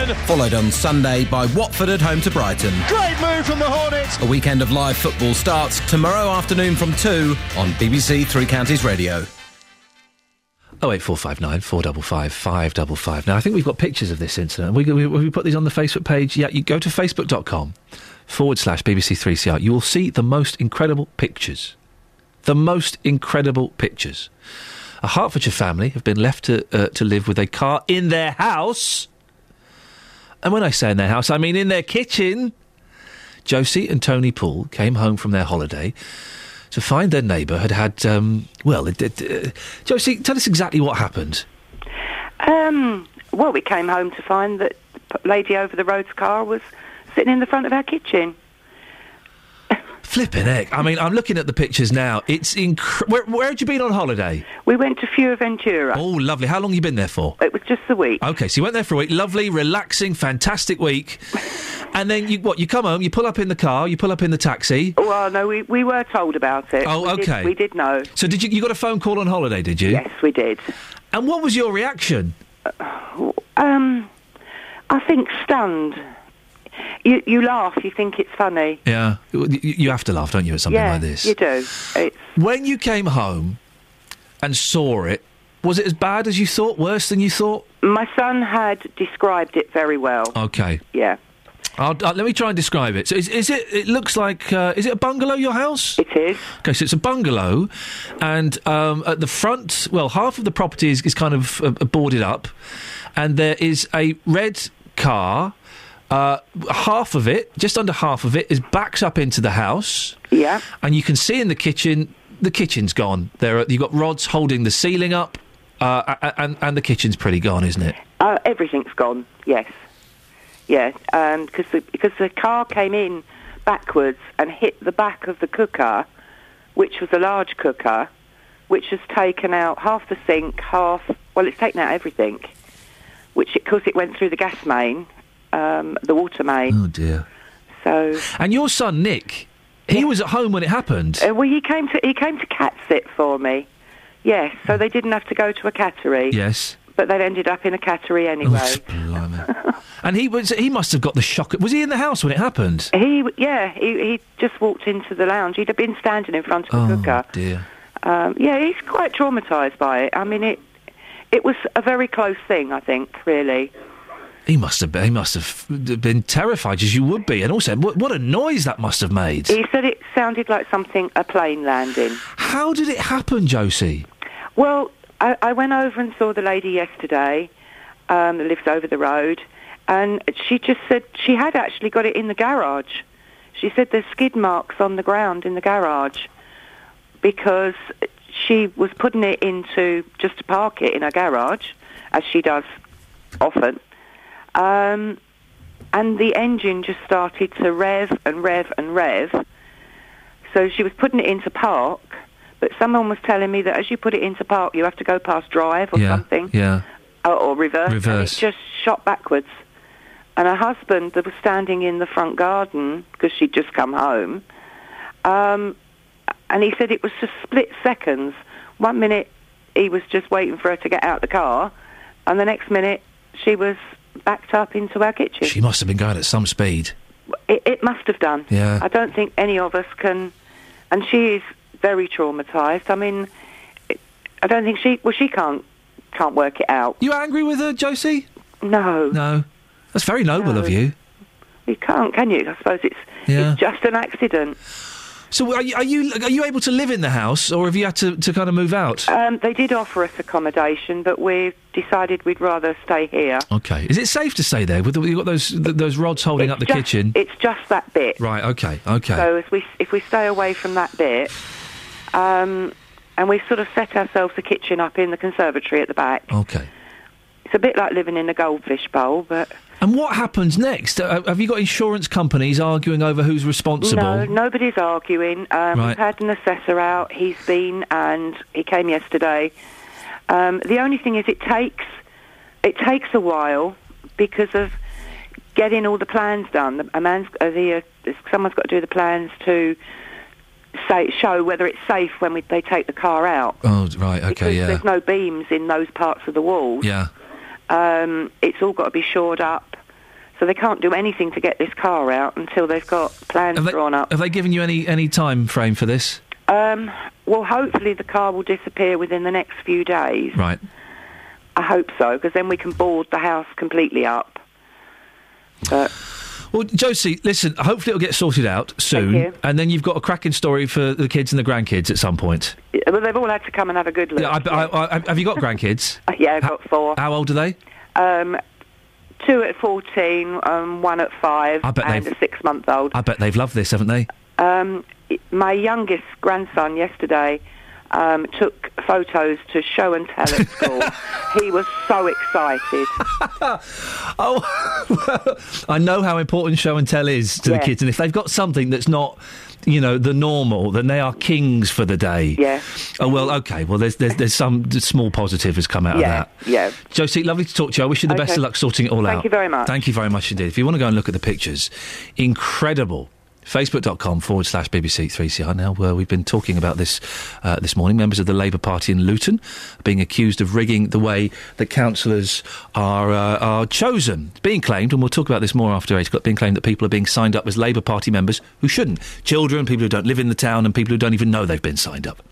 Luton. Followed on Sunday by Watford at home to Brighton. Great move from the Hornets. A weekend of live football starts tomorrow afternoon from 2 on BBC Three Counties Radio. 08459 455 555. Now, I think we've got pictures of this incident. We, we, we put these on the Facebook page. Yeah, you go to facebook.com forward slash BBC3CR. You will see the most incredible pictures. The most incredible pictures. A Hertfordshire family have been left to, uh, to live with a car in their house. And when I say in their house, I mean in their kitchen. Josie and Tony Poole came home from their holiday to find their neighbour had had, um, well, it, it, uh, Josie, tell us exactly what happened. Um, well, we came home to find that the lady over the road's car was sitting in the front of our kitchen. Flipping heck. I mean, I'm looking at the pictures now. It's incredible. Where, where had you been on holiday? We went to Fuerteventura. Oh, lovely. How long have you been there for? It was just a week. Okay, so you went there for a week. Lovely, relaxing, fantastic week. and then you what? You come home, you pull up in the car, you pull up in the taxi. Well, no, we, we were told about it. Oh, We did- okay. we did know. So did you? You got a phone call on holiday? Did you? Yes, we did. And what was your reaction? Um, I think stunned. You you laugh. You think it's funny. Yeah, you, have to laugh, don't you, at something yeah, like this? you do. It's, When you came home and saw it, was it as bad as you thought? Worse than you thought? my son had described it very well. Okay. Yeah. I'll, uh, let me try and describe it. So is, is it? It looks like. Uh, is it a bungalow? Your house? It is. Okay, so it's a bungalow, and um, at the front, well, half of the property is, is kind of uh, boarded up, and there is a red car. Uh, half of it, just under half of it, is backs up into the house. Yeah. And you can see in the kitchen, the kitchen's gone. There, are, you've got rods holding the ceiling up, uh, and and the kitchen's pretty gone, isn't it? Uh, everything's gone. Yes. Yeah. Um, cause the, because the car came in backwards and hit the back of the cooker, which was a large cooker, which has taken out half the sink, half. Well, it's taken out everything. Which, because it went through the gas main, um, the water main. Oh dear. So. And your son Nick, he was at home when it happened. Uh, well, he came to he came to cat sit for me. Yes, so they didn't have to go to a cattery. Yes. But they ended up in a cattery anyway. Oh, and he was. He must have got the shock. Was he in the house when it happened? He, yeah, he, he just walked into the lounge. He'd have been standing in front of the Oh cooker. dear. Um, yeah, he's quite traumatised by it. I mean, it it was a very close thing. I think, really. He must have. Been, he must have been terrified, as you would be, and also what, what a noise that must have made. He said it sounded like something a plane landing. How did it happen, Josie? Well, I, I went over and saw the lady yesterday um, that lives over the road, and she just said she had actually got it in the garage. She said there's skid marks on the ground in the garage because she was putting it into just to park it in her garage, as she does often. Um, and the engine just started to rev and rev and rev. So she was putting it into park, but someone was telling me that as you put it into park, you have to go past drive or yeah. something, Yeah. or, or reverse. and Reverse. it just shot backwards. And her husband, that was standing in the front garden because she'd just come home, um, and he said it was just split seconds. One minute he was just waiting for her to get out of the car, and the next minute she was backed up into our kitchen. She must have been going at some speed. It, it must have done. Yeah. I don't think any of us can. And she is very traumatised. I mean, it, I don't think she. Well, she can't can't work it out. You angry with her, Josie? No. No. That's very noble No. of you. You can't, can you? I suppose it's Yeah. it's just an accident. So are you, are you are you able to live in the house, or have you had to, to kind of move out? Um, they did offer us accommodation, but we decided we'd rather stay here. Okay. Is it safe to stay there? With the, you've got those th- those rods holding up the Just- kitchen. It's just that bit. Right. Okay. Okay. So if we if we stay away from that bit, um, and we've sort of set ourselves a kitchen up in the conservatory at the back. Okay. It's a bit like living in a goldfish bowl, but And what happens next? Uh, have you got insurance companies arguing over who's responsible? no, nobody's arguing. Um, Right. We've had an assessor out. He's been and he came yesterday. Um, the only thing is, it takes it takes a while because of getting all the plans done. A man's uh, the uh, someone's got to do the plans to say show whether it's safe when we, they take the car out. Oh, right. Okay. because Yeah. there's no beams in those parts of the walls. Yeah. Um, it's all got to be shored up. So they can't do anything to get this car out until they've got plans Have they, drawn up. have they given you any any time frame for this? Um, well, hopefully the car will disappear within the next few days. Right. I hope so, because then we can board the house completely up. But Well, Josie, listen. Hopefully, it'll get sorted out soon, and then you've got a cracking story for the kids and the grandkids at some point. yeah, well, they've all had to come and have a good look. Yeah, I, I, I, have you got grandkids? Yeah, I've got four. How old are they? Um, two at 14, um, one at five, I bet and a six-month-old. I bet they've loved this, haven't they? Um, my youngest grandson yesterday um, took photos to show and tell at school. he was so excited. Oh, I know how important show and tell is to Yeah. the kids, and if they've got something that's not, you know, the normal, then they are kings for the day. Yeah. Oh well, okay. Well, there's there's, there's some small positive has come out Yeah, of that. yeah. Josie, lovely to talk to you. I wish you the best of luck sorting it all Thank out. Thank you very much. Thank you very much indeed. If you want to go and look at the pictures, incredible. Facebook.com forward slash BBC 3CR. Now, uh, we've been talking about this uh, this morning. Members of the Labour Party in Luton being accused of rigging the way that councillors are uh, are chosen. It's being claimed, and we'll talk about this more after 8 o'clock, being claimed that people are being signed up as Labour Party members who shouldn't. Children, people who don't live in the town, and people who don't even know they've been signed up.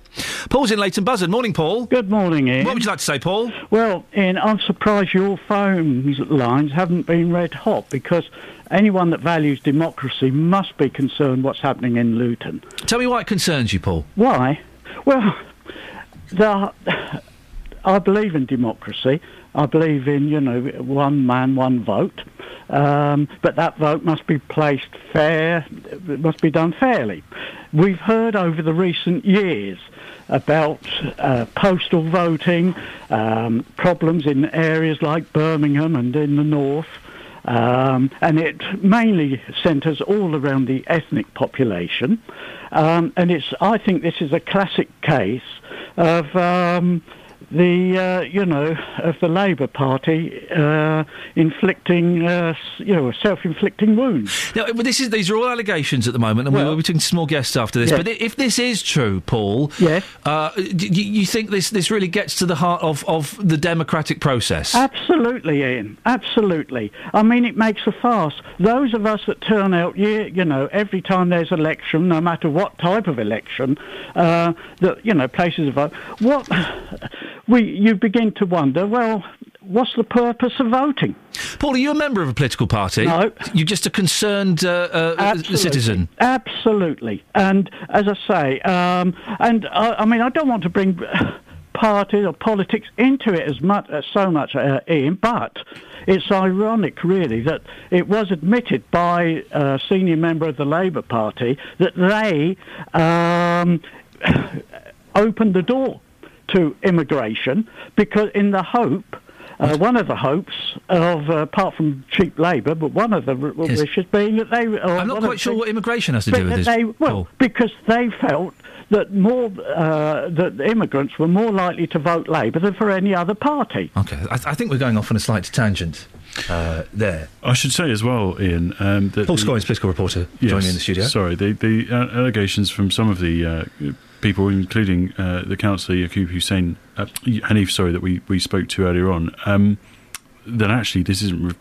Paul's in Leighton Buzzard. Morning, Paul. Good morning, Iain. What would you like to say, Paul? Well, Iain, I'm surprised your phone lines haven't been red hot because anyone that values democracy must be concerned what's happening in Luton. Tell me why it concerns you, Paul. Why? Well, the, I believe in democracy. I believe in, you know, one man, one vote. Um, but that vote must be placed fair, it must be done fairly. We've heard over the recent years about uh, postal voting, um, problems in areas like Birmingham and in the north. Um, and it mainly centres all around the ethnic population. Um, and it's, I think this is a classic case of um, the, uh, you know, of the Labour Party uh, inflicting, uh, you know, self-inflicting wounds. Now, this is these are all allegations at the moment, and we will be taking some more guests after this. Yeah. But if this is true, Paul, yes, uh, do you, you think this this really gets to the heart of, of the democratic process? Absolutely, Iain. Absolutely. I mean, it makes a farce. Those of us that turn out, year, you know, every time there's election, no matter what type of election, uh, that you know, places of vote. What we you begin to wonder. Well, what's the purpose of voting? Paul, are you a member of a political party? No. You're just a concerned uh, uh, Absolutely. citizen. Absolutely. And as I say, um, and I, I mean, I don't want to bring parties or politics into it as much as so much, uh, Iain, but it's ironic, really, that it was admitted by a senior member of the Labour Party that they um, opened the door to immigration because in the hope. Uh, one of the hopes of, uh, apart from cheap labour, but one of the r- wishes being that they. I'm not quite sure what immigration has to do with this. They, well, because they felt that more uh, that immigrants were more likely to vote Labour than for any other party. Okay, I, I think we're going off on a slight tangent uh, there. I should say as well, Iain, um, that Paul the- Scoins, political reporter, Yes, joining me in the studio. Sorry, the, the uh, allegations from some of the uh, people, including uh, the councillor Yaqub Hussein, uh, Hanif, sorry, that we, we spoke to earlier on, um, that actually this isn't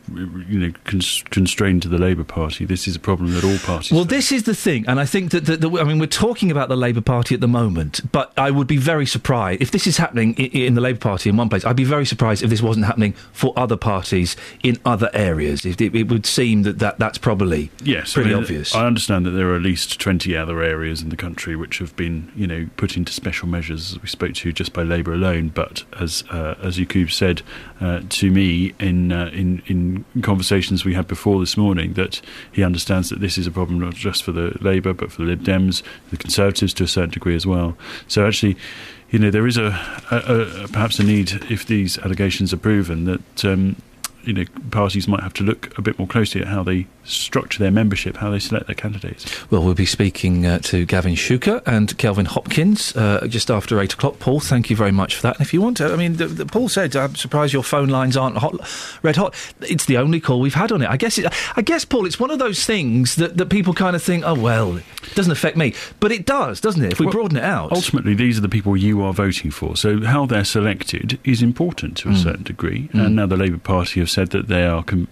you know constrained to the Labour Party. This is a problem that all parties. Well, this is the thing, and I think that, that, that I mean we're talking about the Labour Party at the moment, but I would be very surprised if this is happening in, in the Labour Party in one place. I'd be very surprised if this wasn't happening for other parties in other areas. It, it, it would seem that, that that's probably Yes, pretty I mean, obvious. I understand that there are at least 20 other areas in the country which have been, you know, put into special measures, as we spoke to, just by Labour alone. But as uh, as Yaqub said uh, to me in, uh, in in conversations we had before this morning, that he understands that this is a problem not just for the Labour but for the Lib Dems, the Conservatives to a certain degree as well. So actually. You know, there is a, a, a perhaps a need, if these allegations are proven, that um, you know parties might have to look a bit more closely at how they structure their membership, how they select their candidates. Well, we'll be speaking uh, to Gavin Shuker and Kelvin Hopkins uh, just after eight o'clock. Paul, thank you very much for that. And if you want to, I mean, the, the, Paul said, "I'm surprised your phone lines aren't hot, red hot." It's the only call we've had on it. I guess. It, I guess, Paul, it's one of those things that, that people kind of think, "Oh well, it doesn't affect me," but it does, doesn't it? If we Well, broaden it out. Ultimately, these are the people you are voting for. So how they're selected is important to a Mm. certain degree. Mm. And now the Labour Party have said that they are com-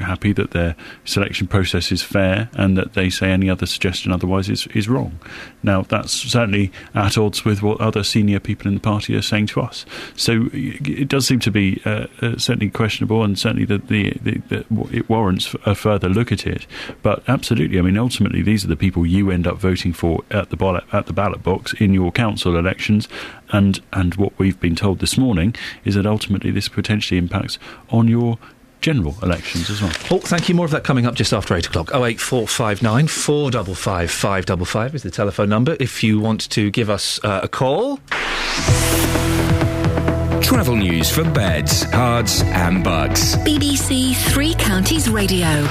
happy that their selection process is fair and that they say any other suggestion otherwise is, is wrong. Now, that's certainly at odds with what other senior people in the party are saying to us. So it does seem to be uh, uh, certainly questionable, and certainly that the, the, the, it warrants a further look at it. But absolutely, I mean, ultimately, these are the people you end up voting for at the ballot at the ballot box in your council elections, and and what we've been told this morning is that ultimately this potentially impacts on your general elections as well. Oh, thank you. More of that coming up just after 8 o'clock. 08459 455 555 is the telephone number if you want to give us uh, a call. Travel news for beds, cards, and Bucks. BBC Three Counties Radio.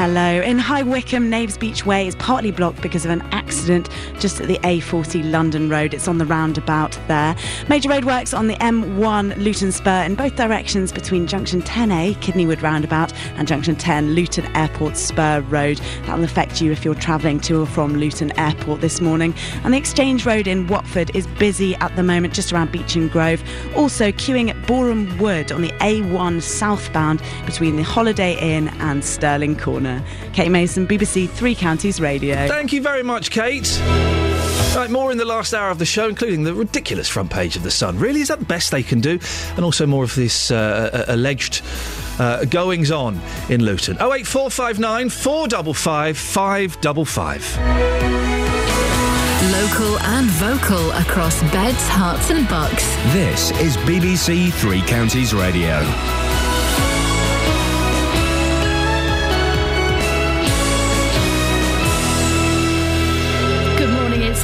Hello. In High Wycombe, Knaves Beech Way is partly blocked because of an accident just at the A40 London Road. It's on the roundabout there. Major roadworks on the M1 Luton Spur in both directions between junction 10A, Kidney Wood Roundabout, and junction 10, Luton Airport Spur Road. That will affect you if you're travelling to or from Luton Airport this morning. And the Exchange Road in Watford is busy at the moment, just around Beechen Grove. Also, queuing at Boreham Wood on the A1 southbound between the Holiday Inn and Stirling Corner. Kate Mason, BBC Three Counties Radio. Thank you very much, Kate. Right, more in the last hour of the show, including the ridiculous front page of The Sun. Really, is that the best they can do? And also more of this uh, uh, alleged uh, goings on in Luton. 08459 455 555. Local and vocal across beds, Herts, and Bucks. This is BBC Three Counties Radio.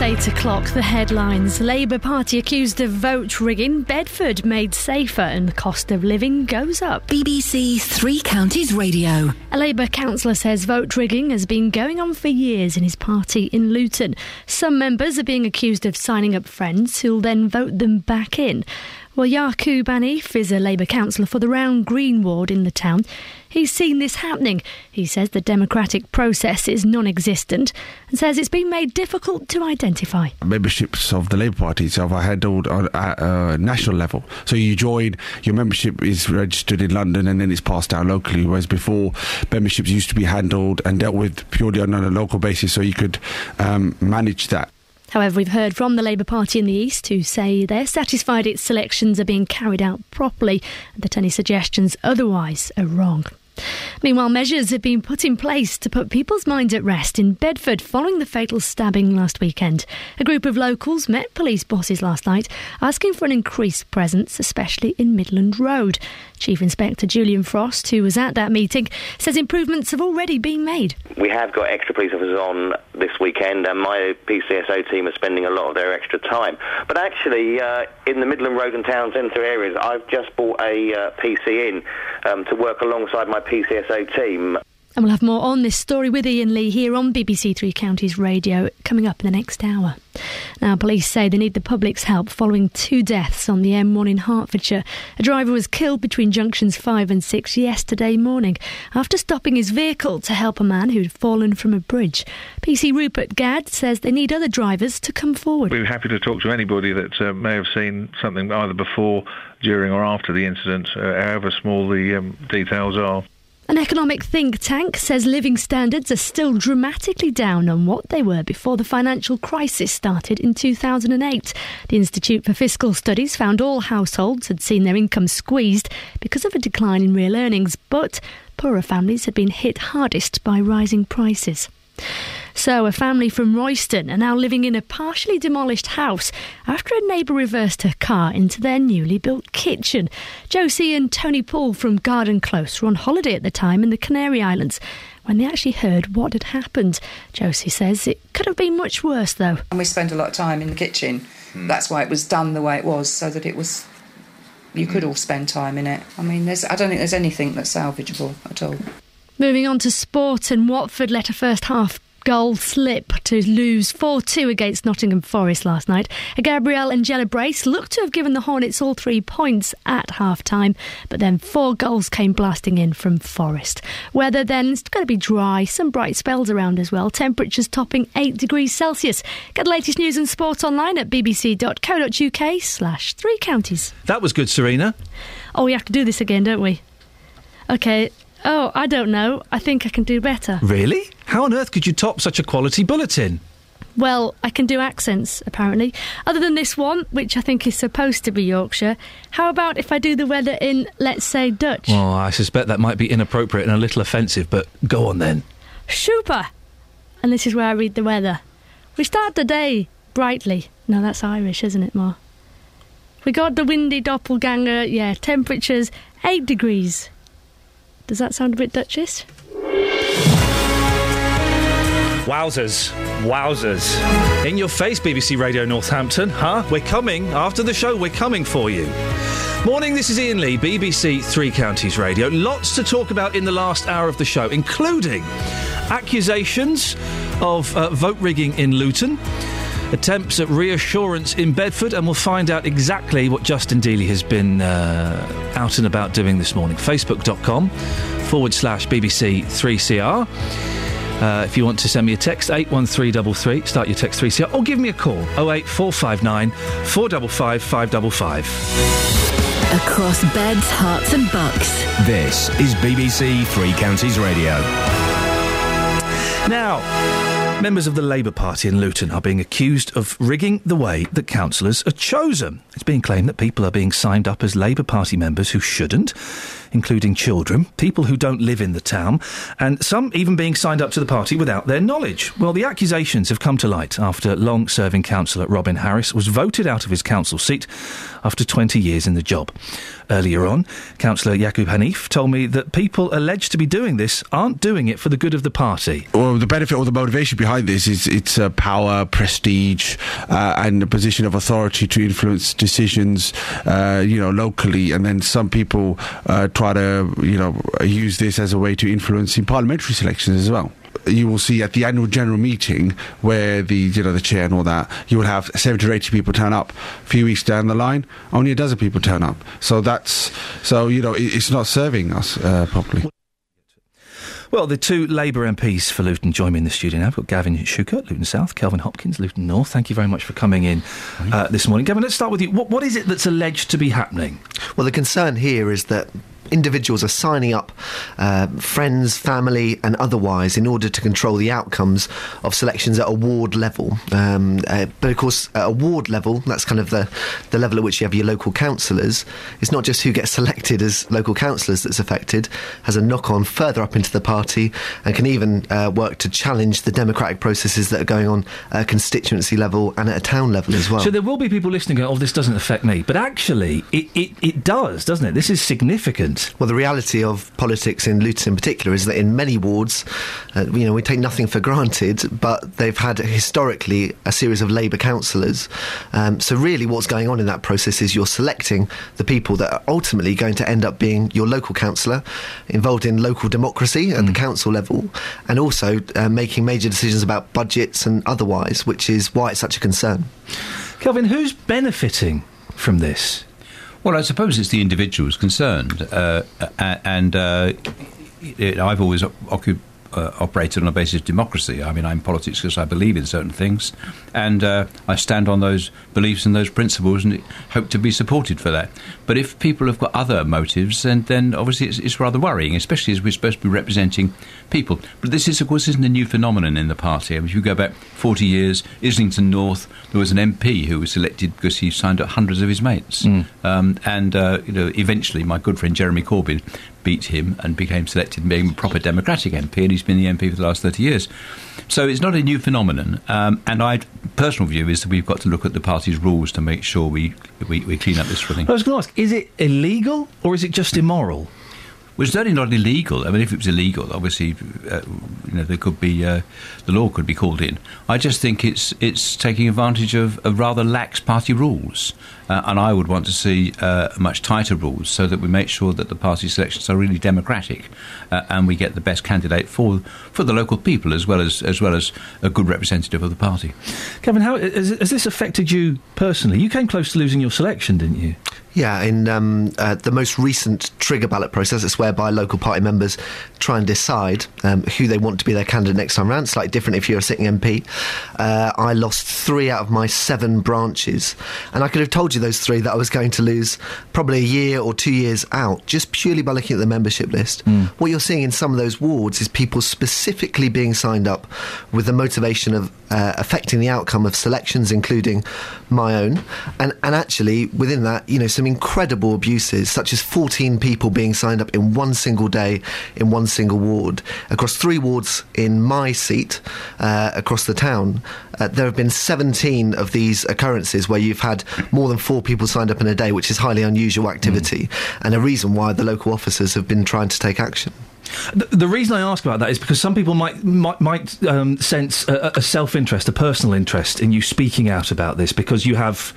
8 o'clock. The headlines Labour Party accused of vote rigging, Bedford made safer, and the cost of living goes up. BBC Three Counties Radio. A Labour councillor says vote rigging has been going on for years in his party in Luton. Some members are being accused of signing up friends who'll then vote them back in. Well, Yaqub Hanif is a Labour councillor for the Round Green ward in the town. He's seen this happening. He says the democratic process is non existent and says it's been made difficult to identify. memberships of the Labour Party itself are handled on, at a national level. So you join, your membership is registered in London and then it's passed down locally, whereas before memberships used to be handled and dealt with purely on a local basis so you could um, manage that. However, we've heard from the Labour Party in the East who say they're satisfied its selections are being carried out properly and that any suggestions otherwise are wrong. Meanwhile, measures have been put in place to put people's minds at rest in Bedford following the fatal stabbing last weekend. A group of locals met police bosses last night asking for an increased presence, especially in Midland Road. Chief Inspector Julian Frost, who was at that meeting, says improvements have already been made. We have got extra police officers on this weekend, and my PCSO team are spending a lot of their extra time. But actually, uh, in the Midland Road and Town Centre areas, I've just bought a uh, PC in um, to work alongside my PCSO team. And we'll have more on this story with Iain Lee here on BBC Three Counties Radio coming up in the next hour. Now, police say they need the public's help following two deaths on the M1 in Hertfordshire. A driver was killed between junctions 5 and 6 yesterday morning after stopping his vehicle to help a man who'd fallen from a bridge. PC Rupert Gadd says they need other drivers to come forward. We're happy to talk to anybody that uh, may have seen something either before, during, or after the incident, uh, however small the um, details are. An economic think tank says living standards are still dramatically down on what they were before the financial crisis started in 2008. The Institute for Fiscal Studies found all households had seen their income squeezed because of a decline in real earnings, but poorer families had been hit hardest by rising prices. So, a family from Royston are now living in a partially demolished house after a neighbour reversed her car into their newly built kitchen. Josie and Tony Paul from Garden Close were on holiday at the time in the Canary Islands when they actually heard what had happened. Josie says it could have been much worse, though. And we spend a lot of time in the kitchen. Hmm. That's why it was done the way it was, so that it was. You could hmm. all spend time in it. I mean, there's. I don't think there's anything that's salvageable at all. Moving on to sport, and Watford let a first half goal slip to lose 4 2 against Nottingham Forest last night. Gabriele Angella Brace looked to have given the Hornets all three points at half time, but then four goals came blasting in from Forest. Weather then is going to be dry, some bright spells around as well, temperatures topping 8 degrees Celsius. Get the latest news and sport online at bbc.co.uk slash three counties. That was good, Serena. Oh, we have to do this again, don't we? Okay. Oh, I don't know. I think I can do better. Really? How on earth could you top such a quality bulletin? Well, I can do accents, apparently. Other than this one, which I think is supposed to be Yorkshire, how about if I do the weather in, let's say, Dutch? Well, I suspect that might be inappropriate and a little offensive, but go on then. Super! And this is where I read the weather. We start the day brightly. No, that's Irish, isn't it, Ma? We got the windy doppelganger, yeah, temperatures 8 degrees. Does that sound a bit Duchess? Wowzers. Wowzers. In your face, BBC Radio Northampton, huh? We're coming. After the show, we're coming for you. Morning, this is Iain Lee, BBC Three Counties Radio. Lots to talk about in the last hour of the show, including accusations of uh, vote rigging in Luton, attempts at reassurance in Bedford, and we'll find out exactly what Justin Dealey has been uh, out and about doing this morning. Facebook.com forward slash BBC 3CR. Uh, if you want to send me a text, 81333, start your text 3CR, or give me a call, 08459 455 555. Across Beds, Herts, and Bucks. This is BBC Three Counties Radio. Now, members of the Labour Party in Luton are being accused of rigging the way that councillors are chosen. It's being claimed that people are being signed up as Labour Party members who shouldn't, including children, people who don't live in the town, and some even being signed up to the party without their knowledge. Well, the accusations have come to light after long serving councillor Robin Harris was voted out of his council seat after 20 years in the job. Earlier on, Councillor Yaqub Hanif told me that people alleged to be doing this aren't doing it for the good of the party. Well, the benefit or the motivation behind this is it's uh, power, prestige, uh, and a position of authority to influence decisions, uh, you know, locally. And then some people uh, try to, you know, use this as a way to influence in parliamentary selections as well you will see at the annual general meeting where the you know the chair and all that you will have 70 or 80 people turn up a few weeks down the line only a dozen people turn up so that's so you know it, it's not serving us uh, properly Well, the two Labour MPs for Luton join me in the studio now. We've got Gavin Shuker, Luton South, Kelvin Hopkins, Luton North. Thank you very much for coming in uh, this morning. Gavin, let's start with you. What, what is it that's alleged to be happening? Well, the concern here is that individuals are signing up uh, friends, family, and otherwise in order to control the outcomes of selections at a ward level. Um, uh, but of course, at a ward level, that's kind of the, the level at which you have your local councillors. It's not just who gets selected as local councillors that's affected, has a knock on further up into the party and can even uh, work to challenge the democratic processes that are going on at a constituency level and at a town level as well. So there will be people listening going, oh, this doesn't affect me. But actually, it, it, it does, doesn't it? This is significant. Well, the reality of politics in Luton in particular is that in many wards, uh, you know, we take nothing for granted, but they've had historically a series of Labour councillors. Um, so really, what's going on in that process is you're selecting the people that are ultimately going to end up being your local councillor, involved in local democracy at the council level, and also uh, making major decisions about budgets and otherwise, which is why it's such a concern. Kelvin, who's benefiting from this? Well, I suppose it's the individuals concerned, uh, and uh, I've always occupied. Uh, operated on a basis of democracy. I mean, I'm politics because I believe in certain things, and uh, I stand on those beliefs and those principles, and hope to be supported for that. But if people have got other motives, then then obviously it's, it's rather worrying, especially as we're supposed to be representing people. But this is, of course, isn't a new phenomenon in the party. I mean, if you go back 40 years, Islington North, there was an MP who was elected because he signed up hundreds of his mates, um, and uh, you know, eventually, my good friend Jeremy Corbyn beat him and became selected and became a proper Democratic MP, and he's been the MP for the last 30 years. So it's not a new phenomenon, um, and my personal view is that we've got to look at the party's rules to make sure we, we, we clean up this sort of thing. I was going to ask, is it illegal or is it just immoral? Well, it's certainly not illegal. I mean, if it was illegal, obviously, uh, you know, there could be uh, the law could be called in. I just think it's it's taking advantage of, of rather lax party rules, uh, and I would want to see uh, much tighter rules so that we make sure that the party selections are really democratic, uh, and we get the best candidate for for the local people as well as as well as a good representative of the party. Kevin, how has, has this affected you personally? You came close to losing your selection, didn't you? Yeah, in um, uh, the most recent trigger ballot process, it's whereby local party members try and decide um, who they want to be their candidate next time round. It's slightly different if you're a sitting MP. Uh, I lost three out of my seven branches, and I could have told you those three that I was going to lose probably a year or two years out just purely by looking at the membership list. What you're seeing in some of those wards is people specifically being signed up with the motivation of uh, affecting the outcome of selections, including my own, and and actually within that, you know, some incredible abuses, such as 14 people being signed up in one single day in one single ward across three wards in my seat uh, across the town. Uh, there have been 17 of these occurrences where you've had more than four people signed up in a day, which is highly unusual activity, and a reason why the local officers have been trying to take action. The, the reason I ask about that is because some people might might, might um, sense a, a self interest, a personal interest in you speaking out about this because you have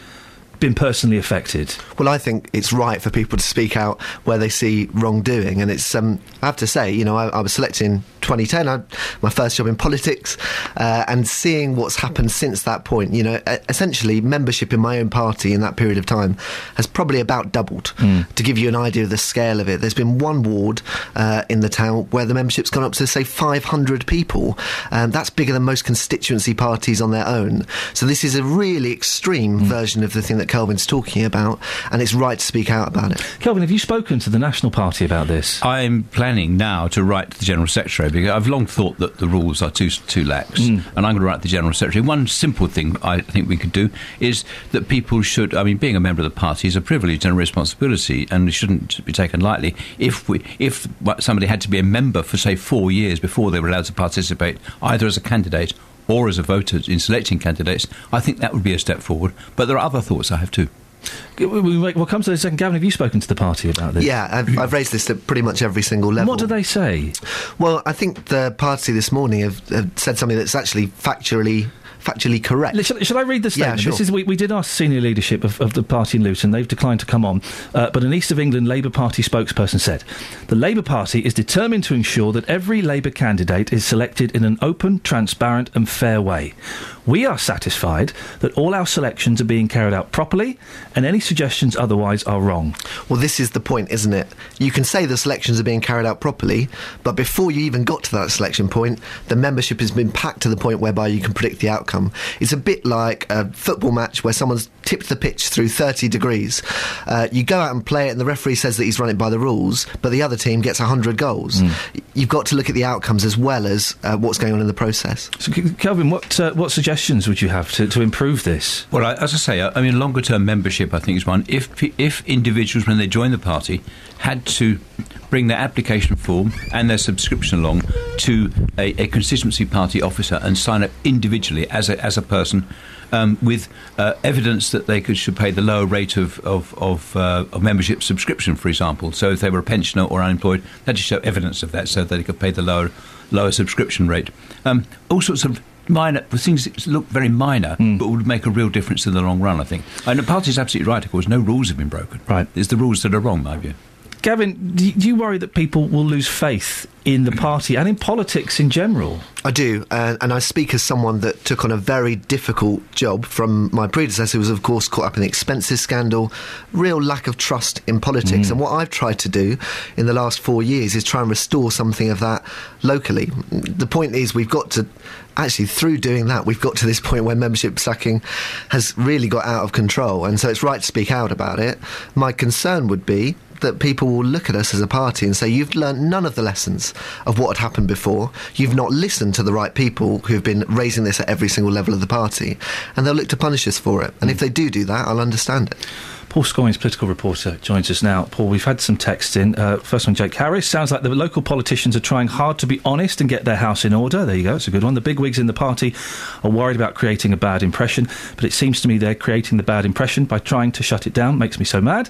been personally affected. Well, I think it's right for people to speak out where they see wrongdoing, and it's. Um, I have to say, you know, I, I was selected in 2010, I, my first job in politics, uh, and seeing what's happened since that point. You know, essentially, membership in my own party in that period of time has probably about doubled. To give you an idea of the scale of it, there's been one ward uh, in the town where the membership's gone up to say 500 people. Um, that's bigger than most constituency parties on their own. So this is a really extreme version of the thing that Kelvin's talking about, and it's right to speak out about it. Kelvin, have you spoken to the National Party about this? I'm planning now to write to the General Secretary because I've long thought that the rules are too too lax, Mm. and I'm going to write to the General Secretary. One simple thing I think we could do is that people should. I mean, being a member of the party is a privilege and a responsibility, and it shouldn't be taken lightly. If we, if somebody had to be a member for say four years before they were allowed to participate, either as a candidate or as a voter in selecting candidates, I think that would be a step forward. But there are other thoughts I have too. We- we- We'll come to the second. Gavin, have you spoken to the party about this? Yeah, I've, I've raised this at pretty much every single level. What do they say? Well, I think the party this morning have, have said something that's actually factually factually correct. Shall, shall I read the Yeah, statement? sure. This is we, we did ask senior leadership of, of the party in Luton. They've declined to come on. Uh, but an East of England Labour Party spokesperson said the Labour Party is determined to ensure that every Labour candidate is selected in an open, transparent, and fair way. We are satisfied that all our selections are being carried out properly, and any suggestions otherwise are wrong. Well, this is the point, isn't it? You can say the selections are being carried out properly, but before you even got to that selection point, the membership has been packed to the point whereby you can predict the outcome. It's a bit like a football match where someone's tipped the pitch through 30 degrees. Uh, you go out and play it, and the referee says that he's run it by the rules, but the other team gets 100 goals. You've got to look at the outcomes as well as uh, what's going on in the process. So, Kelvin, what uh, what suggestions would you have to, to improve this? Well, I, as I say, I, I mean, longer term membership, I think, is one. If if individuals, when they join the party, had to bring their application form and their subscription along to a, a constituency party officer and sign up individually as a, as a person. Um, with uh, evidence that they could should pay the lower rate of of, of, uh, of membership subscription, for example. So if they were a pensioner or unemployed, they had to show evidence of that so that they could pay the lower lower subscription rate. Um, all sorts of minor things that look very minor, but would make a real difference in the long run. I think. And the party's absolutely right. Of course, no rules have been broken. Right, it's the rules that are wrong, my view. Gavin, do you worry that people will lose faith in the party and in politics in general? I do, and, and I speak as someone that took on a very difficult job from my predecessor, who was, of course, caught up in the expenses scandal, real lack of trust in politics. Mm. And what I've tried to do in the last four years is try and restore something of that locally. The point is, we've got to. Actually, through doing that, we've got to this point where membership sacking has really got out of control, and so it's right to speak out about it. My concern would be that people will look at us as a party and say, You've learnt none of the lessons of what had happened before. You've not listened to the right people who've been raising this at every single level of the party. And they'll look to punish us for it. And if they do do that, I'll understand it. Paul Scoins, political reporter, joins us now. Paul, we've had some texts in. Uh, first one, Jake Harris. Sounds like the local politicians are trying hard to be honest and get their house in order. There you go, it's a good one. The bigwigs in the party are worried about creating a bad impression, but it seems to me they're creating the bad impression by trying to shut it down. Makes me so mad.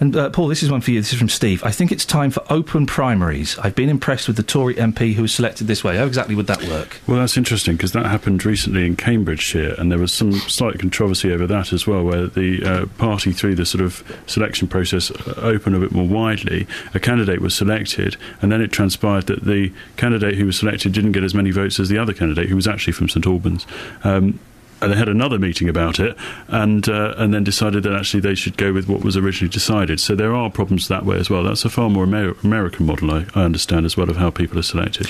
And uh, Paul, this is one for you. This is from Steve. I think it's time for open primaries. I've been impressed with the Tory MP who was selected this way. How exactly would that work? Well, that's interesting because that happened recently in Cambridgeshire, and there was some slight controversy over that as well, where the uh, party, through the sort of selection process, open a bit more widely. A candidate was selected, and then it transpired that the candidate who was selected didn't get as many votes as the other candidate, who was actually from St Albans. Um, and they had another meeting about it, and uh, and then decided that actually they should go with what was originally decided. So there are problems that way as well. That's a far more Amer- American model, I, I understand, as well of how people are selected.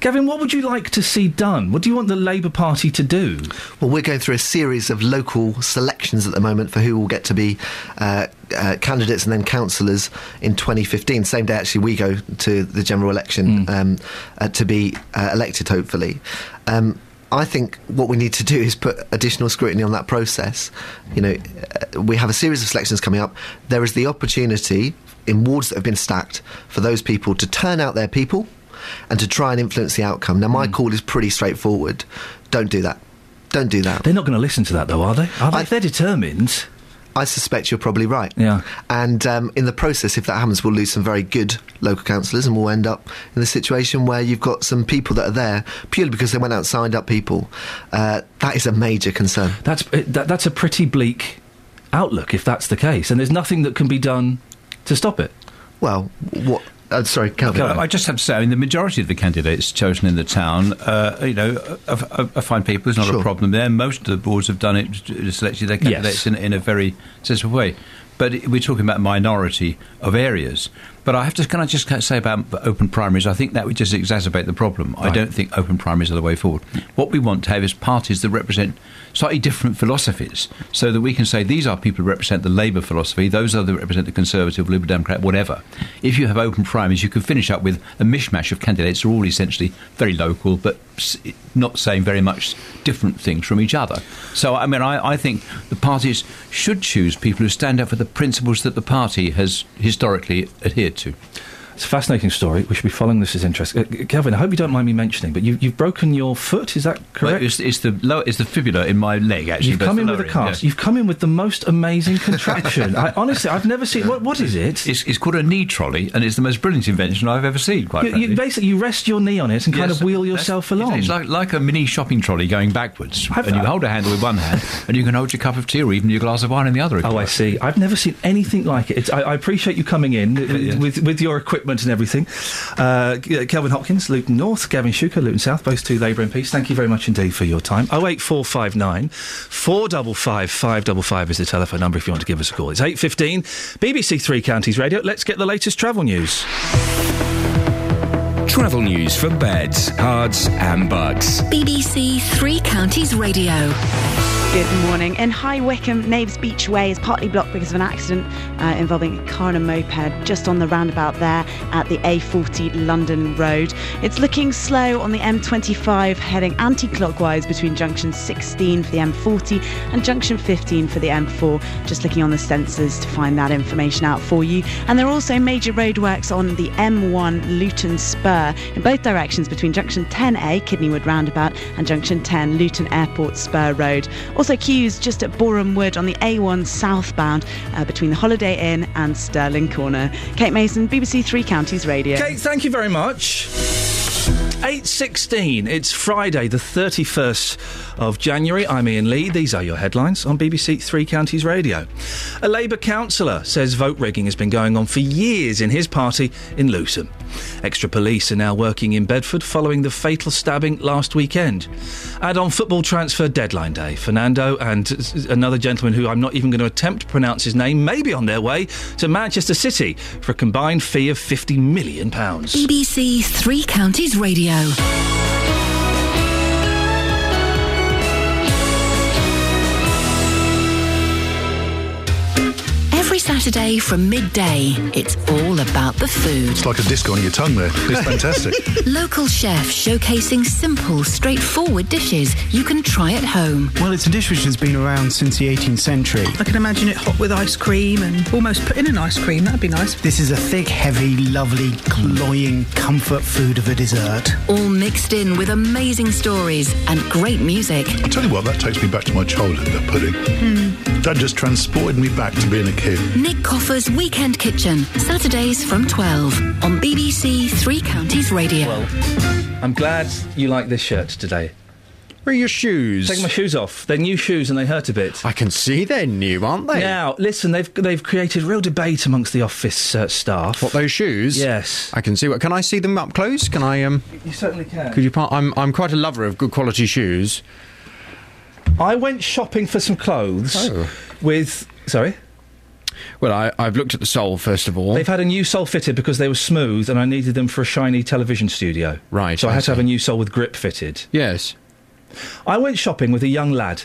Gavin, what would you like to see done? What do you want the Labour Party to do? Well, we're going through a series of local selections at the moment for who will get to be uh, uh, candidates and then councillors in 2015. Same day, actually, we go to the general election um, uh, to be uh, elected, hopefully. Um, I think what we need to do is put additional scrutiny on that process. You know, uh, we have a series of selections coming up. There is the opportunity in wards that have been stacked for those people to turn out their people and to try and influence the outcome. Now, my call is pretty straightforward. Don't do that. Don't do that. They're not going to listen to that, though, are they? Are they? if they're determined. I suspect you're probably right. Yeah. And um, in the process, if that happens, we'll lose some very good local councillors and we'll end up in the situation where you've got some people that are there purely because they went out and signed up people. Uh, that is a major concern. That's, that, that's a pretty bleak outlook if that's the case, and there's nothing that can be done to stop it. Well, what. Uh, sorry, Kelvin. I just have to say, I mean, the majority of the candidates chosen in the town, uh, you know, are, are, fine people. It's not Sure. a problem there. Most of the boards have done it, selected their candidates in, in a very sensible way. But we're talking about minority of areas. But I have to, can I just say about open primaries? I think that would just exacerbate the problem. I don't think open primaries are the way forward. What we want to have is parties that represent slightly different philosophies, so that we can say these are people who represent the Labour philosophy, those are the represent the Conservative, Liberal Democrat, whatever. If you have open primaries, you can finish up with a mishmash of candidates who are all essentially very local, but not saying very much different things from each other. So, I mean, I, I think the parties should choose people who stand up for the principles that the party has historically adhered to. It's a fascinating story. We should be following this as interest. Uh, Gavin, I hope you don't mind me mentioning, but you, you've broken your foot. Is that correct? Well, it's, it's the lower, it's the fibula in my leg actually. You've come in with a cast. yeah. You've come in with the most amazing contraption. I, honestly, I've never seen. What, what is it? It's, it's called a knee trolley, and it's the most brilliant invention I've ever seen. Quite You, frankly. you basically you rest your knee on it and kind of wheel yourself along. It's like, like a mini shopping trolley going backwards, I've- and you hold a handle with one hand, and you can hold your cup of tea or even your glass of wine in the other. Oh, I see. I've never seen anything like it. It's, I, I appreciate you coming in with, yeah. with, with your equipment and everything. Uh, Kelvin Hopkins, Luton North, Gavin Shuker, Luton South, both two Labour MPs. Thank you very much indeed for your time. 08459 455 555 is the telephone number if you want to give us a call. It's 8.15, BBC Three Counties Radio. Let's get the latest travel news. Travel news for beds, cards, and bugs. BBC Three Counties Radio. Good morning. In High Wycombe, Knaves Beech Way is partly blocked because of an accident uh, involving a car and a moped just on the roundabout there at the A40 London Road. It's looking slow on the M25 heading anti-clockwise between junction 16 for the M40 and junction 15 for the M4. Just looking on the sensors to find that information out for you. And there are also major roadworks on the M1 Luton Spur in both directions between junction 10A Kidney Wood Roundabout and junction 10 Luton Airport Spur Road. Also queues just at Boreham Wood on the A1 southbound uh, between the Holiday Inn and Stirling Corner. Kate Mason, BBC Three Counties Radio. Kate, thank you very much. 8.16, it's Friday the 31st of January. I'm Iain Lee. These are your headlines on BBC Three Counties Radio. A Labour councillor says vote rigging has been going on for years in his party in Luton. Extra police are now working in Bedford following the fatal stabbing last weekend. And on football transfer deadline day, Fernando and another gentleman who I'm not even going to attempt to pronounce his name may be on their way to Manchester City for a combined fee of £50 million. BBC Three Counties Radio. Saturday from midday, it's all about the food. It's like a disc on your tongue there. It's fantastic. Local chefs showcasing simple, straightforward dishes you can try at home. Well, it's a dish which has been around since the 18th century. I can imagine it hot with ice cream and almost put in an ice cream. That'd be nice. This is a thick, heavy, lovely, cloying comfort food of a dessert. All mixed in with amazing stories and great music. I tell you what, that takes me back to my childhood, that pudding. Hmm. That just transported me back to being a kid. Nick Coffer's Weekend Kitchen, Saturdays from 12 on BBC Three Counties Radio. Well, I'm glad you like this shirt today. Where are your shoes? Take my shoes off. They're new shoes and they hurt a bit. I can see they're new, aren't they? Now, listen, they've they've created real debate amongst the office uh, staff. What those shoes? Yes. I can see. What can I see them up close? Can I? Um. You certainly can. Could you? Part, I'm I'm quite a lover of good quality shoes. I went shopping for some clothes Oh. with. Sorry? Well, I, I've looked at the sole first of all. They've had a new sole fitted because they were smooth and I needed them for a shiny television studio. Right, So I I had to have a new sole with grip fitted. Yes. I went shopping with a young lad,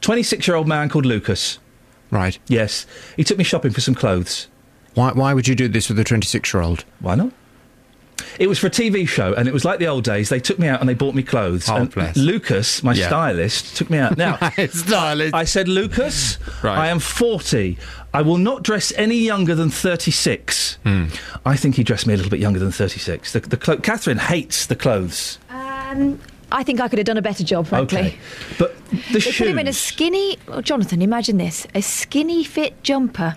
26 year old man called Lucas. Right. Yes. He took me shopping for some clothes. Why, why would you do this with a 26 year old? Why not? It was for a TV show, and it was like the old days. They took me out and they bought me clothes. Oh, and bless. Lucas, my Yeah. stylist, took me out. Now, stylist. I said, Lucas, Right. I am 40. I will not dress any younger than 36. Hmm. I think he dressed me a little bit younger than 36. The, the clo- Catherine hates the clothes. Um, I think I could have done a better job, frankly. Okay. But the they shoes. put him in a skinny. Oh, Jonathan, imagine this: a skinny fit jumper.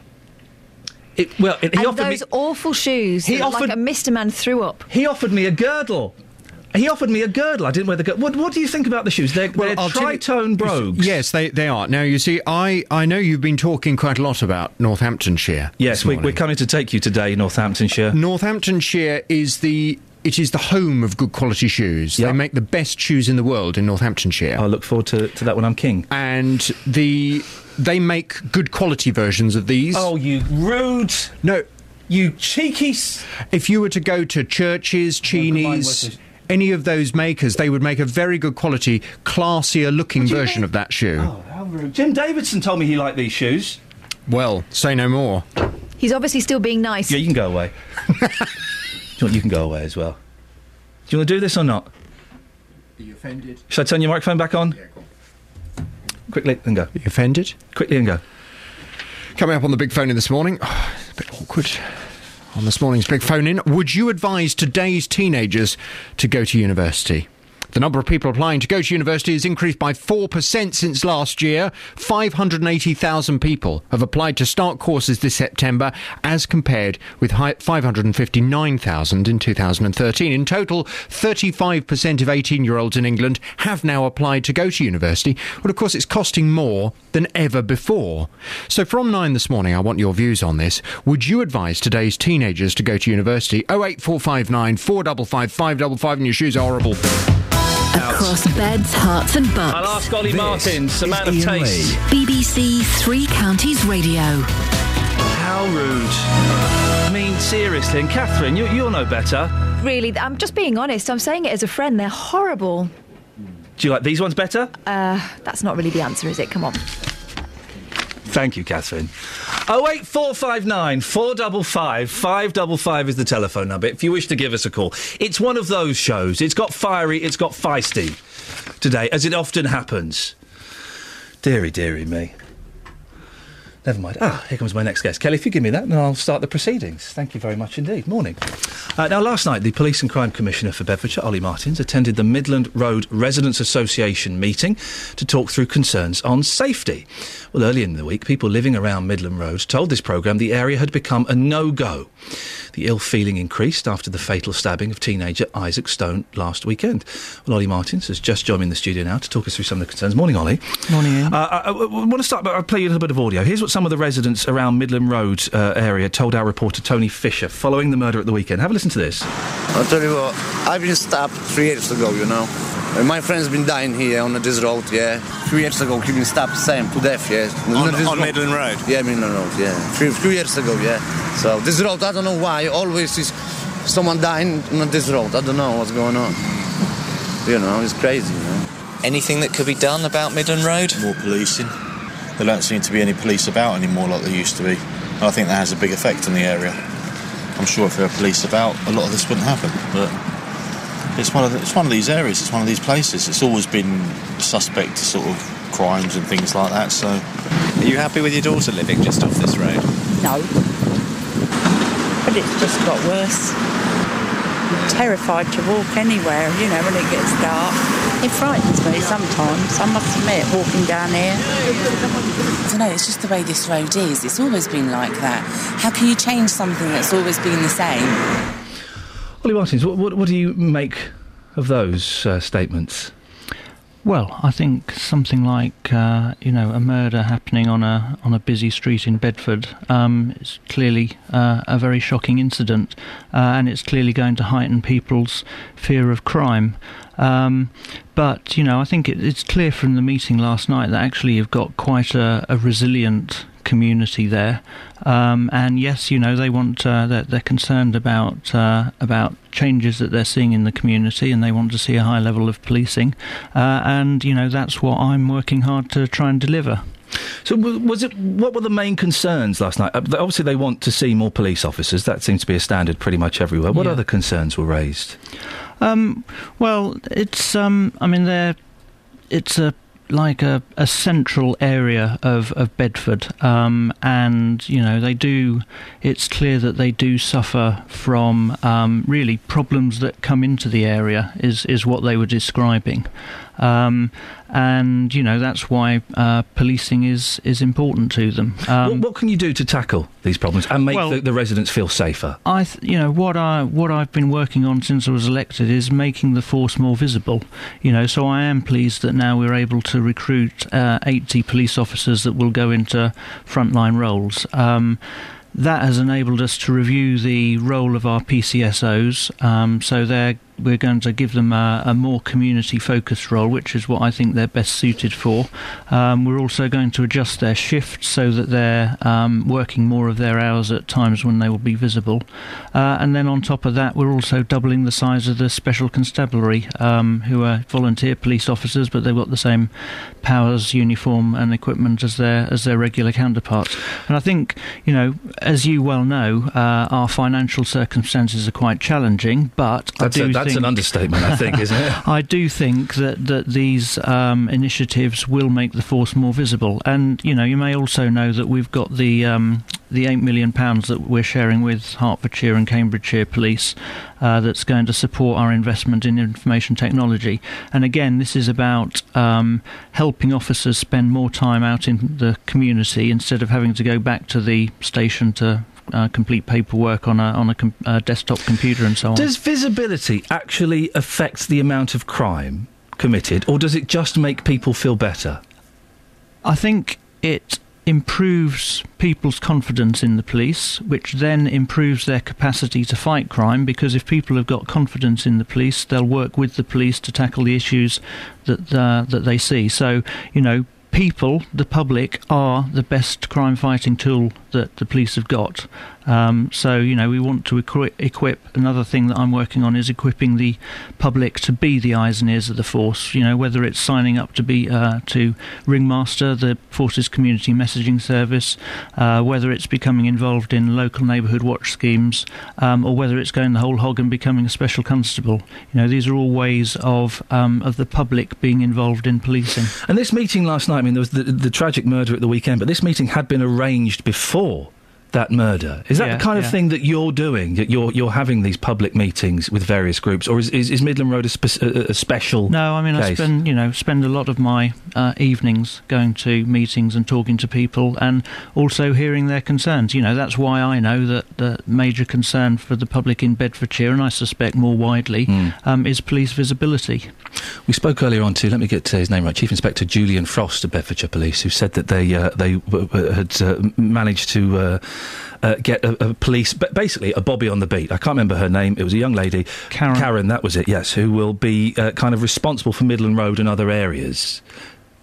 It, well, it, he and offered those me. awful shoes. He that offered- like a Mr. Man threw up. He offered me a girdle. He offered me a girdle. I didn't wear the girdle. What, what do you think about the shoes? They're, they're I'll you- tritone brogues. Yes, they, they are. Now, you see, I, I know you've been talking quite a lot about Northamptonshire. Yes, this we, we're coming to take you today, Northamptonshire. Northamptonshire is the it is the home of good quality shoes. They make the best shoes in the world in Northamptonshire. I look forward to, to that when I'm king. And the they make good quality versions of these. Oh, you rude! No, you cheeky. S- if you were to go to Church's, Cheaney's. was Any of those makers, they would make a very good quality, classier looking What do you version mean? of that shoe. Oh, how rude. Jim Davidson told me he liked these shoes. Well, say no more. He's obviously still being nice. Yeah, you can go away. you, you can go away as well. Do you want to do this or not? Are you offended? Should I turn your microphone back on? Quickly and go. You offended? Quickly and go. Coming up on the big phone in this morning. Oh, a bit awkward. On this morning's big phone in, would you advise today's teenagers to go to university? The number of people applying to go to university has increased by 4% since last year. 580,000 people have applied to start courses this September, as compared with 559,000 in 2013. In total, 35% of 18 year olds in England have now applied to go to university. But of course, it's costing more than ever before. So, from 9 this morning, I want your views on this. Would you advise today's teenagers to go to university? 08459 455 555 and your shoes are horrible. Across Beds, Herts, and Bucks. I'll ask Ollie Martins, a man of taste. BBC Three Counties Radio. How rude. I mean, seriously, and Catherine, you, you'll know better. Really, I'm just being honest. I'm saying it as a friend. They're horrible. Do you like these ones better? Uh, that's not really the answer, is it? Come on. Thank you, Catherine. 08459 455 555 is the telephone number if you wish to give us a call. It's one of those shows. It's got fiery, it's got feisty today, as it often happens. Deary, deary me. Never mind. Ah, here comes my next guest. Kelly, if you give me that, then I'll start the proceedings. Thank you very much indeed. Morning. Uh, now, last night, the Police and Crime Commissioner for Bedfordshire, Ollie Martins, attended the Midland Road Residents Association meeting to talk through concerns on safety. Well, earlier in the week, people living around Midland Road told this programme the area had become a no-go. The ill feeling increased after the fatal stabbing of teenager Isaac Stone last weekend. Well, Ollie Martins has just joined me in the studio now to talk us through some of the concerns. Morning, Ollie. Morning. Uh, I, I, I want to start by I'll play you a little bit of audio. Here's what some of the residents around Midland Road uh, area told our reporter Tony Fisher following the murder at the weekend. Have a listen to this. I'll tell you what, I've been stabbed three years ago, you know. And my friend's been dying here on this road, yeah. Three years ago, he been stabbed same to death, yeah. On- this on road- Midland Road? Yeah, Midland Road, yeah. Three, three years ago, yeah. So this road, I don't know why, always is someone dying on this road. I don't know what's going on. You know, it's crazy, you know. Anything that could be done about Midland Road? More policing. There don't seem to be any police about anymore like there used to be. And I think that has a big effect on the area. I'm sure if there were police about, a lot of this wouldn't happen. But it's one of the, it's one of these areas. It's one of these places. It's always been suspect to sort of crimes and things like that. So, are you happy with your daughter living just off this road? No. But it's just got worse. I'm terrified to walk anywhere, you know, when it gets dark. It frightens me sometimes, I must admit, walking down here. I don't know, it's just the way this road is. It's always been like that. How can you change something that's always been the same? Ollie Martins, what, what, what do you make of those uh, statements? Well, I think something like uh, you know a murder happening on a on a busy street in Bedford um, is clearly uh, a very shocking incident, uh, and it's clearly going to heighten people's fear of crime. Um, but you know, I think it, it's clear from the meeting last night that actually you've got quite a, a resilient community there. Um, and yes, you know they want uh, they're, they're, concerned about uh, about changes that they're seeing in the community, and they want to see a high level of policing. Uh, and you know that's what I'm working hard to try and deliver. So, was it? What were the main concerns last night? Uh, obviously, they want to see more police officers. That seems to be a standard pretty much everywhere. What Yeah. other concerns were raised? Um, well, it's um, I mean, they're it's a like a, a central area of, of Bedford, um, and you know they do. It's clear that they do suffer from um, really problems that come into the area. Is is what they were describing, um, and you know that's why uh, policing is is important to them. Um, what, what can you do to tackle these problems and make well- the, the residents feel safer? I, th- you know, what I what I've been working on since I was elected is making the force more visible. You know, so I am pleased that now we're able to recruit uh, 80 police officers that will go into frontline roles. Um, that has enabled us to review the role of our PCSOs. Um, so they're we're going to give them a, a more community focused role, which is what I think they're best suited for. Um, we're also going to adjust their shifts so that they're um, working more of their hours at times when they will be visible. Uh, and then on top of that, we're also doubling the size of the Special Constabulary, um, who are volunteer police officers, but they've got the same powers, uniform, and equipment as their as their regular counterparts. And I think, you know, as you well know, uh, our financial circumstances are quite challenging, but That's I a- do that's think, an understatement, I think, isn't it? I do think that that these um, initiatives will make the force more visible. And you know, you may also know that we've got the um, the eight million pounds that we're sharing with Hertfordshire and Cambridgeshire Police. Uh, that's going to support our investment in information technology. And again, this is about um, helping officers spend more time out in the community instead of having to go back to the station to uh, complete paperwork on a on a com- uh, desktop computer and so on. Does visibility actually affect the amount of crime committed, or does it just make people feel better? I think it improves people's confidence in the police, which then improves their capacity to fight crime. Because if people have got confidence in the police, they'll work with the police to tackle the issues that uh, that they see. So, you know, people, the public, are the best crime fighting tool that the police have got. Um, so, you know, we want to equi- equip. Another thing that I'm working on is equipping the public to be the eyes and ears of the force. You know, whether it's signing up to be uh, to Ringmaster, the force's community messaging service, uh, whether it's becoming involved in local neighbourhood watch schemes, um, or whether it's going the whole hog and becoming a special constable. You know, these are all ways of um, of the public being involved in policing. And this meeting last night, I mean, there was the, the tragic murder at the weekend, but this meeting had been arranged before that murder. Is that Yeah, the kind of yeah. thing that you're doing? That you're you're having these public meetings with various groups, or is is, is Midland Road a, spe- a, special? No, I mean I spend you know spend a lot of my uh, evenings going to meetings and talking to people, and also hearing their concerns. You know that's why I know that the major concern for the public in Bedfordshire, and I suspect more widely, Hmm. um, is police visibility. We spoke earlier on to let me get his name right, Chief Inspector Julian Frost of Bedfordshire Police, who said that they uh, they w- w- had uh, managed to. Uh, get a, a police, but basically a Bobby on the beat. I can't remember her name. It was a young lady, Karen. Karen, that was it. Yes, who will be uh, kind of responsible for Midland Road and other areas.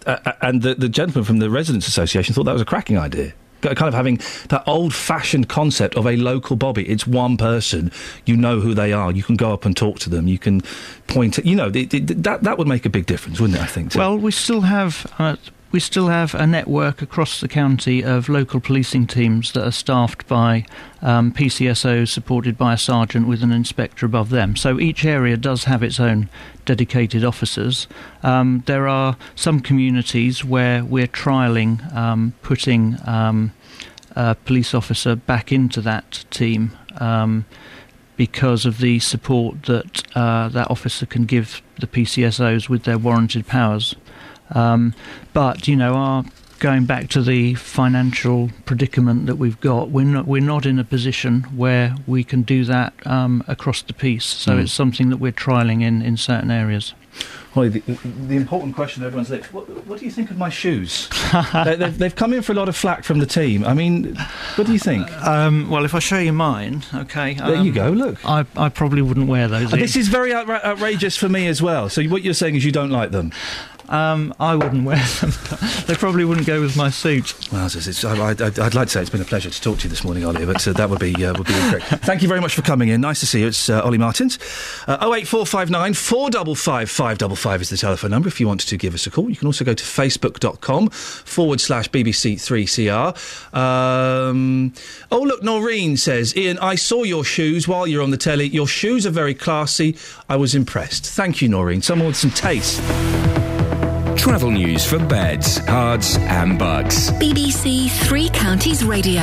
Uh, uh, and the, the gentleman from the Residents Association thought that was a cracking idea. Kind of having that old-fashioned concept of a local Bobby. It's one person. You know who they are. You can go up and talk to them. You can point. At, you know it, it, that that would make a big difference, wouldn't it? I think. to- Well, we still have. Uh, we still have a network across the county of local policing teams that are staffed by um, PCSOs supported by a sergeant with an inspector above them. So each area does have its own dedicated officers. Um, there are some communities where we're trialling um, putting um, a police officer back into that team. Um, because of the support that uh, that officer can give the PCSOs with their warranted powers. Um, but you know, our going back to the financial predicament that we've got, we're not we're not in a position where we can do that um, across the piece. So Mm. it's something that we're trialing in in certain areas. Ollie, the, the important question everyone's lips: what, what do you think of my shoes? they, they've, they've come in for a lot of flack from the team. I mean, what do you think? Um, well, if I show you mine, okay. There you um, go, look. I, I probably wouldn't wear those. Uh, this is very outra- outrageous for me as well. So what you're saying is you don't like them? Um, I wouldn't wear them. they probably wouldn't go with my suit. Well, it's, it's, I, I'd, I'd like to say it's been a pleasure to talk to you this morning, Ollie, but uh, that would be uh, would be incorrect. Thank you very much for coming in. Nice to see you. It's uh, Ollie Martins. Uh, 08459 455 555 is the telephone number if you want to give us a call. You can also go to facebook.com forward slash BBC3CR. Um, oh, look, Noreen says, Iain, I saw your shoes while you're on the telly. Your shoes are very classy. I was impressed. Thank you, Noreen. Someone with some taste. Travel news for beds, cards, and bugs. BBC Three Counties Radio.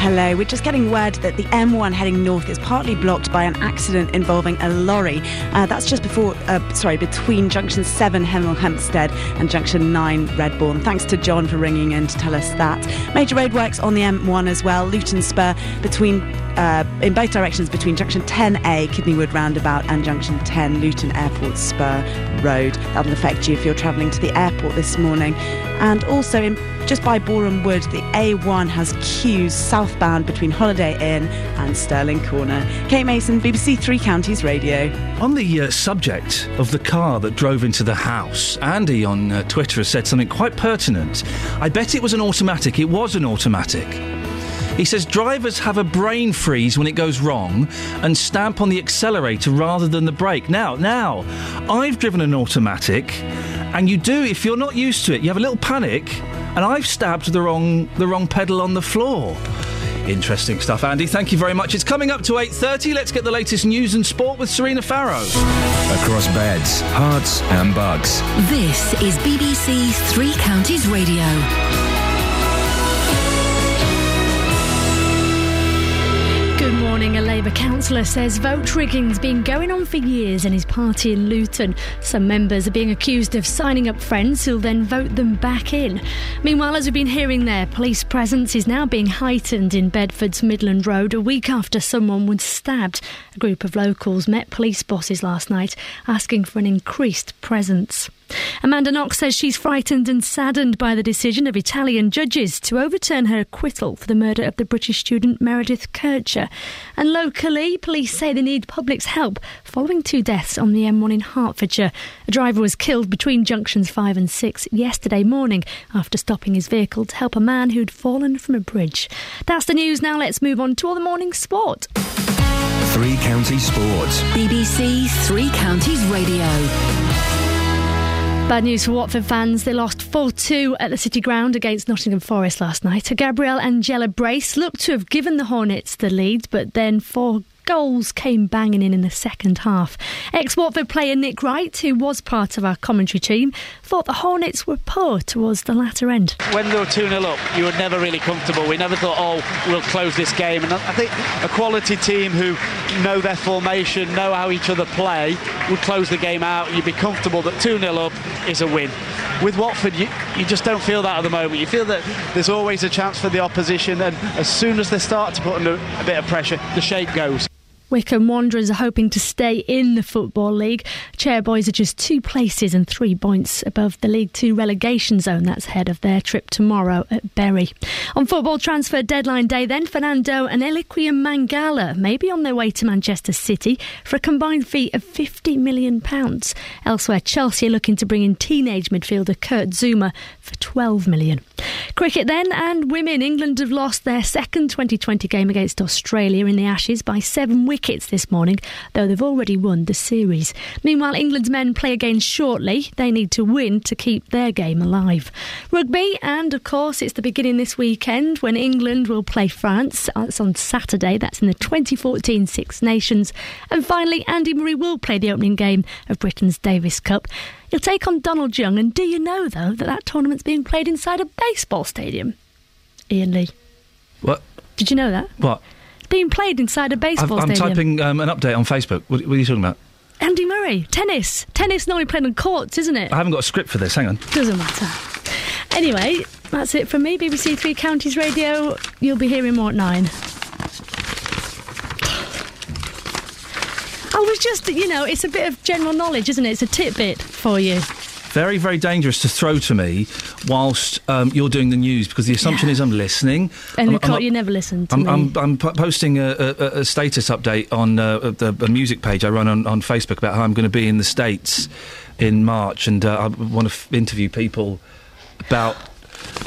Hello, we're just getting word that the M1 heading north is partly blocked by an accident involving a lorry. Uh, that's just before, uh, sorry, between junction 7 Hemel Hempstead and junction 9 Redbourn. Thanks to John for ringing in to tell us that. Major roadworks on the M1 as well. Luton Spur between, uh, in both directions between junction 10A Kidney Wood Roundabout and junction 10 Luton Airport Spur Road. That'll affect you if you're travelling to the airport this morning. And also in just by Boreham Wood, the A1 has queues southbound between Holiday Inn and Stirling Corner. Kate Mason, BBC Three Counties Radio. On the uh, subject of the car that drove into the house, Andy on uh, Twitter has said something quite pertinent. I bet it was an automatic. It was an automatic. He says drivers have a brain freeze when it goes wrong and stamp on the accelerator rather than the brake. Now, now, I've driven an automatic, and you do if you're not used to it, you have a little panic, and I've stabbed the wrong the wrong pedal on the floor. Interesting stuff, Andy. Thank you very much. It's coming up to 8:30. Let's get the latest news and sport with Serena Farrow. Across Beds, Herts, and Bucks. This is BBC Three Counties Radio. Labour councillor says vote rigging's been going on for years in his party in Luton. Some members are being accused of signing up friends who'll then vote them back in. Meanwhile, as we've been hearing there, police presence is now being heightened in Bedford's Midland Road a week after someone was stabbed. A group of locals met police bosses last night asking for an increased presence. Amanda Knox says she's frightened and saddened by the decision of Italian judges to overturn her acquittal for the murder of the British student Meredith Kercher. And locally, police say they need public's help following two deaths on the M1 in Hertfordshire. A driver was killed between junctions 5 and 6 yesterday morning after stopping his vehicle to help a man who'd fallen from a bridge. That's the news. Now let's move on to all the morning sport. Three Counties Sports. BBC Three Counties Radio. Bad news for Watford fans. They lost 4 2 at the City Ground against Nottingham Forest last night. A Gabriele Angella Brace looked to have given the Hornets the lead, but then four goals came banging in in the second half. Ex Watford player Nick Wright, who was part of our commentary team, thought the Hornets were poor towards the latter end. When they were 2 0 up, you were never really comfortable. We never thought, oh, we'll close this game. And I think a quality team who know their formation, know how each other play, would close the game out. You'd be comfortable that 2 0 up is a win. With Watford, you, you just don't feel that at the moment. You feel that there's always a chance for the opposition, and as soon as they start to put under a bit of pressure, the shape goes. Wycombe Wanderers are hoping to stay in the Football League. Chairboys are just two places and three points above the League Two relegation zone. That's ahead of their trip tomorrow at Bury. On football transfer deadline day, then, Fernando and Eliaquim Mangala may be on their way to Manchester City for a combined fee of £50 million. Elsewhere, Chelsea are looking to bring in teenage midfielder Kurt Zouma for £12 million. Cricket then, and women. England have lost their second 2020 game against Australia in the Ashes by seven wickets this morning, though they've already won the series. Meanwhile, England's men play again shortly. They need to win to keep their game alive. Rugby, and of course, it's the beginning this weekend when England will play France. That's on Saturday. That's in the 2014 Six Nations. And finally, Andy Murray will play the opening game of Britain's Davis Cup. He'll take on Donald Young. And do you know, though, that that tournament's being played inside a baseball stadium? Iain Lee. What? Did you know that? What? Being played inside a baseball I'm stadium. typing um, an update on Facebook. What, what are you talking about? Andy Murray, tennis. Tennis normally played on courts, isn't it? I haven't got a script for this. Hang on. Doesn't matter. Anyway, that's it from me. BBC Three Counties Radio. You'll be hearing more at nine. I was just, you know, it's a bit of general knowledge, isn't it? It's a tidbit for you. Very, very dangerous to throw to me whilst um, you're doing the news because the assumption is I'm listening. And I'm- I'm you never listen to I'm, me. I'm, I'm po- posting a, a, a status update on uh, the a music page I run on, on Facebook about how I'm going to be in the States in March, and uh, I want to f- interview people about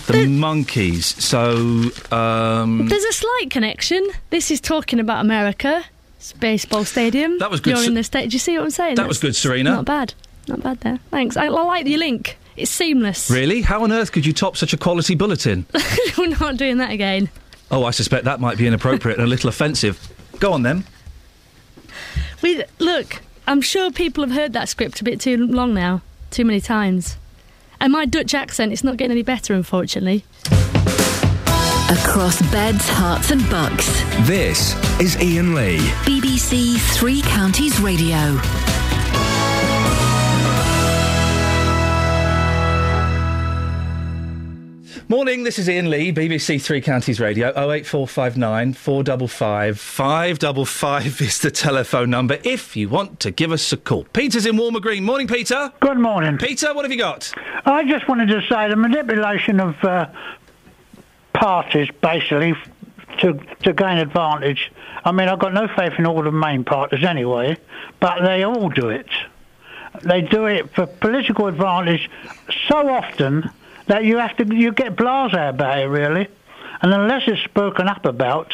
the Monkees. So, um, There's a slight connection. This is talking about America. Baseball stadium. That was good, You're in the state. Do you see what I'm saying? That was good, Serena. Not bad. Not bad there. Thanks. I, I like your link. It's seamless. really, how on earth could you top such a quality bulletin? We're not doing that again. Oh, I suspect that might be inappropriate and a little offensive. Go on then. We look. I'm sure people have heard that script a bit too long now, too many times. And my Dutch accent, it's not getting any better, unfortunately. Across beds, Herts, and bucks. This is Iain Lee. BBC Three Counties Radio. Morning, this is Iain Lee, BBC Three Counties Radio. 08459 455 555 is the telephone number if you want to give us a call. Peter's in Woolmer Green. Morning, Peter. Good morning. Peter, what have you got? I just wanted to say the manipulation of uh, parties, basically, to to gain advantage. I mean, I've got no faith in all the main parties anyway, but they all do it. They do it for political advantage so often that you have to you get blasé about it really, and unless it's spoken up about.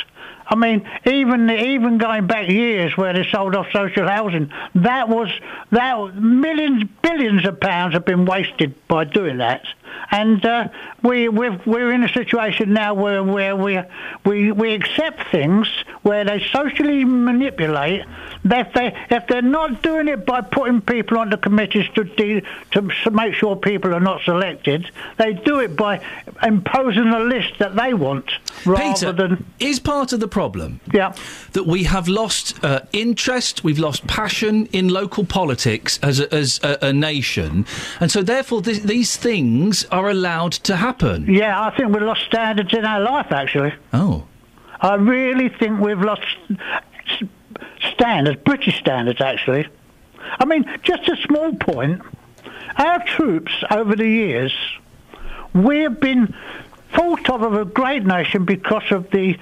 I mean, even even going back years where they sold off social housing, that was that millions, billions of pounds have been wasted by doing that, and uh, we we're, we're in a situation now where where we we we accept things where they socially manipulate. That they if they're not doing it by putting people onto committees to de, to make sure people are not selected, they do it by imposing a list that they want rather Peter, than is part of the problem yeah. that we have lost uh, interest, we've lost passion in local politics as a, as a, a nation, and so therefore th- these things are allowed to happen. Yeah, I think we've lost standards in our life, actually. Oh. I really think we've lost standards, British standards, actually. I mean, just a small point. Our troops over the years, we have been thought of as a great nation because of the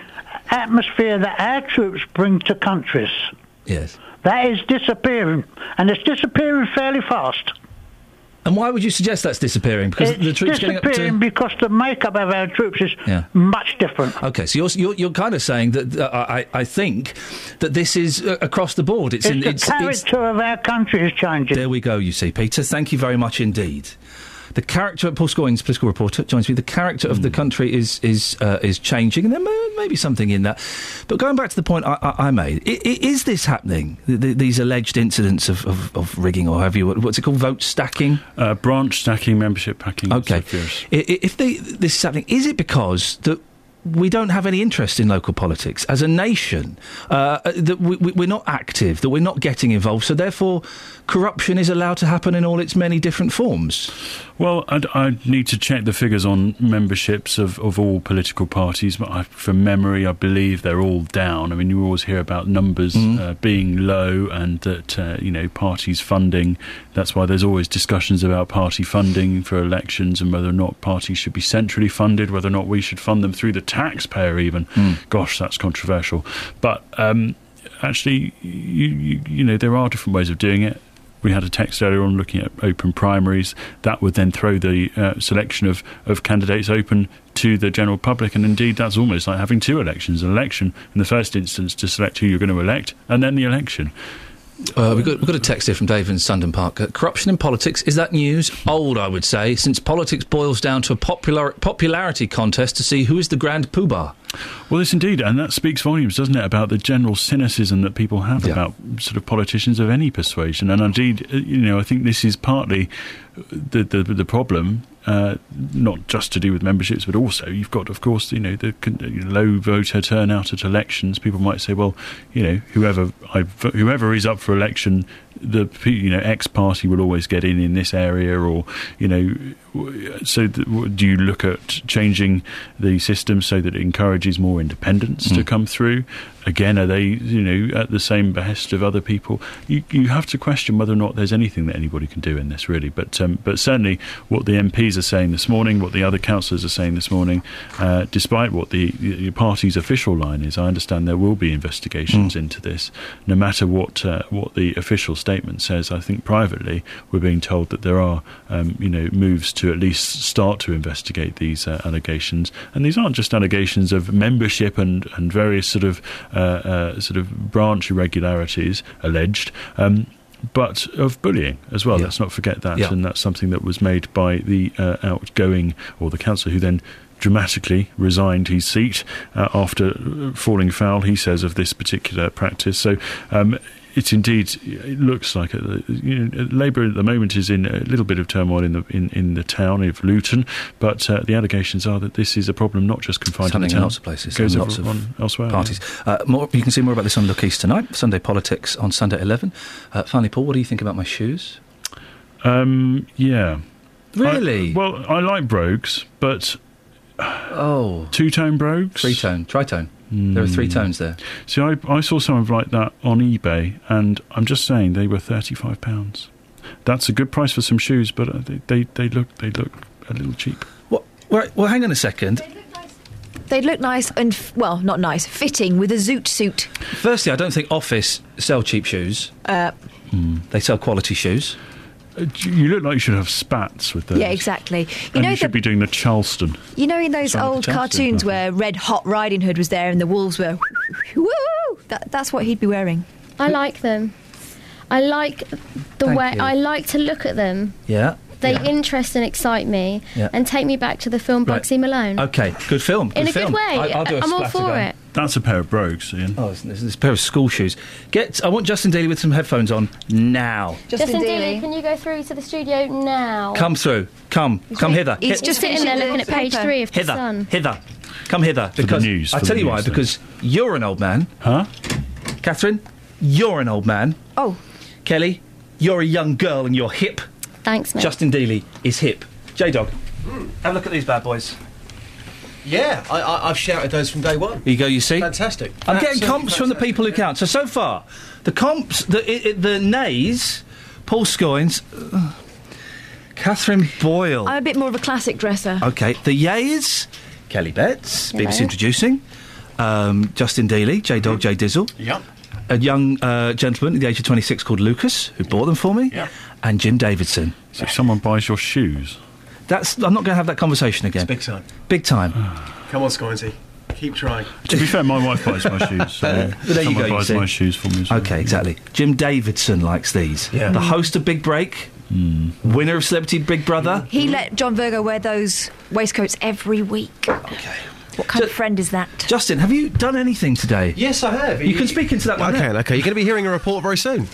atmosphere that our troops bring to countries. Yes. That is disappearing, and it's disappearing fairly fast. And why would you suggest that's disappearing? Because it's the troops getting up to. disappearing because the makeup of our troops is Yeah. much different. Okay, so you're, you're, you're kind of saying that uh, I, I think that this is uh, across the board. It's, It's, in, the it's, character it's of our country is changing. There we go, you see, Peter. Thank you very much indeed. The character, Paul Scoins, political reporter, joins me. The character of the country is is uh, is changing, and there may, may be something in that. But going back to the point I, I, I made, i- is this happening? Th- th- these alleged incidents of, of, of rigging, or have you? What's it called? Vote stacking. Uh, branch stacking, membership packing. Okay. so fierce. I- i- If they, this is happening, is it because that we don't have any interest in local politics as a nation? Uh, that we, we- we're not active, that we're not getting involved, so therefore corruption is allowed to happen in all its many different forms? Well, I'd, I'd need to check the figures on memberships of, of all political parties, but I, from memory, I believe they're all down. I mean, you always hear about numbers Mm-hmm. uh, being low and that, uh, you know, parties funding. That's why there's always discussions about party funding for elections and whether or not parties should be centrally funded, whether or not we should fund them through the taxpayer, even. Gosh, that's controversial. But um, actually, you, you, you know, there are different ways of doing it. We had a text earlier on looking at open primaries. That would then throw the uh, selection of, of candidates open to the general public. And indeed, that's almost like having two elections an election in the first instance to select who you're going to elect, and then the election. Uh, we've, got, we've got a text here from David in Sundon Park. Uh, corruption in politics, is that news? Old, I would say, since politics boils down to a popular, popularity contest to see who is the grand poobah. Well, yes, indeed, and that speaks volumes, doesn't it, about the general cynicism that people have about sort of politicians of any persuasion. And indeed, uh, you know, I think this is partly the the, the problem. Uh, not just to do with memberships, but also you've got, of course, you know, the low voter turnout at elections. People might say, well, you know, whoever I, whoever is up for election, the you know X party will always get in in this area, or you know, so th- do you look at changing the system so that it encourages more independence to Mm. come through? Again, are they you know at the same behest of other people? You you have to question whether or not there's anything that anybody can do in this really. But um, but certainly what the MPs are saying this morning, what the other councillors are saying this morning, uh, despite what the, the party's official line is, I understand there will be investigations into this, no matter what uh, what the official statement says. I think privately we're being told that there are um, you know moves to at least start to investigate these uh, allegations, and these aren't just allegations of membership and and various sort of uh, uh, sort of branch irregularities alleged. Um, but of bullying as well. Let's not forget that, Yeah. and that's something that was made by the uh, outgoing or the councillor who then dramatically resigned his seat uh, after uh, falling foul. He says of this particular practice. So. Um, it indeed it looks like uh, you know, Labour at the moment is in a little bit of turmoil in the in, in the town of Luton, but uh, the allegations are that this is a problem not just confined Something to the town. lots of places, goes lots of on elsewhere. parties. Uh, more, you can see more about this on Look East tonight. Sunday politics on Sunday eleven. Uh, finally, Paul, what do you think about my shoes? Um, yeah. Really? I- well, I like brogues, but oh, two tone brogues, three tone, tritone. There are three tones there. See, I, I saw some like that on eBay, and I'm just saying they were thirty five pounds. That's a good price for some shoes, but uh, they, they they look they look a little cheap. Well, well, hang on a second. They look nice and, f- well, not nice, fitting with a zoot suit. Firstly, I don't think Office sell cheap shoes. Uh, They sell quality shoes. Uh, you look like you should have spats with those. yeah, exactly. You and know, you should the, be doing the Charleston. you know, in those Sound like a old cartoons doesn't where Red Hot Riding Hood was there and the wolves were, woo, that, that's what he'd be wearing. I like them. I like the Thank way you. I like to look at them. Yeah. They yeah. interest and excite me Yeah. and take me back to the film Right. Bugsy Malone. Okay, good film. In a film. good way. I, will do a I'm all for gun. it. That's a pair of brogues, Iain. Oh, this is a pair of school shoes. Get. I want Justin Dealey with some headphones on now. Justin Dealey, can you go through to the studio now? Come through. Come. Come hither. He's Hit- just sitting there looking at page three of the hither. Sun. Hither. Come hither. the Because news, I for tell you why. news, then. Because you're an old man. Huh? Catherine, you're an old man. Oh. Kelly, you're a young girl and you're hip. Thanks, mate. Justin Dealey is hip. J Dog, have a look at these bad boys. Yeah, I, I, I've shouted those from day one. Here you go. You see. Fantastic. I'm getting Absolutely comps from the people who count. So so far, the comps, the i i the nays, Paul Scoins, uh, Catherine Boyle. I'm a bit more of a classic dresser. Okay, the yays, Kelly Betts, BBC introducing, um, Justin Dealey, J Dog, J Dizzle. Yep. A young uh, gentleman at the age of 26 called Lucas, who bought them for me. Yep. And Jim Davidson. So if someone buys your shoes. That's. I'm not going to have that conversation again. Big time. Big time. Come on, Scoinsy. Keep trying. To be fair, my wife buys my shoes. So Uh, there you go, you buys see. my shoes for me. As well. Okay, exactly. Jim Davidson likes these. Yeah. The host of Big Break, Hmm. winner of Celebrity Big Brother. He let John Virgo wear those waistcoats every week. Okay. What kind of friend is that? Justin, have you done anything today? Yes, I have. You can speak into that one. Okay, there. okay. You're going to be hearing a report very soon.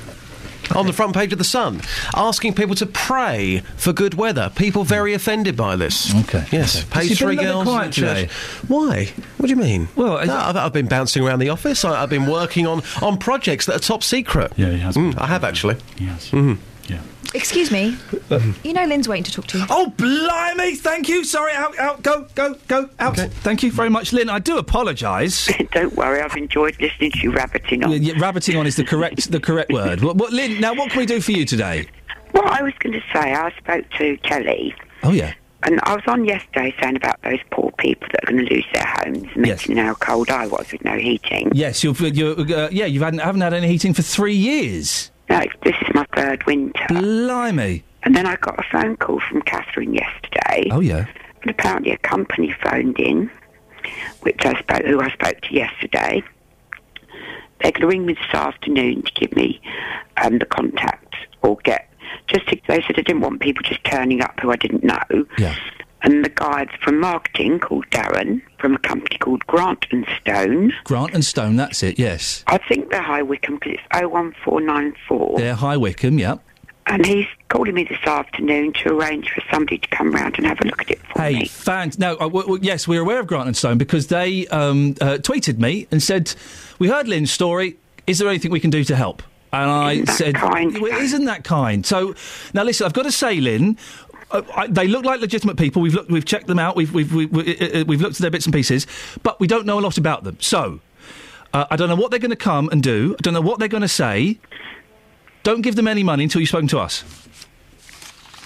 On the front page of The Sun, asking people to pray for good weather. People very offended by this. Okay. Yes. Okay. Page three girls. quiet today. Why? What do you mean? Well, No, I've, I've been bouncing around the office. I, I've been working on, on projects that are top secret. Yeah, he has. Mm, I have actually. Yes. Mhm. Yeah. Excuse me. You know Lynn's waiting to talk to you. Oh, blimey! Thank you. Sorry, out, out, go, go, go, out. Thank you very much, Lynn. I do apologise. Don't worry, I've enjoyed listening to you rabbiting on. Yeah, yeah, rabbiting on is the correct the correct word. What, what, Lynn? Now, what can we do for you today? Well, I was going to say, I spoke to Kelly, Oh yeah. and I was on yesterday saying about those poor people that are going to lose their homes, and Yes. mentioning how cold I was with no heating. Yes, you've, you're, uh, yeah, you haven't, haven't had any heating for three years. No, this is my third winter. Blimey. And then I got a phone call from Catherine yesterday. Oh yeah. And apparently a company phoned in, which I spoke, who I spoke to yesterday. They're going to ring me this afternoon to give me um, the contact or get just. To, they said I didn't want people just turning up who I didn't know. Yeah. And the guys from marketing called Darren from a company called Grant and Stone. Grant and Stone. That's it. Yes. I think they're High Wycombe because it's 01494. They're High Wycombe. Yep. And he's calling me this afternoon to arrange for somebody to come round and have a look at it for Hey, me. fans! No, uh, w- w- yes, we're aware of Grant and Stone because they um, uh, tweeted me and said, "We heard Lynn's story. Is there anything we can do to help?" And I said, "Well, "Isn't that kind?" So now, listen, I've got to say, Lynn. Uh, I, they look like legitimate people. We've looked, we've checked them out. We've we've we've, we- uh, uh, we've looked at their bits and pieces, but we don't know a lot about them. So uh, I don't know what they're going to come and do. I don't know what they're going to say. Don't give them any money until you've spoken to us.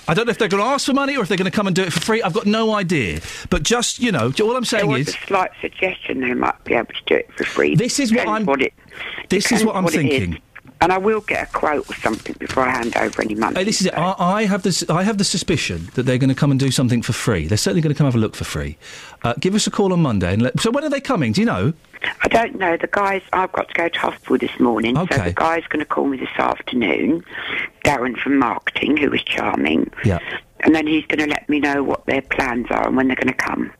I don't know if they're going to ask for money or if they're going to come and do it for free. I've got no idea. But just, you know, all I'm saying there was is. a slight suggestion they might be able to do it for free. This is what Depends I'm- What it, this is what I'm is. thinking. And I will get a quote or something before I hand over any money. Hey, this is it. I, I have this. I have the suspicion that they're going to come and do something for free. They're certainly going to come have a look for free. Uh, give us a call on Monday. And let, so when are they coming? Do you know? I don't know. The guys, I've got to go to hospital this morning, so the guy's going to call me this afternoon. Darren from marketing, who was charming, Yeah. and then he's going to let me know what their plans are and when they're going to come.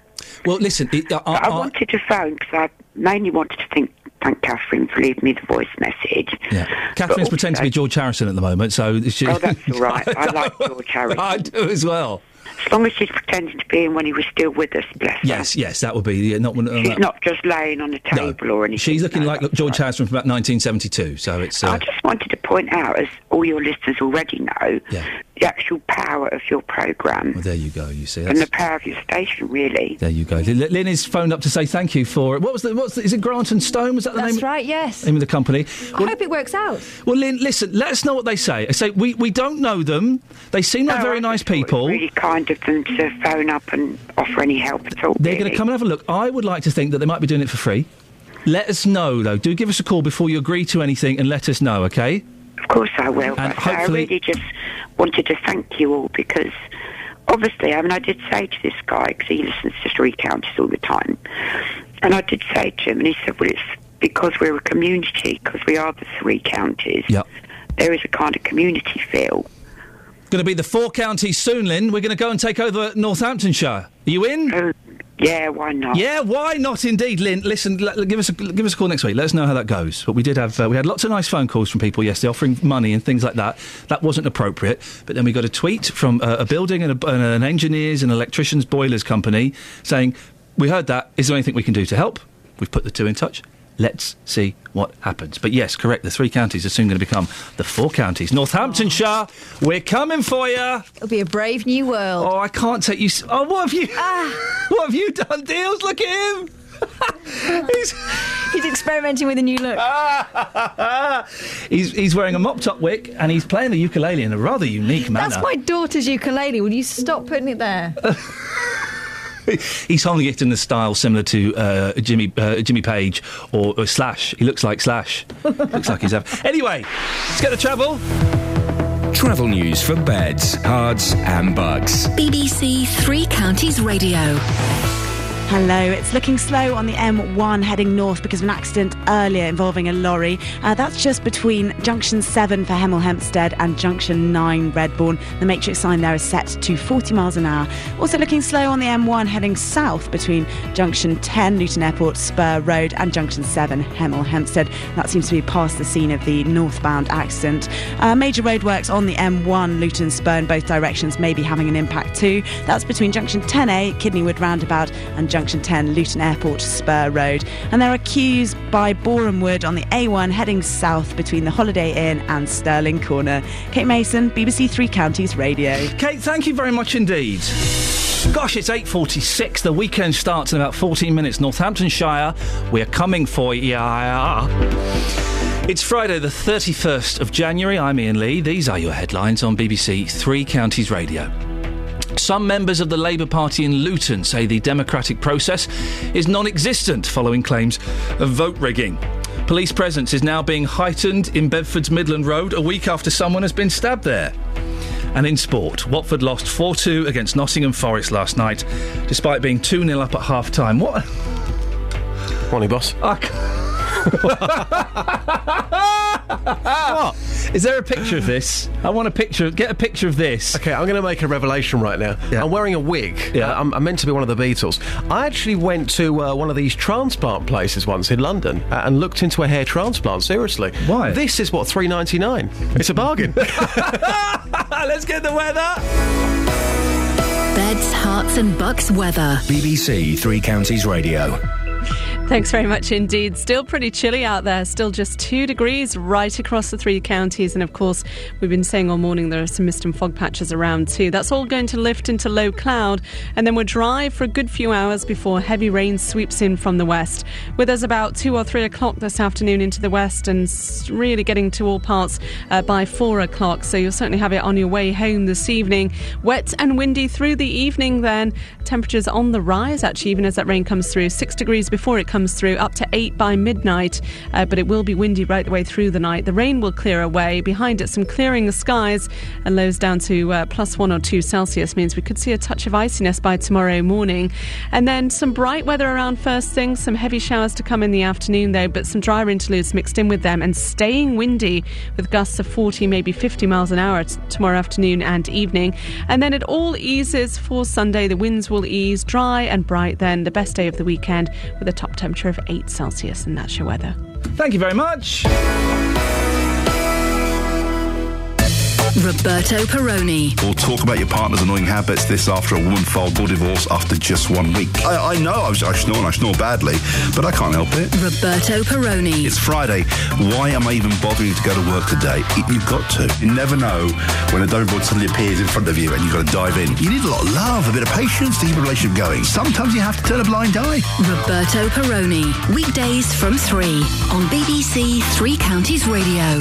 Well, listen. It, uh, But I wanted to phone because I mainly wanted to think, thank Catherine for leaving me the voice message. yeah. Catherine's But pretending to be George Harrison at the moment, so she, Oh, that's all right. I like George Harrison. I do as well. As long as she's pretending to be him when he was still with us, bless her. Yes, yes, that would be yeah, not. Uh, She's not just laying on the table or anything. She's looking like George Harrison from about 1972. So it's. Uh, I just wanted to point out, as all your listeners already know, the actual power of your programme well, there you go. You see, and that's, the power of your station, really. there you go. Lynn Lynn is phoned up to say thank you for it. what was the what's the, is it Grant and Stone? Was that the That's name? That's right, yes. Name of the company. I hope it works out. Well, Lynn, listen. Let us know what they say. I say we, we don't know them. They seem like No, very I nice people. Really kind of them to phone up and offer any help at all. They're going to come and have a look. I would like to think that they might be doing it for free. Let us know, though. Do give us a call before you agree to anything, and let us know. Okay? Of course I will. And but I really just wanted to thank you all because obviously, I mean, I did say to this guy, because he listens to three counties all the time, and I did say to him, and he said, well, it's because we're a community, because we are the three counties. Yep. There is a kind of community feel. Going to be the four counties soon, Lynn. We're going to go and take over Northamptonshire. Are you in? Oh, yeah, why not? Yeah, why not? Indeed, Lynn. Listen, l- give us a, give us a call next week. Let us know how that goes. But we did have uh, we had lots of nice phone calls from people yesterday offering money and things like that. That wasn't appropriate. But then we got a tweet from uh, a building and, a, and an engineers and electricians boilers company saying, "We heard that. Is there anything we can do to help?" We've put the two in touch. Let's see what happens. But yes, correct. The three counties are soon going to become the four counties. Northamptonshire, we're coming for you. It'll be a brave new world. Oh, I can't take you. s- Oh, what have you? Ah. what have you done, Deals? Look at him. he's, he's experimenting with a new look. he's he's wearing a mop top wig and he's playing the ukulele in a rather unique manner. That's my daughter's ukulele. Will you stop putting it there? he's holding it in the style similar to uh, Jimmy uh, Jimmy Page or, or Slash. He looks like Slash. looks like he's having. Anyway, let's get to travel. Travel news for beds, cards, and Bucks. BBC Three Counties Radio. Hello, it's looking slow on the M1 heading north because of an accident earlier involving a lorry. Uh, that's just between junction 7 for Hemel Hempstead and junction 9 Redbourn. The matrix sign there is set to 40 miles an hour. Also looking slow on the M1 heading south between junction 10 Luton Airport Spur Road and junction 7 Hemel Hempstead. That seems to be past the scene of the northbound accident. Uh, major roadworks on the M1 Luton Spur in both directions may be having an impact too. That's between junction 10A Kidney Wood Roundabout and junction 10 Luton Airport Spur Road. And there are queues by Boreham Wood on the A1 heading south between the Holiday Inn and Stirling Corner. Kate Mason, BBC Three Counties Radio. Kate, thank you very much indeed. Gosh, it's 8.46. The weekend starts in about 14 minutes. Northamptonshire, we're coming for you. It's Friday, the 31st of January. I'm Iain Lee. These are your headlines on BBC Three Counties Radio. Some members of the Labour Party in Luton say the democratic process is non existent following claims of vote rigging. Police presence is now being heightened in Bedford's Midland Road a week after someone has been stabbed there. And in sport, Watford lost 4 2 against Nottingham Forest last night, despite being 2 0 up at half time. What? Morning, boss. what? Is there a picture of this? I want a picture. Get a picture of this. Okay, I'm going to make a revelation right now. I'm wearing a wig. Yeah. I'm, I'm meant to be one of the Beatles. I actually went to uh, one of these transplant places once in London uh, and looked into a hair transplant. Seriously. Why? This is what three ninety nine. It's a bargain. Let's get the weather. Beds, Herts and Bucks weather. BBC Three Counties Radio. Thanks very much indeed. Still pretty chilly out there. Still just two degrees right across the three counties. And of course, we've been saying all morning there are some mist and fog patches around too. That's all going to lift into low cloud. And then we're dry for a good few hours before heavy rain sweeps in from the west. With us about two or three o'clock this afternoon into the west and really getting to all parts uh, by four o'clock. So you'll certainly have it on your way home this evening. Wet and windy through the evening then. Temperatures on the rise actually, even as that rain comes through. Six degrees before it comes through, up to eight by midnight. Uh, but it will be windy right the way through the night. The rain will clear away. Behind it, some clearing the skies and lows down to uh, plus one or two Celsius means we could see a touch of iciness by tomorrow morning. And then some bright weather around first thing, some heavy showers to come in the afternoon though, but some drier interludes mixed in with them and staying windy with gusts of 40, maybe 50 miles an hour t- tomorrow afternoon and evening. And then it all eases for Sunday. The winds will ease, dry and bright then, the best day of the weekend with a top temperature of 8 Celsius, and that's your weather. Thank you very much. Roberto Perrone. Or talk about your partner's annoying habits. This after a woman filed for divorce after just one week. I, I know I, was, I snore and I snore badly, but I can't help it. Roberto Perrone. It's Friday. Why am I even bothering to go to work today? Y- You've got to. You never know when a board suddenly appears in front of you and you've got to dive in. You need a lot of love, a bit of patience to keep a relationship going. Sometimes you have to turn a blind eye. Roberto Perrone. Weekdays from 3 on BBC Three Counties Radio.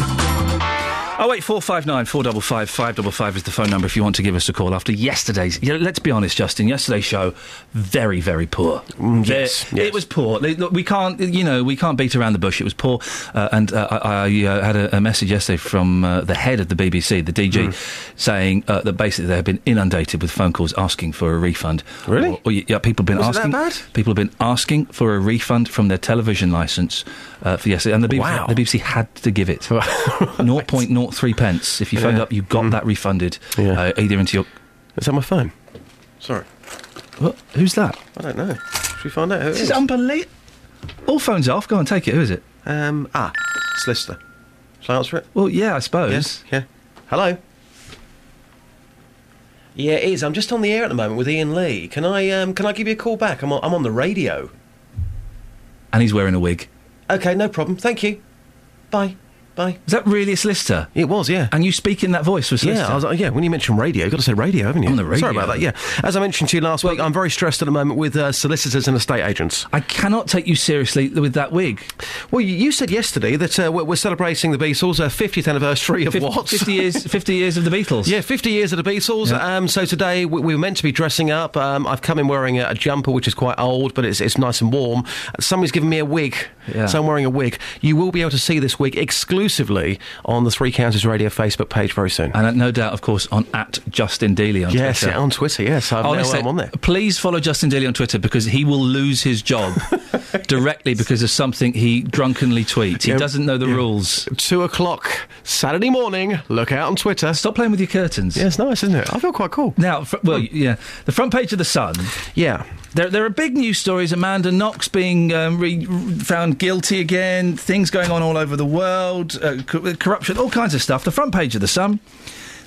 Oh wait, four five nine four double five five double five is the phone number if you want to give us a call after yesterday's. Yeah, let's be honest, Justin. Yesterday's show very very poor. Mm, yes, Very- it was poor. Look, we can't you know we can't beat around the bush. It was poor, uh, and uh, I, I uh, had a, a message yesterday from uh, the head of the BBC, the DG, saying uh, that basically they have been inundated with phone calls asking for a refund. Really? Or, or, yeah, people have been Was asking. bad? People have been asking for a refund from their television license uh, for yesterday, and the BBC, Wow. the BBC had to give it 0.03 pence. If you phoned Yeah. up, you got that refunded uh, either into your. Is that my phone? Sorry. What? Who's that? I don't know. Should we find out who it This is? is unbelievable. All phones off. Go and take it. Who is it? Um, ah, solicitor. Shall I answer it? Well, yeah, I suppose. Yes, yeah. Hello. Yeah, it is. I'm just on the air at the moment with Iain Lee. Can I um, can I give you a call back? I'm on, I'm on the radio. And he's wearing a wig. Okay, no problem. Thank you. Bye. Bye. Is that really a solicitor? It was, yeah. And you speak in that voice for solicitor? Yeah, I was, like, yeah. When you mention radio, you've got to say radio, haven't you? On the radio. Sorry about that. Yeah. As I mentioned to you last week, I'm very stressed at the moment with uh, solicitors and estate agents. I cannot take you seriously with that wig. Well, you, said yesterday that uh, we're, we're celebrating the Beatles' uh, 50th anniversary of Fif- what? 50 years, 50 years of the Beatles. Yeah, 50 years of the Beatles. Um, so today we, we were meant to be dressing up. Um, I've come in wearing a, a jumper, which is quite old, but it's, it's nice and warm. Somebody's given me a wig, Yeah. so I'm wearing a wig. You will be able to see this wig exclusively on the Three Counties Radio Facebook page very soon. And uh, no doubt, of course, on at Justin Dealey on yes, Twitter. yeah, on Twitter. Yes, I've I'm on there. Please follow Justin Dealey on Twitter because he will lose his job directly because of something he drunkenly tweets. He Yeah, doesn't know the yeah. rules. Two o'clock Saturday morning. Look out on Twitter. Stop playing with your curtains. Yeah, it's nice, isn't it? I feel quite cool. Now, fr- well, yeah, the front page of the Sun. Yeah. There, there are big news stories. Amanda Knox being um, re- found guilty again. Things going on all over the world. Uh, co- corruption, all kinds of stuff. The front page of the Sun.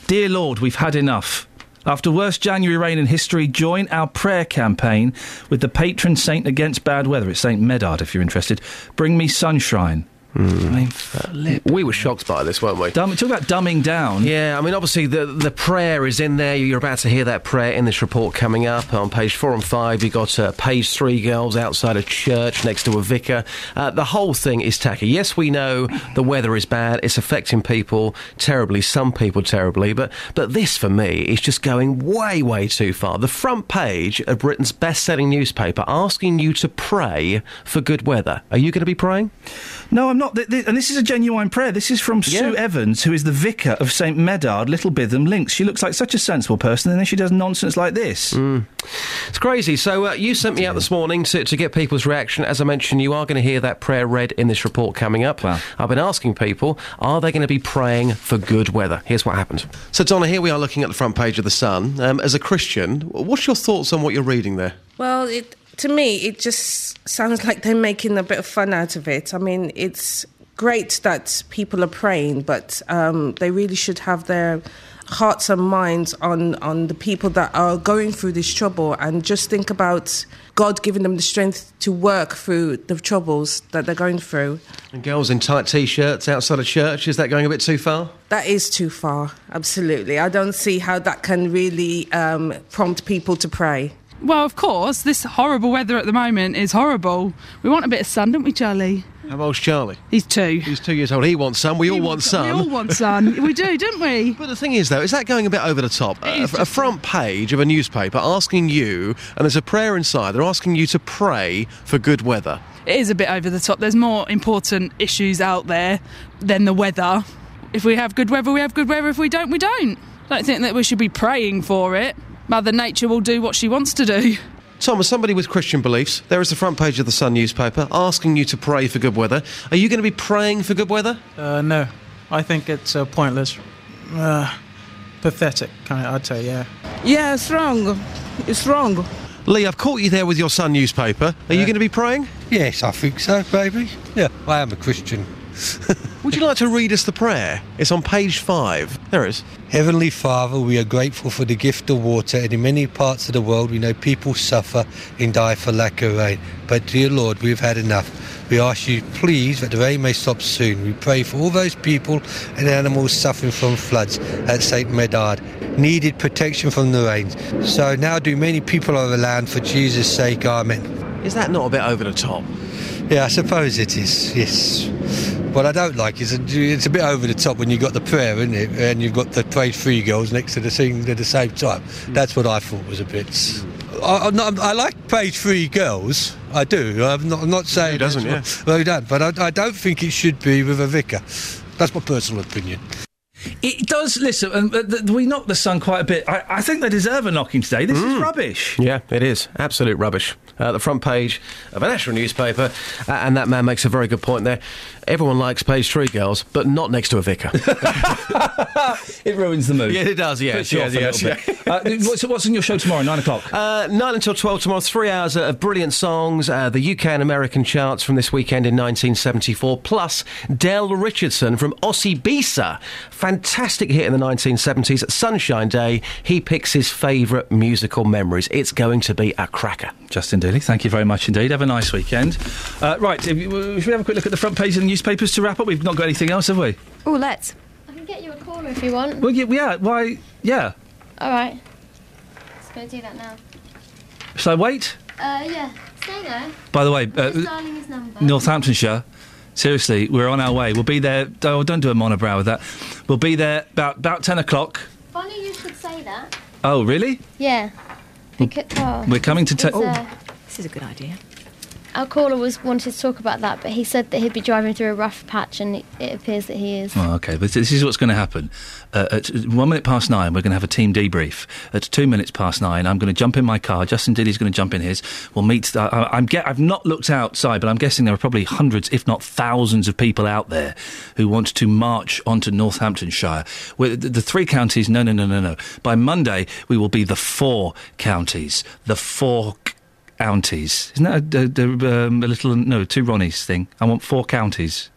Dear Lord, we've had enough. After worst January rain in history, join our prayer campaign with the patron saint against bad weather. It's Saint Medard, if you're interested. Bring me sunshine. I mean, flip. We were shocked by this, weren't we? Dumb, talk about dumbing down. Yeah, I mean, obviously the the prayer is in there. You're about to hear that prayer in this report coming up on page four and five. You got uh, page three girls outside a church next to a vicar. Uh, the whole thing is tacky. Yes, we know the weather is bad. It's affecting people terribly. Some people terribly, but but this for me is just going way way too far. The front page of Britain's best-selling newspaper asking you to pray for good weather. Are you going to be praying? No, I'm not. Th- th- and this is a genuine genuine prayer. This is from Sue Evans, who is the vicar of St Medard, Little Bytham Lincs. She looks like such a sensible person, and then she does nonsense like this. It's crazy. So uh, you sent me out this morning to, to get people's reaction. As I mentioned, you are going to hear that prayer read in this report coming up. I've been asking people, are they going to be praying for good weather? Here's what happened. So Donna, here we are looking at the front page of the Sun. Um, as a Christian, what's your thoughts on what you're reading there? Well, it, to me, it just sounds like they're making a bit of fun out of it. I mean, it's great that people are praying, but um, they really should have their hearts and minds on, on the people that are going through this trouble and just think about God giving them the strength to work through the troubles that they're going through. And girls in tight t-shirts outside of church, is that going a bit too far? That is too far, absolutely. I don't see how that can really um, prompt people to pray. Well, of course, this horrible weather at the moment is horrible. We want a bit of sun, don't we, Charlie? How old's Charlie? He's two. He's two years old. He wants sun. We all want sun. We all want sun. we do, don't we? But the thing is, though, is that going a bit over the top? A, a front page of a newspaper asking you, and there's a prayer inside, they're asking you to pray for good weather. It is a bit over the top. There's more important issues out there than the weather. If we have good weather, we have good weather. If we don't, we don't. I don't think that we should be praying for it. Mother Nature will do what she wants to do. Tom, as somebody with Christian beliefs, there is the front page of the Sun newspaper asking you to pray for good weather. Are you going to be praying for good weather? Uh, no, I think it's uh, pointless. Uh, pathetic, kind of, I'd say, yeah. Yeah, it's wrong. It's wrong. Lee, I've caught you there with your Sun newspaper. Are you going to be praying? Yes, I think so, baby. Yeah, I am a Christian. Would you like to read us the prayer? It's on page five. There it is. Heavenly Father, we are grateful for the gift of water, and in many parts of the world we know people suffer and die for lack of rain. But dear Lord, we've had enough. We ask you, please, that the rain may stop soon. We pray for all those people and animals suffering from floods at St. Medard, needed protection from the rains. So now do many people of the land for Jesus' sake. Amen. Is that not a bit over the top? Yeah, I suppose it is, yes. What I don't like is it's a bit over the top when you've got the prayer, isn't it? And you've got the page three girls next to the singing at the same time. Mm. That's what I thought was a bit. Mm. I, I'm not, I like page three girls. I do. I'm not, I'm not saying. Who doesn't, that's what- Well, he don't. But I, I don't think it should be with a vicar. That's my personal opinion. It does, listen, and uh, th- we knocked the sun quite a bit. I, I think they deserve a knocking today. This is mm. rubbish. Yeah, it is. Absolute rubbish. Uh, the front page of a national newspaper, uh, and that man makes a very good point there. Everyone likes page three girls, but not next to a vicar. it ruins the mood. Yeah, it does, yes, Puts you yes, off yes, uh, what's, what's on your show tomorrow, nine o'clock? Uh, 9 until 12 tomorrow, three hours of brilliant songs, uh, the UK and American charts from this weekend in 1974, plus Del Richardson from Osibisa. Fantastic hit in the 1970s, Sunshine Day. He picks his favourite musical memories. It's going to be a cracker. Justin Dealey, thank you very much indeed. Have a nice weekend. Uh, right, if should we have a quick look at the front page of the newspapers to wrap up? We've not got anything else, have we? Oh, let's. I can get you a caller if you want. Well, yeah, yeah why? Yeah. All right. Let's go do that now. Shall I wait? Uh, yeah. Stay there. By the way, uh, number. Northamptonshire. Seriously, we're on our way. We'll be there. Oh, don't do a monobrow with that. We'll be there about about ten o'clock. Funny you should say that. Oh, really? Yeah. Because, oh, We're coming to ta- it's, uh, This is a good idea. Our caller was wanted to talk about that, but he said that he'd be driving through a rough patch, and it, appears that he is. Oh, okay, but this is what's going to happen. Uh, at one minute past nine, we're going to have a team debrief. At two minutes past nine, I'm going to jump in my car. Justin Diddy's going to jump in his. We'll meet. I- I'm get, I've not looked outside, but I'm guessing there are probably hundreds, if not thousands, of people out there who want to march onto Northamptonshire. We're, the, the three counties, no, no, no, no, no. By Monday, we will be the four counties. The four counties. Isn't that a, a- a- um, a little, no, two Ronnies thing? I want four counties.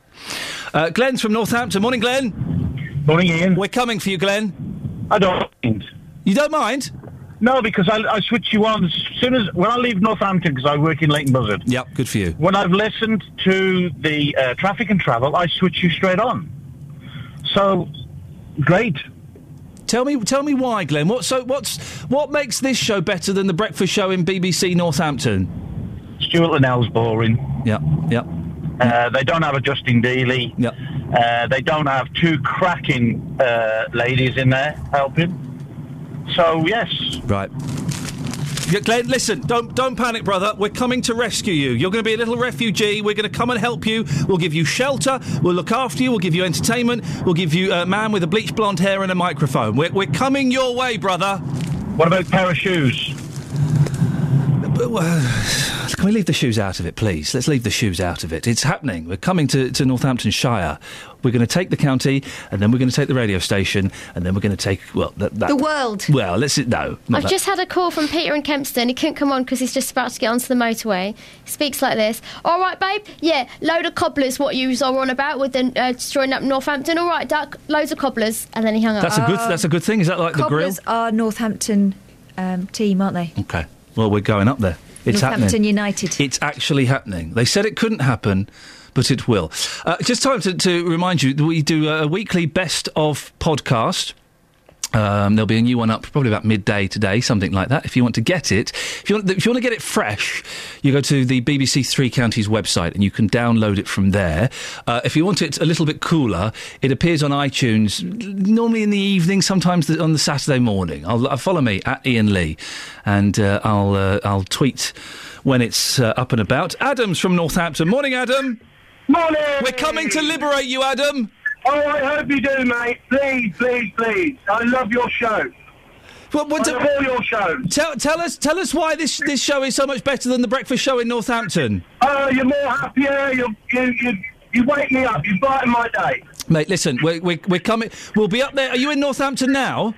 Uh, Glenn's from Northampton. Morning, Glenn. Morning, Iain. We're coming for you, Glenn. I don't mind. You don't mind? No, because I, I switch you on as soon as when I leave Northampton because I work in Leighton Buzzard. Yep, good for you. When I've listened to the uh, traffic and travel, I switch you straight on. So, great. Tell me, tell me why, Glenn. What so? What's what makes this show better than the breakfast show in BBC Northampton? Stuart Linnell's boring. Yep, yep. Uh, they don't have a Justin Dealey. Yep. Uh, they don't have two cracking uh, ladies in there helping. So yes, Right. Glenn, listen, don't don't panic, brother. We're coming to rescue you. You're going to be a little refugee. We're going to come and help you. We'll give you shelter. We'll look after you. We'll give you entertainment. We'll give you a man with a bleached blonde hair and a microphone. We're, we're coming your way, brother. What about a pair of shoes? Uh, Can we leave the shoes out of it, please? Let's leave the shoes out of it. It's happening. We're coming to, to Northamptonshire. We're going to take the county, and then we're going to take the radio station, and then we're going to take well that, that The world. Well, let's no. not I've that. just had a call from Peter in Kempston. He couldn't come on because he's just about to get onto the motorway. He speaks like this. All right, babe. Yeah, load of cobblers. What you are on about with the uh, destroying up Northampton? All right, duck. Loads of cobblers. And then he hung up. That's a good. That's a good thing. Is that like the grill? Cobblers are Northampton um, team, aren't they? Okay. Well, we're going up there. It's Northampton happening. United. It's actually happening. They said it couldn't happen, but it will. Uh, just time to, to remind you that we do a weekly best of podcast. Um, there'll be a new one up probably about midday today, something like that. If you want to get it, if you want, if you want to get it fresh, you go to the BBC Three Counties website and you can download it from there. Uh, if you want it a little bit cooler, it appears on iTunes normally in the evening, sometimes the, on the Saturday morning. I'll, uh, follow me at Iain Lee, and uh, I'll uh, I'll tweet when it's uh, up and about. Adam's from Northampton. Morning, Adam. Morning. We're coming to liberate you, Adam. Oh, I hope you do, mate. Please, please, please. I love your show. What, what I love all your shows. Tell, tell us, tell us why this, this show is so much better than the breakfast show in Northampton. Oh, you're more happier. You, you, you, you wake me up. You brighten my day. Mate, listen, we're, we're, we're coming. We'll be up there. Are you in Northampton now?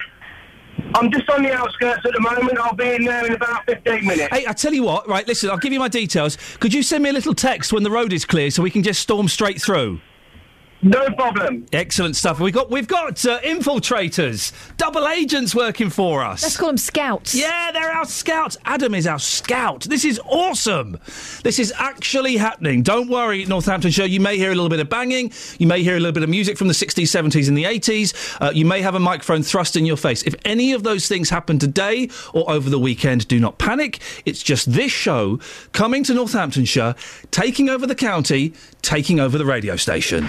I'm just on the outskirts at the moment. I'll be in there in about 15 minutes. Hey, I tell you what. Right, listen. I'll give you my details. Could you send me a little text when the road is clear so we can just storm straight through? No problem. Excellent stuff. We've got we've got uh, infiltrators, double agents working for us. Let's call them scouts. Yeah, they're our scouts. Adam is our scout. This is awesome. This is actually happening. Don't worry, Northamptonshire. You may hear a little bit of banging. You may hear a little bit of music from the 60s, 70s, and the 80s. Uh, you may have a microphone thrust in your face. If any of those things happen today or over the weekend, do not panic. It's just this show coming to Northamptonshire, taking over the county, taking over the radio station.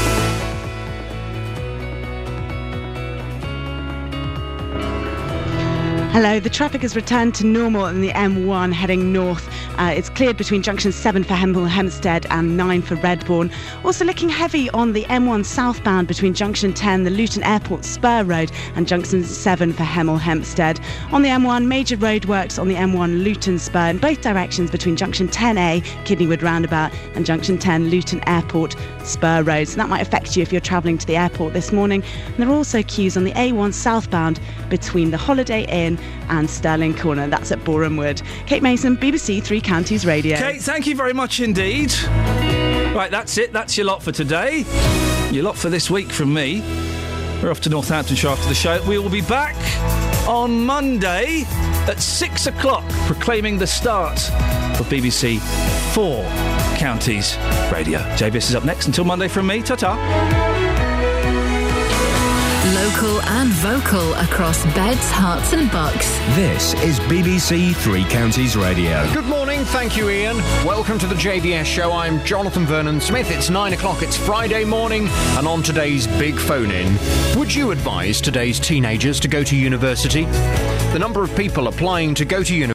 Hello, the traffic has returned to normal in the M1 heading north. Uh, it's cleared between junction 7 for Hemel Hempstead and 9 for Redbourn. Also looking heavy on the M1 southbound between junction 10, the Luton Airport Spur Road, and junction 7 for Hemel Hempstead. On the M1, major roadworks on the M1 Luton Spur in both directions between junction 10A, Kidney Wood Roundabout, and junction 10, Luton Airport Spur Road. So that might affect you if you're travelling to the airport this morning. And there are also queues on the A1 southbound between the Holiday Inn and Stirling Corner. That's at Boreham Wood. Kate Mason, BBC Three Counties Radio. Kate, thank you very much indeed. Right, that's it. That's your lot for today. Your lot for this week from me. We're off to Northamptonshire after the show. We will be back on Monday at six o'clock, proclaiming the start of BBC Four Counties Radio. JVS is up next. Until Monday from me. Ta ta. Local and vocal across beds, Herts, and bucks. This is BBC Three Counties Radio. Good morning, thank you, Iain. Welcome to the JVS show. I'm Jonathan Vernon Smith. It's nine o'clock, it's Friday morning, and on today's big phone in, would you advise today's teenagers to go to university? The number of people applying to go to university